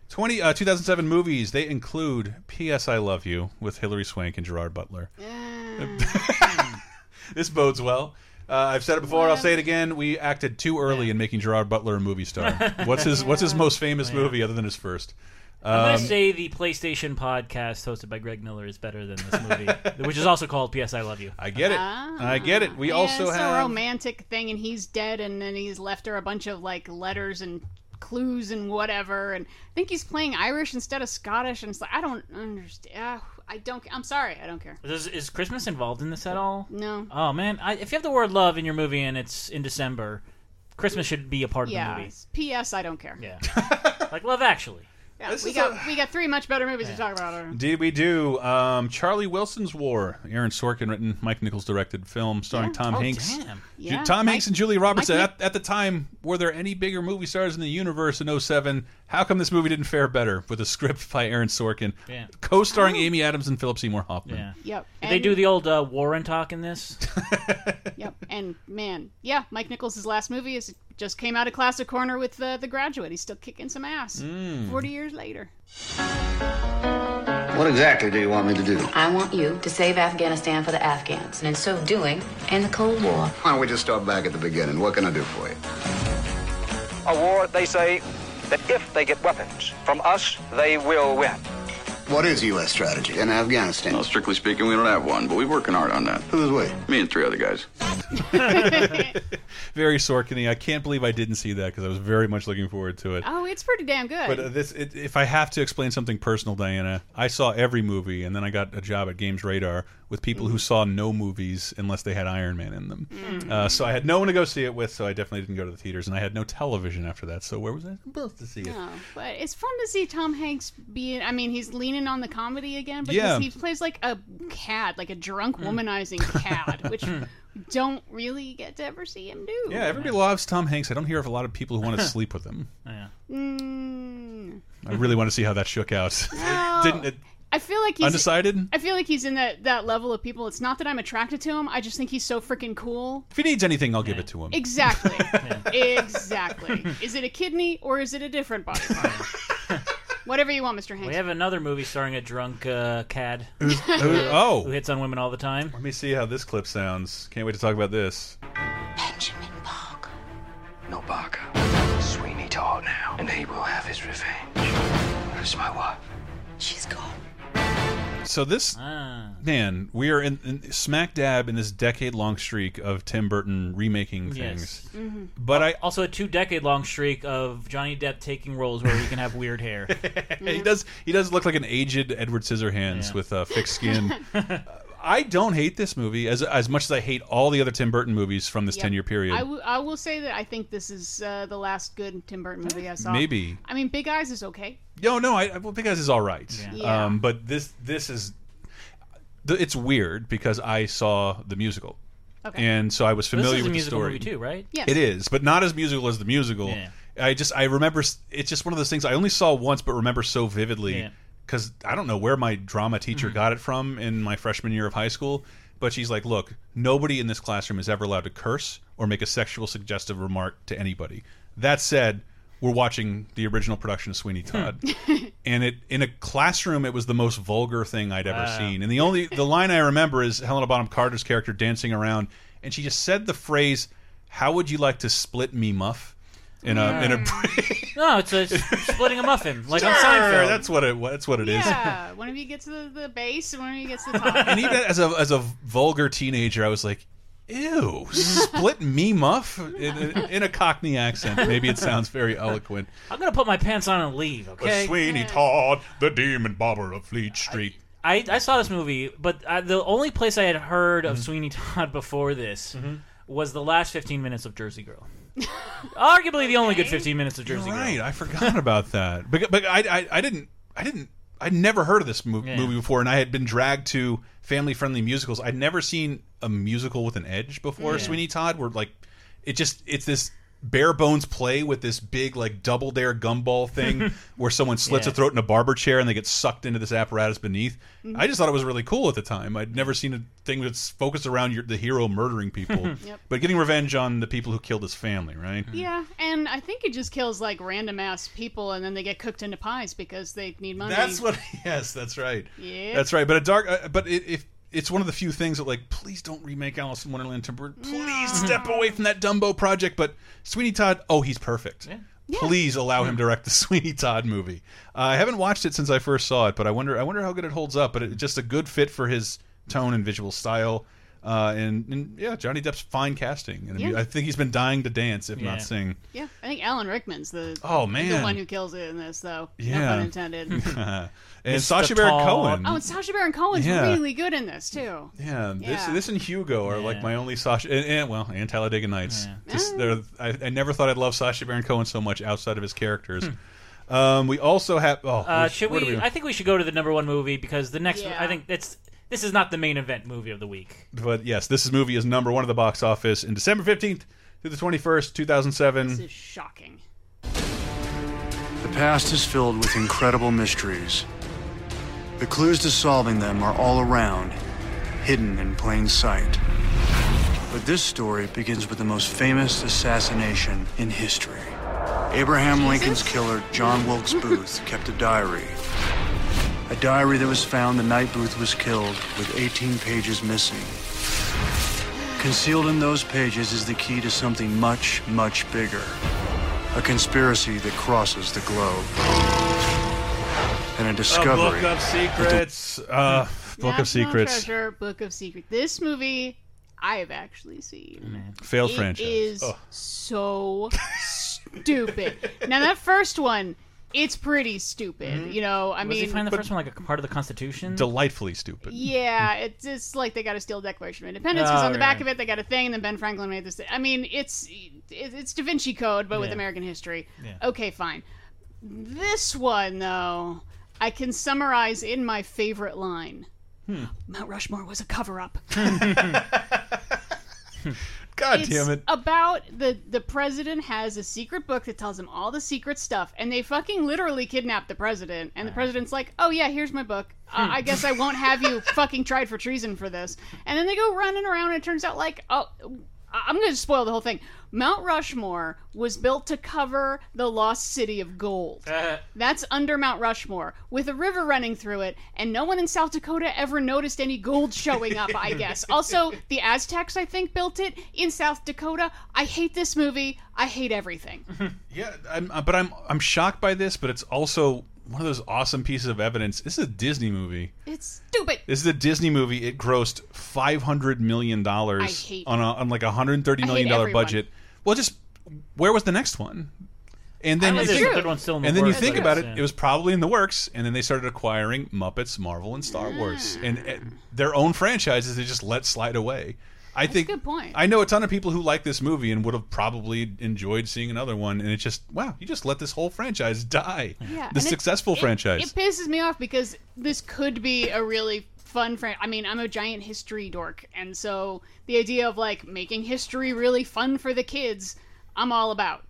20, uh, 2007 movies. They include P.S. I Love You with Hilary Swank and Gerard Butler. this bodes well. Uh, I've said it before. I'll say it again. We acted too early in making Gerard Butler a movie star. What's his What's his most famous movie other than his first? I'm gonna Um, say the PlayStation podcast hosted by Greg Miller is better than this movie, which is also called "P.S. I Love You." I get it. I get it. We Yeah, also it's a have romantic thing, and he's dead, and then he's left her a bunch of like letters and clues and whatever. And I think he's playing Irish instead of Scottish, and it's like I don't understand. I don't. I'm sorry, I don't care. Is, is Christmas involved in this at all? No. Oh man, I, if you have the word love in your movie and it's in December, Christmas should be a part of yeah. the movie. P.S. I don't care. Yeah. like Love Actually. Yeah, This we is got we got three much better movies to talk about. Did we do um, Charlie Wilson's War? Aaron Sorkin written, Mike Nichols directed film starring Yeah. Tom Oh, Hanks. damn. Ju- Yeah. Tom Mike- Hanks and Julia Roberts. At, at the time, were there any bigger movie stars in the universe in 07? How come this movie didn't fare better with a script by Aaron Sorkin, Yeah. co-starring Amy Adams and Philip Seymour Hoffman? Yeah. Yep. Did they do the old uh, Warren talk in this? Yep. And man, yeah, Mike Nichols' last movie is just came out of Classic Corner with uh, The Graduate. He's still kicking some ass. Mm. Forty years later. What exactly do you want me to do? I want you to save Afghanistan for the Afghans, and in so doing, end the Cold War. Why don't we just start back at the beginning? What can I do for you? A war, they say, that if they get weapons from us, they will win. What is U.S. strategy in Afghanistan? Well, strictly speaking, we don't have one, but we're working hard on that. Who's we? Me and three other guys. Very Sorkin-y. I can't believe I didn't see that because I was very much looking forward to it. Oh, it's pretty damn good. But uh, this, it, if I have to explain something personal, Diana, I saw every movie, and then I got a job at GamesRadar with people who saw no movies unless they had Iron Man in them. Mm. Uh, so I had no one to go see it with, so I definitely didn't go to the theaters, and I had no television after that. So where was I supposed to see it? No, but it's fun to see Tom Hanks being. I mean, he's leaning on the comedy again, because Yeah. he plays like a cad, like a drunk womanizing cad, which don't really get to ever see him do. Yeah, everybody loves Tom Hanks. I don't hear of a lot of people who want to sleep with him. Yeah. Mm, I really want to see how that shook out. No. Didn't it? I feel like he's Undecided? I feel like he's in that that level of people. It's not that I'm attracted to him. I just think he's so freaking cool. If he needs anything, I'll give it to him. Exactly. Exactly. Is it a kidney or is it a different body part? Whatever you want, Mr. Hanks. We have another movie starring a drunk uh, cad. Who's- who- oh. who hits on women all the time. Let me see how this clip sounds. Can't wait to talk about this. Benjamin Parker. No Barker. Sweeney Todd now, and he will have his revenge. Where's my wife? She's gone. So this Ah. man, we are in, in smack dab in this decade-long streak of Tim Burton remaking things. Yes. Mhm. But I also a two decade long streak of Johnny Depp taking roles where he can have weird hair. he does he does look like an aged Edward Scissorhands Yeah. with uh, fixed skin. I don't hate this movie as as much as I hate all the other Tim Burton movies from this Yep. ten year period. I, w- I will say that I think this is uh, the last good Tim Burton movie I saw. Maybe. I mean, Big Eyes is okay. No, no, I, I well, because is all right. Yeah. Um, but this this is it's weird because I saw the musical. Okay. And so I was This familiar is a with the story movie too, right? Yes. It is, but not as musical as the musical. Yeah. I just I remember it's just one of those things I only saw once, but remember so vividly Yeah. Because I don't know where my drama teacher mm-hmm. got it from in my freshman year of high school. But she's like, look, nobody in this classroom is ever allowed to curse or make a sexual suggestive remark to anybody. That said, we're watching the original production of Sweeney Todd, and it in a classroom it was the most vulgar thing I'd ever Wow. seen. And the only the line I remember is Helena Bonham Carter's character dancing around, and she just said the phrase, "How would you like to split me, muff?" In a in a No, it's, a, it's splitting a muffin, like on Sure, Seinfeld. That's what it. That's what it is. Yeah, one of you gets the, the base, and one of you gets to the top. And even as a as a vulgar teenager, I was like, "Ew, split me, muff," in, in, in a Cockney accent. Maybe it sounds very eloquent. I'm gonna put my pants on and leave. Okay. Sweeney Todd, the demon barber of Fleet Street. I, I saw this movie, but uh, the only place I had heard of Sweeney Todd before this was the last 15 minutes of Jersey Girl. Arguably the only good 15 minutes of Jersey Girl. Right, I forgot about that. But but I, I I didn't I didn't I'd never heard of this mo Yeah. movie before, and I had been dragged to family friendly musicals. I'd never seen a musical with an edge before. Yeah. Sweeney Todd, where like it just it's this bare bones play with this big like double dare gumball thing where someone slits Yeah. a throat in a barber chair and they get sucked into this apparatus beneath. Mhm. I just thought it was really cool at the time. I'd never seen a thing that's focused around your, the hero murdering people, Yep. but getting revenge on the people who killed his family. Right? Yeah, and I think it just kills like random ass people, and then they get cooked into pies because they need money. That's what. Yes, that's right. Yeah. That's right. But a dark. Uh, but it, if it's one of the few things that like, please don't remake Alice in Wonderland. Timber. Please step away from that Dumbo project. But Sweeney Todd. Oh, he's perfect. Please allow him to direct the Sweeney Todd movie. Uh, I haven't watched it since I first saw it, but I wonder. I wonder how good it holds up. But it's just a good fit for his tone and visual style. Uh, and, and yeah, Johnny Depp's fine casting, and Yeah. I think he's been dying to dance, if Yeah. not sing. Yeah, I think Alan Rickman's the Oh, the man. one who kills it in this, though. No Yeah. pun intended. and Mr. Sacha Baron Cohen. oh, and Sacha Baron Cohen's Yeah. really good in this too. Yeah, this Yeah. this and Hugo are like my only Sasha, and, and well, and Talladega Nights. Just they're, I, I never thought I'd love Sacha Baron Cohen so much outside of his characters. Um, we also have. Oh, Uh, where- should where we, I think we should go to the number one movie because the next. Yeah. I think it's this is not the main event movie of the week. But yes, this is movie is number one at the box office in December fifteenth through the twenty first, two thousand This seven. is shocking. The past is filled with incredible mysteries. The clues to solving them are all around, hidden in plain sight. But this story begins with the most famous assassination in history. Abraham Lincoln's killer, John Wilkes Booth, kept a diary. A diary that was found the night Booth was killed with 18 pages missing. Concealed in those pages is the key to something much, much bigger. A conspiracy that crosses the globe. And a A discovery. book of secrets. Uh, book of secrets. Treasure, Book of Secrets. This movie I have actually seen. Failed It franchise. is Ugh. so stupid. Now that first one, it's pretty stupid. You know, I Was mean, he find the first one like a part of the Constitution? Delightfully stupid. Yeah, it's just like they got to steal Declaration of Independence because Oh, on the back of it they got a thing, and then Ben Franklin made this. Thing. I mean, it's it's Da Vinci Code, but with American history. Yeah. Okay, fine. This one though, I can summarize in my favorite line. Hmm. Mount Rushmore was a cover-up. God it's damn it. About the the president has a secret book that tells him all the secret stuff, and they fucking literally kidnap the president. And the president's like, "Oh yeah, here's my book. Uh, I guess I won't have you fucking tried for treason for this." And then they go running around, and it turns out like, oh. I'm going to spoil the whole thing. Mount Rushmore was built to cover the lost city of gold. That's under Mount Rushmore, with a river running through it, and no one in South Dakota ever noticed any gold showing up, I guess. Also, the Aztecs, I think, built it in South Dakota. I hate this movie. I hate everything. Yeah, I'm, uh, but I'm I'm shocked by this, but it's also one of those awesome pieces of evidence. This is a Disney movie. It's stupid. This is a Disney movie. It grossed five hundred million dollars on a on like a hundred thirty I hate million dollar everyone. budget. Well, just where was the next one? And then I you think think, there's a third one still in the and then you think I about guess, it, it was probably in the works, and then they started acquiring Muppets, Marvel, and Star Wars, and uh, their own franchises they just let slide away. I think good point. I know a ton of people who like this movie and would have probably enjoyed seeing another one, and it's just wow, you just let this whole franchise die. Yeah, the and successful it- franchise. It pisses me off because this could be a really fun fran I mean, I'm a giant history dork, and so the idea of like making history really fun for the kids, I'm all about.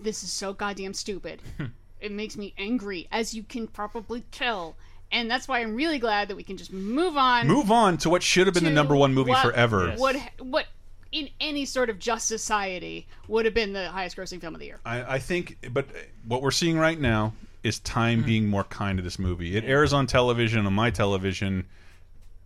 This is so goddamn stupid. it makes me angry, as you can probably tell. And that's why I'm really glad that we can just move on. Move on to what should have been the number one movie what forever. Would what in any sort of just society would have been the highest grossing film of the year. I, I think, but what we're seeing right now is time mm-hmm. being more kind to this movie. It airs on television on my television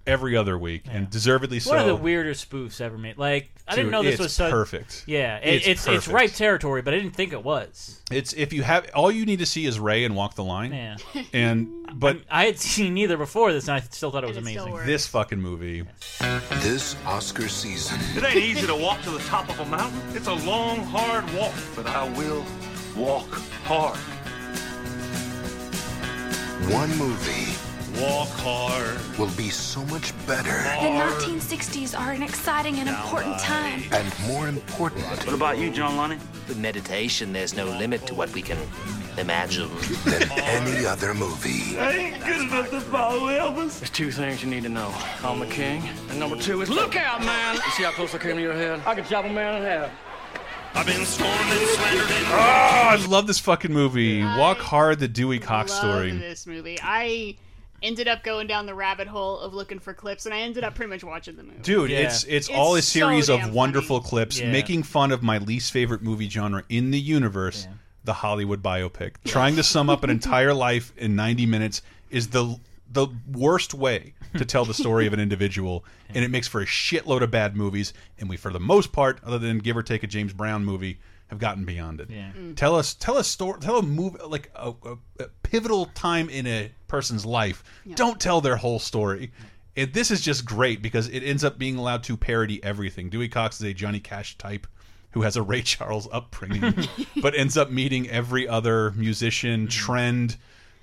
every other week, and deservedly so. One of the weirder spoofs ever made. Like I didn't know this it's was so perfect. Yeah, it, It's it's it's, perfect. ripe territory, but I didn't think it was. It's if you have all you need to see is Ray and Walk the Line. Yeah. And but I had seen neither before this, and I still thought it was it amazing. this fucking movie. This Oscar season, It ain't easy to walk to the top of a mountain. It's a long, hard walk, but I will walk hard. one movie, Walk hard. will be so much better The 1960s are an exciting and important time. and more important What about you, John Lennon? With meditation, there's no limit to what we can imagine. than any other movie. I ain't good enough to follow Elvis. There's two things you need to know. I'm a king, and number two is look out, man! You see how close I came to your head? I could chop a man in half. I've been scorned and slandered and Oh, I love this fucking movie. Walk Hard, the Dewey Cox Love story. this movie. I ended up going down the rabbit hole of looking for clips, and I ended up pretty much watching the movie. Dude, it's it's all a series damn of wonderful clips Yeah. making fun of my least favorite movie genre in the universe, the Hollywood biopic. Trying to sum up an entire life in 90 minutes is the the worst way to tell the story of an individual, and it makes for a shitload of bad movies. And we, for the most part, other than give or take a James Brown movie, have gotten beyond it. Yeah. Mm. Tell us, tell a story, tell a move like a, a, a pivotal time in a person's life. Don't tell their whole story. It, this is just great because it ends up being allowed to parody everything. Dewey Cox is a Johnny Cash type who has a Ray Charles upbringing, but ends up meeting every other musician trend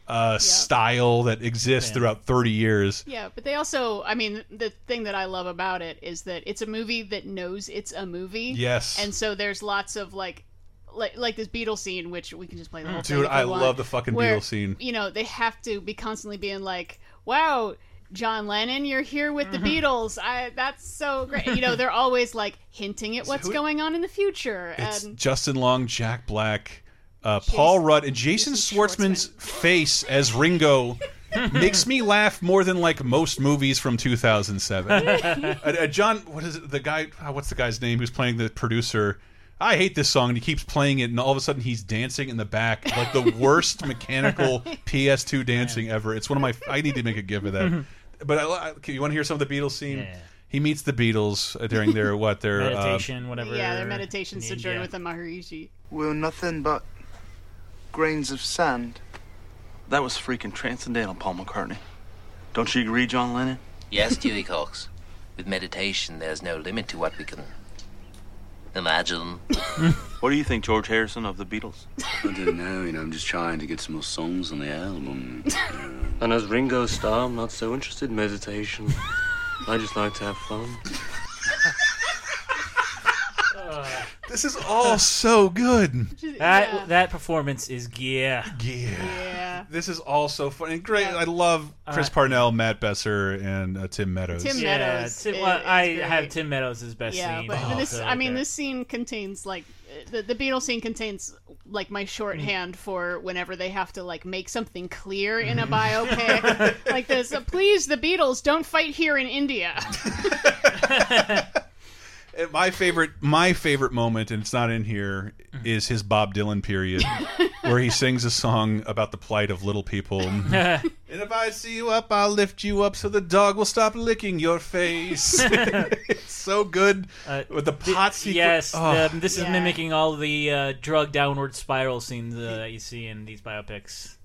uh, style that exists Yeah. throughout 30 years. Yeah, but they also, I mean, the thing that I love about it is that it's a movie that knows it's a movie. Yes. And so there's lots of like, like, like this Beatles scene, which we can just play the whole thing. Dude, I want, love the fucking where, Beatles scene. You know, they have to be constantly being like, "Wow, John Lennon, you're here with the Beatles. I that's so great." You know, they're always like hinting at what's who- going on in the future, It's and Justin Long, Jack Black, uh, Paul Rudd, and Jason Schwartzman's face as Ringo makes me laugh more than like most movies from 2007. uh, uh, John, what is it? The guy? uh, what's the guy's name? Who's playing the producer? I hate this song, and he keeps playing it, and all of a sudden he's dancing in the back, like the worst mechanical PS2 dancing ever. It's one of my. I need to make a gif of that. But I, I, you want to hear some of the Beatles scene? He meets the Beatles uh, during their what their uh, Meditation, whatever. yeah, their meditation in sojourn India. with the Maharishi. We're nothing but grains of sand. That was freaking transcendental, Paul McCartney. Don't you agree, John Lennon? Yes, Dewey Cox. With meditation, there's no limit to what we can imagine. what do you think, George Harrison, of the Beatles? I don't know, you know, I'm just trying to get some more songs on the album. And as Ringo Starr, I'm not so interested in meditation. I just like to have fun. This is all so good. That that performance is yeah. Yeah. This is all so funny. And great. I love Chris Uh, Parnell, Matt Besser, and uh, Tim Meadows. Tim Yeah, Meadows. Tim- is- well, is I great. have Tim Meadows' as best yeah, scene. but also this, I mean, there. this scene contains like the the Beatles scene contains like my shorthand for whenever they have to like make something clear in a biopic, like this. Uh, Please, the Beatles don't fight here in India. And my favorite, my favorite moment, and it's not in here, is his Bob Dylan period, where he sings a song about the plight of little people. and if I see you up, I'll lift you up so the dog will stop licking your face. it's so good with the pot sequence. Yes, Oh. the- this is Yeah. mimicking all the uh, drug downward spiral scenes uh, that you see in these biopics.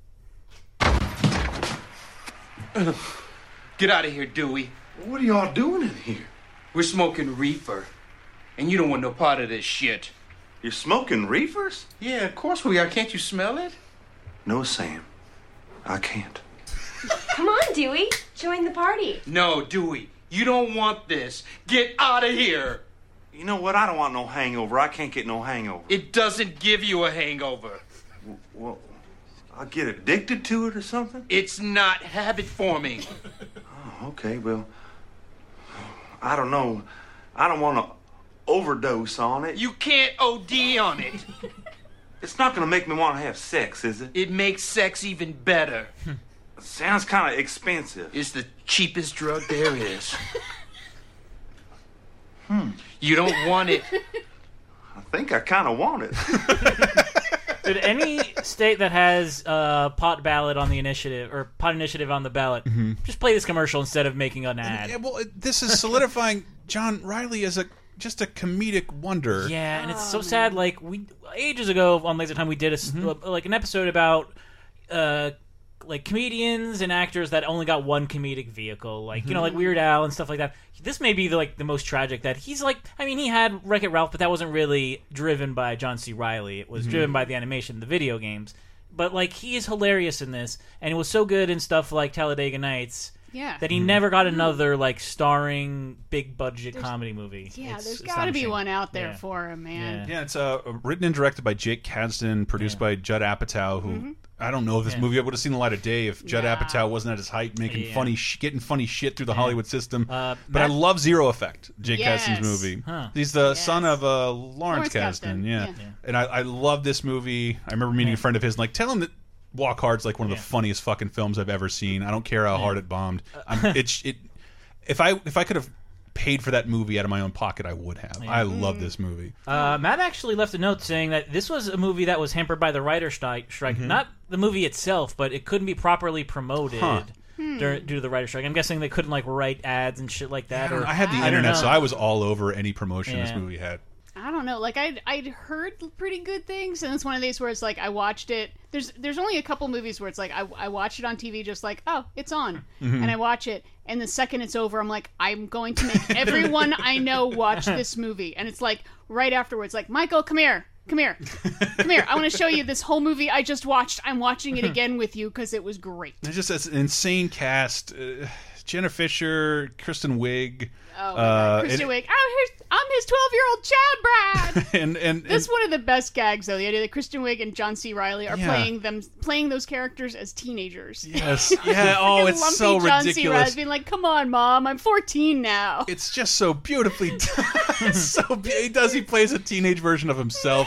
Get out of here, Dewey. What are y'all doing in here? We're smoking reefer. And you don't want no part of this shit. You're smoking reefers? Yeah, of course we are. Can't you smell it? No, Sam. I can't. Come on, Dewey. Join the party. No, Dewey. You don't want this. Get out of here. You know what? I don't want no hangover. I can't get no hangover. It doesn't give you a hangover. Well, I get addicted to it or something? It's not habit forming. Oh, okay, well, I don't know. I don't want to overdose on it. You can't OD on it. It's not going to make me want to have sex, is it? It makes sex even better. Sounds kind of expensive. It's the cheapest drug there is. Hmm. You don't want it. I think I kind of want it. Did any state that has uh, pot ballot on the initiative or pot initiative on the ballot Mhm. just play this commercial instead of making an ad? Yeah, well, this is solidifying John Riley as a just a comedic wonder. Yeah, and it's so sad. Like we ages ago on Laser Time, we did a s Mm-hmm. like an episode about uh like comedians and actors that only got one comedic vehicle, like you know, like Mhm. Weird Al and stuff like that. This may be the, like the most tragic that he's like. I mean, he had Wreck It Ralph, but that wasn't really driven by John C. Reilly. It was Mhm. driven by the animation, the video games. but like he is hilarious in this, and it was so good in stuff like Talladega Nights. Yeah. That Mm-hmm. he never got another like starring big budget There's- comedy movie. Yeah, It's there's got to be astonishing. one out there Yeah. for him, man. Yeah, it's uh, written and directed by Jake Kasdan, produced by Judd Apatow, who Mhm. I don't know if this Yeah. movie would have seen the light of day if Judd Yeah. Apatow wasn't at his height, making Yeah. funny, sh getting funny shit through the Yeah. Hollywood system. Uh, but I Matt- love Zero Effect, Jake Yes. Kasdan's movie. Huh. He's the son of uh, Lawrence, Lawrence Kasdan, Kasdan, yeah. yeah. And I, I love this movie. I remember meeting a friend of his, and like, tell him that Walk Hard's like one of the funniest fucking films I've ever seen. I don't care how hard it bombed. I'm, it's it. If I if I could have paid for that movie out of my own pocket, I would have. I love this movie. Uh, Matt actually left a note saying that this was a movie that was hampered by the writer strike. strike. Mhm. Not the movie itself, but it couldn't be properly promoted Huh. Hmm. dur- due to the writer strike. I'm guessing they couldn't like write ads and shit like that. Or I had the don't internet, so I was all over any promotion this movie had. I don't know. Like I'd I'd heard pretty good things, and it's one of these where it's like I watched it. There's there's only a couple movies where it's like I I watch it on TV, just like oh it's on, Mhm. and I watch it, and the second it's over, I'm like I'm going to make everyone I know watch this movie, and it's like right afterwards, like Michael, come here. Come here. Come here. I want to show you this whole movie I just watched. I'm watching it again with you because it was great. It's just an insane cast. Uh, Jenna Fischer, Kristen Wiig. Oh, uh. Kristen Wiig. Oh, here's, I'm his 12 year old child, Brad. and and, That's and one of the best gags, though. The idea that Kristen Wiig and John C. Reilly are Yeah. playing them, playing those characters as teenagers. Yes. Yeah, oh, it's lumpy so John C. ridiculous. Reilly being like, "Come on, mom, I'm 14 now." it's just so beautifully done. So be- he does. He plays a teenage version of himself.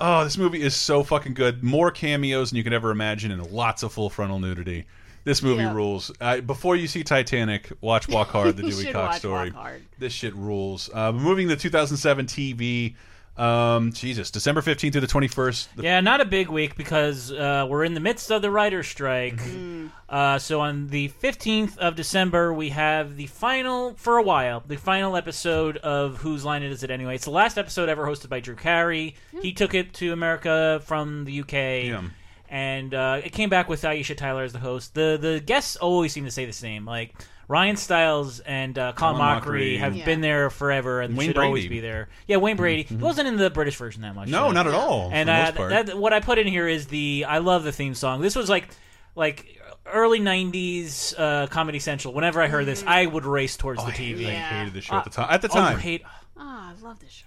Oh, this movie is so fucking good. More cameos than you could ever imagine, and lots of full frontal nudity. This movie Yeah. rules. Uh, before you see Titanic, watch Walk Hard: The You Dewey should Cox watch story. Walk Hard. This shit rules. Uh, moving to 2007 TV. Um, Jesus, December 15th through the 21st. The Yeah, not a big week because uh, we're in the midst of the writer's strike. Mm-hmm. Uh, so on the 15th of December, we have the final, for a while, the final episode of Whose Line Is It Anyway? It's the last episode ever hosted by Drew Carey. He took it to America from the UK. And uh, it came back with Aisha Tyler as the host. The the guests always seem to say the same. Like Ryan Stiles and uh, Colin, Colin Mochrie Mochrie. have Yeah. been there forever and Wayne should always Brady. be there. Yeah, Wayne Brady. He wasn't in the British version that much. No, though. not at all, And for the uh, most part. that- what I put in here is the I love the theme song. This was like like early '90s uh, Comedy Central. Whenever I heard this, I would race towards the TV. I hated this show at the Uh, time. At the oh, you time, hate- Ah, I love this show.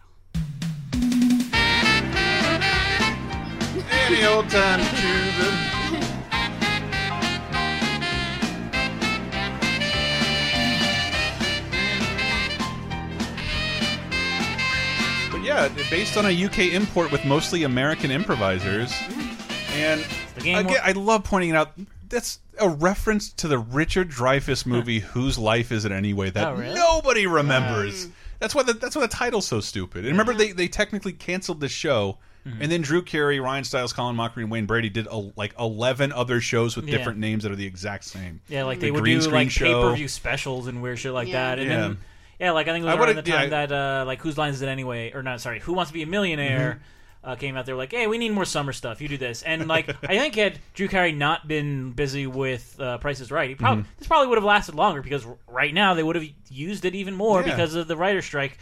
Any old time to. But yeah, based on a UK import with mostly American improvisers. And again, I love pointing out that's a reference to the Richard Dreyfuss movie "Whose Life Is It Anyway?" that Oh, really? nobody remembers. That's why the, that's why the title's so stupid. And remember, they they technically canceled the show. Mm-hmm. And then Drew Carey, Ryan Stiles, Colin Mochrie, and Wayne Brady did a, like eleven other shows with Yeah. different names that are the exact same. Yeah, like The they would green do screen like show. pay per view specials and weird shit like Yeah. that. And Yeah. then yeah, like I think it I was around would've- the time yeah. that uh, like whose lines is it anyway? Or not? Sorry, Who Wants to Be a Millionaire? Mm-hmm. Uh, came out there like, hey, we need more summer stuff. You do this, and like I think had Drew Carey not been busy with uh, Price is Right, he probably Mhm. this probably would have lasted longer because r- right now they would have used it even more Yeah. because of the writer strike.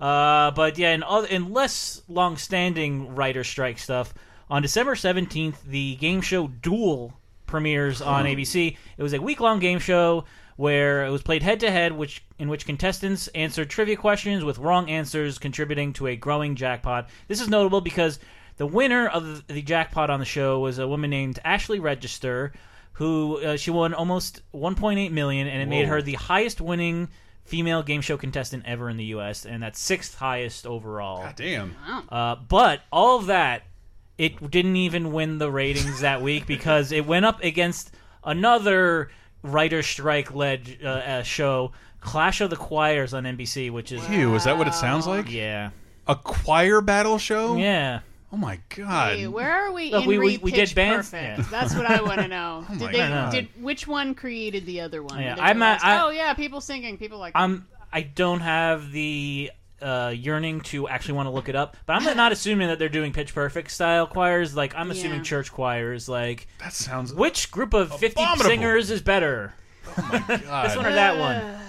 Uh, but yeah, in, other, in less long-standing writer strike stuff, on December seventeenth, the game show Duel premieres on ABC. It was a week-long game show where it was played head-to-head, which in which contestants answered trivia questions with wrong answers, contributing to a growing jackpot. This is notable because the winner of the jackpot on the show was a woman named Ashley Register, who uh, she won almost 1.8 million, and it made her the highest-winning female game show contestant ever in the U.S. and that's sixth highest overall. God damn. Uh, but all of that, it didn't even win the ratings that week because it went up against another writer strike led uh, uh, show, Clash of the Choirs on NBC, which is Ew, is that what it sounds like? Yeah. A choir battle show? Yeah. Oh my god. Hey, where are we Look, in we- we- Re- we Pitch did bands- Perfect? yeah. That's what I want to know. Oh my did they? God. Did which one created the other one? Yeah, Did they I'm realize, I- oh yeah, people singing, people like. I'm I don't have the uh, yearning to actually want to look it up, but I'm not assuming that they're doing Pitch Perfect style choirs. Like I'm assuming Yeah. church choirs. Like that sounds which group of 50 abominable. singers is better? Oh my god. this one or that one?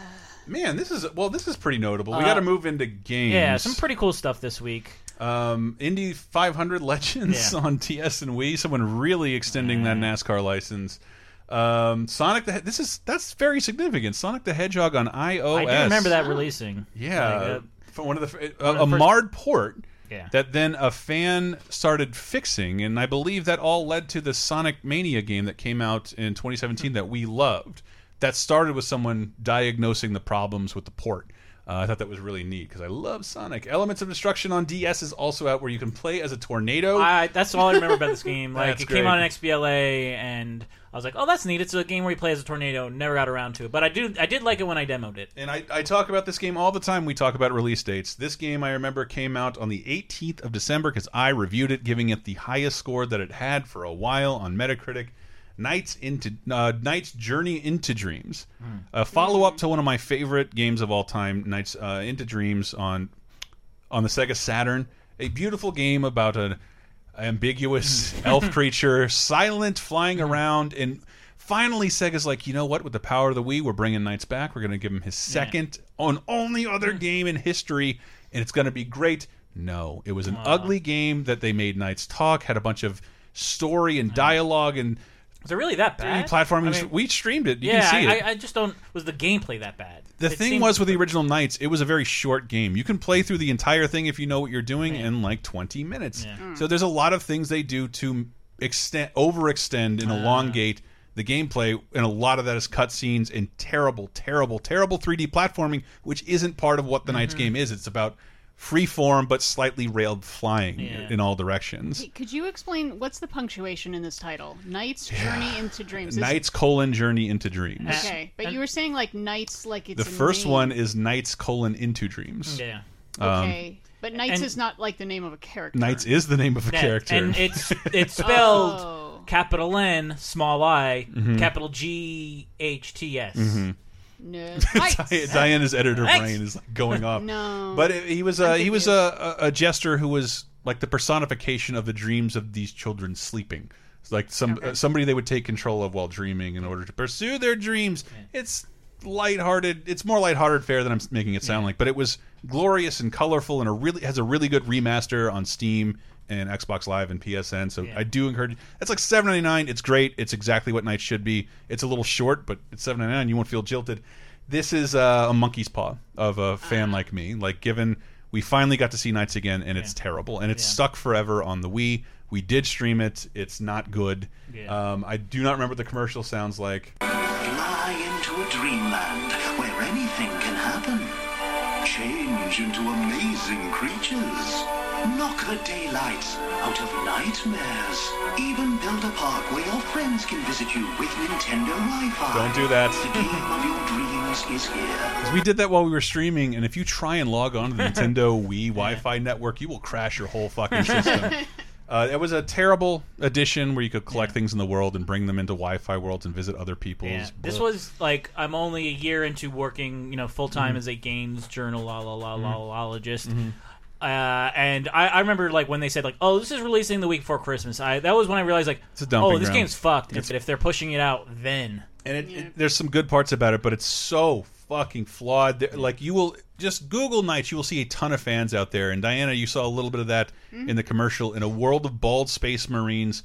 Man, this is well. This is pretty notable. We Uh, got to move into games. Yeah, some pretty cool stuff this week. Um, Indy 500 Legends Yeah. on DS and Wii. Someone really extending that NASCAR license. Um, Sonic the this is that's very significant. Sonic the Hedgehog on iOS. I do remember that releasing. Yeah, Like, uh, one of the a, one of the a marred port. Yeah. That then a fan started fixing, and I believe that all led to the Sonic Mania game that came out in 2017 that we loved. That started with someone diagnosing the problems with the port. Uh, I thought that was really neat because I love Sonic. Elements of Destruction on DS is also out where you can play as a tornado. I, that's all I remember about this game. Like That's it came great. out on XBLA, and I was like, "Oh, that's neat." It's a game where you play as a tornado. Never got around to it, but I do. I did like it when I demoed it. And I, I talk about this game all the time. We talk about release dates. This game, I remember, came out on the 18th of December because I reviewed it, giving it the highest score that it had for a while on Metacritic. Nights into uh, Nights Journey into Dreams, a follow up to one of my favorite games of all time, Nights uh, into Dreams on on the Sega Saturn. A beautiful game about an ambiguous elf creature, silent, flying around, and finally Sega's like, you know what? With the power of the Wii, we're bringing Nights back. We're going to give him his second on only other game in history, and it's going to be great. No, it was an ugly game that they made Nights talk, had a bunch of story and dialogue and. Was it really that bad? Platforming. I mean- we streamed it. You yeah, can see it. I, I just don't. Was the gameplay that bad? The It thing seemed- was with the original Nights, it was a very short game. You can play through the entire thing if you know what you're doing in like 20 minutes. Hmm. So there's a lot of things they do to extend, overextend, and elongate ah. the gameplay, and a lot of that is cutscenes and terrible, terrible, terrible 3D platforming, which isn't part of what the Nights mm-hmm. game is. It's about free form but slightly railed flying Yeah. in all directions. Hey, could you explain what's the punctuation in this title? Nights Journey into Dreams. Is- Nights colon journey into dreams. Okay, but you were saying like Nights, like it's the first name. one is Nights colon into dreams. Yeah. Um, Okay, but Nights and- is not like the name of a character. Nights is the name of a Yeah, character. and it's it's spelled Oh. capital N, small I, Mhm. capital G H T S. Mhm. No. Diana's editor Nights. brain is like going off. No. but it, he was a he was a, a, a jester who was like the personification of the dreams of these children sleeping. It's like some uh, somebody they would take control of while dreaming in order to pursue their dreams. It's lighthearted. It's more lighthearted fare than I'm making it sound like, but it was glorious and colorful and a really has a really good remaster on Steam and Xbox Live and PSN. So I do encourage. That's like seven ninety nine. It's great. It's exactly what Night should be. It's a little short, but it's seven ninety nine. You won't feel jilted. This is uh, a monkey's paw of a fan like me. Like given we finally got to see Nights again, and it's terrible, and it's stuck forever on the Wii. We did stream it. It's not good. Yeah. Um, I do not remember what the commercial sounds like. Fly into a dreamland where anything can happen. Change into amazing creatures. Knock the daylights out of nightmares. Even build a park where your friends can visit you with Nintendo Wi-Fi. Don't do that. The game of your dreams is here. 'Cause we did that while we were streaming, and if you try and log on to the Nintendo Wii Wi-Fi network, you will crash your whole fucking system. Uh, it was a terrible addition where you could collect things in the world and bring them into Wi-Fi worlds and visit other people's. Yeah. This was like I'm only a year into working, you know, full time Mhm. as a games journal la la la la Mhm. lologist. Mhm. Uh, and I, I remember like when they said like, "Oh, this is releasing the week before Christmas." I that was when I realized like, It's a "Oh, this ground. game's fucked." It's- If, if they're pushing it out, then and it, it- there's some good parts about it, but it's so fucking flawed. There- Like you will just Google Nights, you will see a ton of fans out there. And Diana, you saw a little bit of that Mhm. in the commercial. In a world of bald space marines,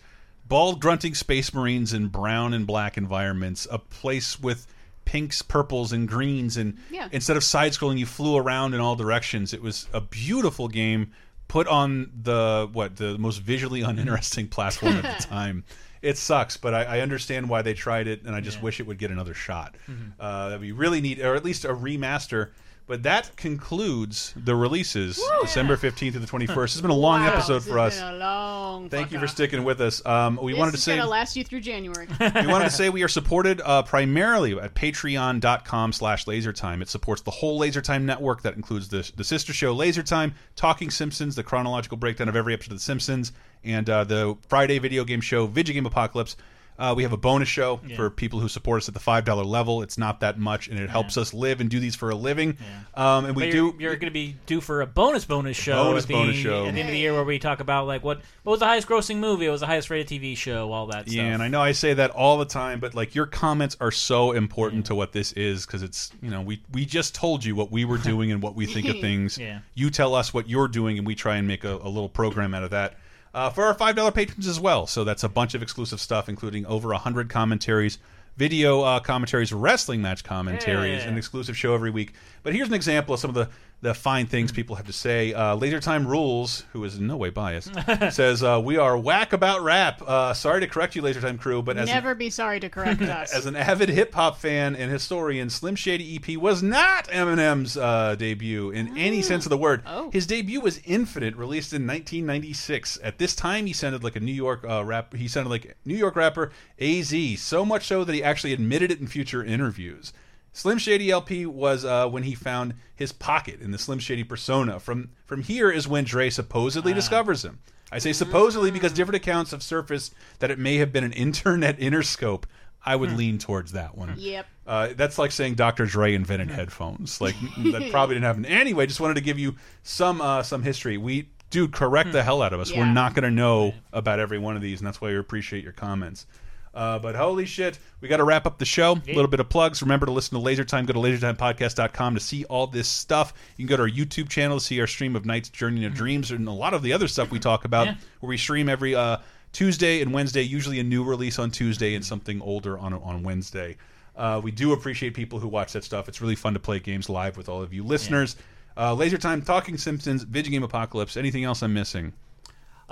bald grunting space marines in brown and black environments, a place with pinks, purples, and greens, and Yeah. instead of side scrolling, you flew around in all directions. It was a beautiful game put on the what the most visually uninteresting platform at the time. It sucks, but I, I understand why they tried it, and I just wish it would get another shot. Mhm. Uh, that'd be really neat, or at least a remaster. But that concludes the releases, December fifteenth to the twenty first. It's been a long Wow, episode for us. a long Thank you for sticking with us. Um, we this wanted to say gonna last you through January. we wanted to say we are supported uh, primarily at patreon.com slash lasertime it supports the whole lasertime network that includes the, the sister show lasertime talking simpsons the chronological breakdown of every episode of the simpsons and uh, the friday video game show video game apocalypse Uh, we have a bonus show Yeah. for people who support us at the five dollar level. It's not that much, and it helps us live and do these for a living. Um, and we But do. You're, you're going to be due for a bonus bonus show. Bonus at the, bonus show. at the end of the year where we talk about like what what was the highest grossing movie, what was the highest rated TV show, all that Yeah, stuff. and I know I say that all the time, but like your comments are so important to what this is because it's you know we we just told you what we were doing and what we think of things. Yeah. You tell us what you're doing, and we try and make a, a little program out of that. Uh, for our five dollar patrons as well, so that's a bunch of exclusive stuff, including over a hundred commentaries, video uh, commentaries, wrestling match commentaries, Yeah. an exclusive show every week. But here's an example of some of the the fine things people have to say. Uh, Laser Time Rules, who is in no way biased, says uh, we are whack about rap. Uh, sorry to correct you, Laser Time crew, but as an- be sorry to correct us. as an avid hip hop fan and historian, Slim Shady EP was not Eminem's uh, debut in any sense of the word. His debut was Infinite, released in 1996. At this time, he sounded like a New York uh, rap. He sounded like New York rapper Az. So much so that he actually admitted it in future interviews. Slim Shady LP was uh, when he found his pocket in the Slim Shady persona. From from here is when Dre supposedly discovers him. I say supposedly because different accounts have surfaced that it may have been an internet interscope. I would lean towards that one. Yep. Uh, that's like saying Dr. Dre invented headphones. Like that probably didn't happen. Anyway, just wanted to give you some uh, some history. We dude, correct the hell out of us. We're not going to know about every one of these, and that's why we appreciate your comments. Uh, but holy shit, we got to wrap up the show. A little bit of plugs. Remember to listen to Laser Time. Go to lasertimepodcast.com to see all this stuff. You can go to our YouTube channel to see our stream of Nights Journey into Dreams and a lot of the other stuff we talk about, Yeah. where we stream every uh, Tuesday and Wednesday, usually a new release on Tuesday and something older on on Wednesday. Uh, we do appreciate people who watch that stuff. It's really fun to play games live with all of you listeners. Uh, Laser Time, Talking Simpsons, Video Game Apocalypse. Anything else I'm missing?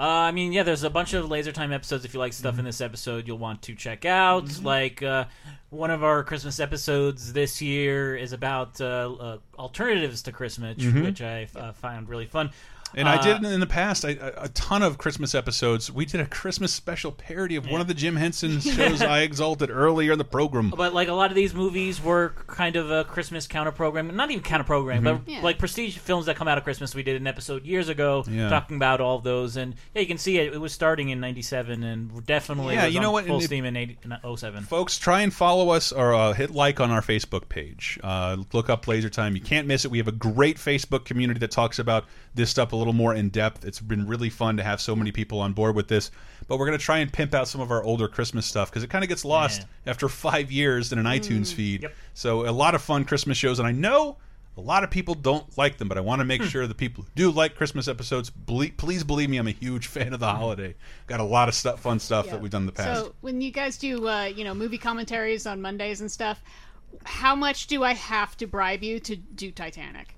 Uh, I mean, yeah, there's a bunch of Laser Time episodes. If you like Mm-hmm. stuff in this episode, you'll want to check out. Like uh, one of our Christmas episodes this year is about uh, uh, alternatives to Christmas, Mhm. which I uh, found really fun. And I Uh, did in the past I, a a ton of Christmas episodes. We did a Christmas special parody of one of the Jim Henson shows I exalted earlier in the program. But like a lot of these movies were kind of a Christmas counter program, not even counter program, Mhm. but Yeah. like prestige films that come out of Christmas. We did an episode years ago Yeah. talking about all of those, and yeah, you can see it. It was starting in '97, and definitely Yeah, was you on know what, full and it- steam in 80, in 07. Folks, try and follow us or uh, hit like on our Facebook page. Uh, look up Laser Time. You can't miss it. We have a great Facebook community that talks about this stuff a little more in depth. It's been really fun to have so many people on board with this. But we're going to try and pimp out some of our older Christmas stuff because it kind of gets lost after five years in an iTunes feed. So a lot of fun Christmas shows, and I know. A lot of people don't like them, but I want to make sure the people who do like Christmas episodes, ble please believe me, I'm a huge fan of the holiday. Got a lot of stuff, fun stuff that we've done in the past. So when you guys do, uh, you know, movie commentaries on Mondays and stuff, how much do I have to bribe you to do Titanic?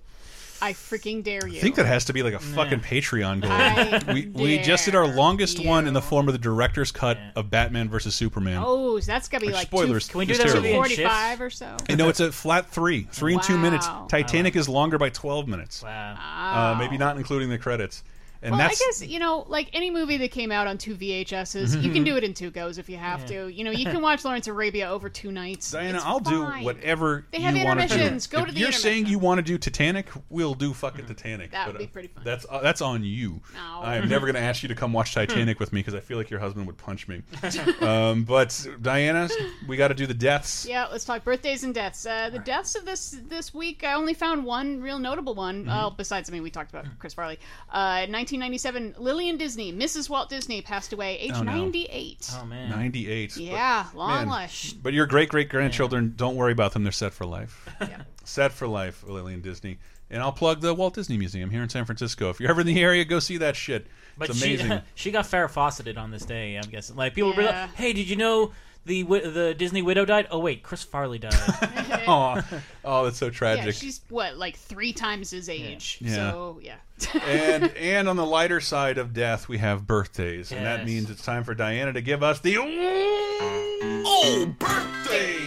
I freaking dare you. I think that has to be like a fucking Patreon I goal. we we just did our longest one in the form of the director's cut of Batman versus Superman. Oh, so that's gotta be Which, like spoilers, Two, Can we do that movie in Forty-five or so. You know, it's a flat three, three and two minutes. Wow. Titanic is longer by twelve minutes. Wow. Uh, maybe not including the credits. And well, that's I guess you know, like any movie that came out on two VHSs, you can do it in two goes if you have to. You know, you can watch Lawrence Arabia over two nights. Diana, It's I'll fine. do whatever They have you want to do. intermissions. Go if to the you're saying you want to do Titanic, we'll do fucking Titanic. That would But, be uh, pretty fun. That's uh, that's on you. No. I am never going to ask you to come watch Titanic with me because I feel like your husband would punch me. um, but Diana, we got to do the deaths. Yeah, let's talk birthdays and deaths. Uh, the deaths of this this week, I only found one real notable one. Mm-hmm. Uh, besides, I mean, we talked about Chris Farley. Uh, 1997, Lillian Disney, Mrs. Walt Disney, passed away, age Oh, no. 98. Oh man, 98. Yeah, long Man, life. But your great great grandchildren, don't worry about them. They're set for life. Yeah. Set for life, Lillian Disney. And I'll plug the Walt Disney Museum here in San Francisco. If you're ever in the area, go see that shit. But it's she amazing. she got Farrah Fawcetted on this day. I'm guessing. Like people were Yeah. like, "Hey, did you know the the Disney widow died? Oh wait, Chris Farley died." oh, oh, that's so Yeah, tragic. she's what, like three times his age. Yeah. So yeah. and and on the lighter side of death, we have birthdays, and that means it's time for Diana to give us the oh birthday.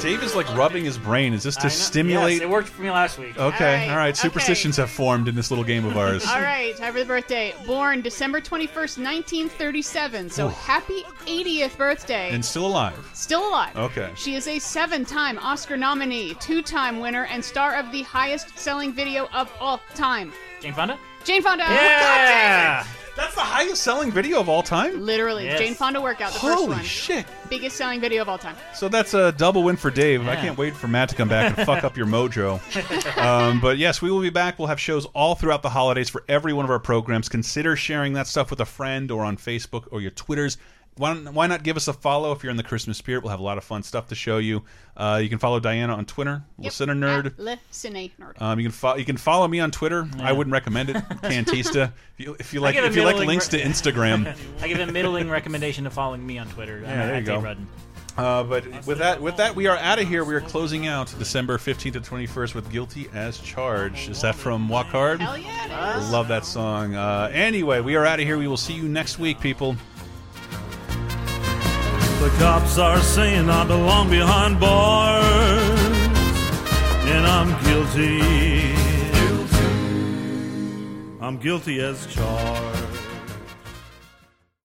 Dave is like rubbing his brain. Is this to stimulate? Yes, it worked for me last week. Okay, all right. okay. Superstitions have formed in this little game of ours. All right, time for the birthday. Born December 21st, 1937. So Oh. happy 80th birthday. And still alive. Still alive. Okay. She is a seven time Oscar nominee, two time winner, and star of the highest selling video of all time. Jane Fonda. Jane Fonda. Yeah. Oh, That's the highest selling video of all time. Literally, Yes. Jane Fonda workout, the first Holy one. shit! Biggest selling video of all time. So that's a double win for Dave. I Yeah. can't wait for Matt to come back and fuck up your mojo. Um, but yes, we will be back. We'll have shows all throughout the holidays for every one of our programs. Consider sharing that stuff with a friend or on Facebook or your Twitters. Why, don't- why not give us a follow if you're in the Christmas spirit? We'll have a lot of fun stuff to show you. Uh, you can follow Diana on Twitter, Listener Nerd. At Le Cine Nerd. Um, you can fo you can follow me on Twitter. I wouldn't recommend it, Cantista. If you, if you like if you like middling links to Instagram, I give a middling recommendation to following me on Twitter. Yeah, there you go. Uh, but with that, with that, we are out of here. We are closing out December fifteenth to twenty first with "Guilty as Charged." Is that from Walk Hard? Hell yeah, it is. Love that song. Uh, anyway, we are out of here. We will see you next week, people. The cops are saying I belong behind bars, and I'm guilty. I'm guilty as charged.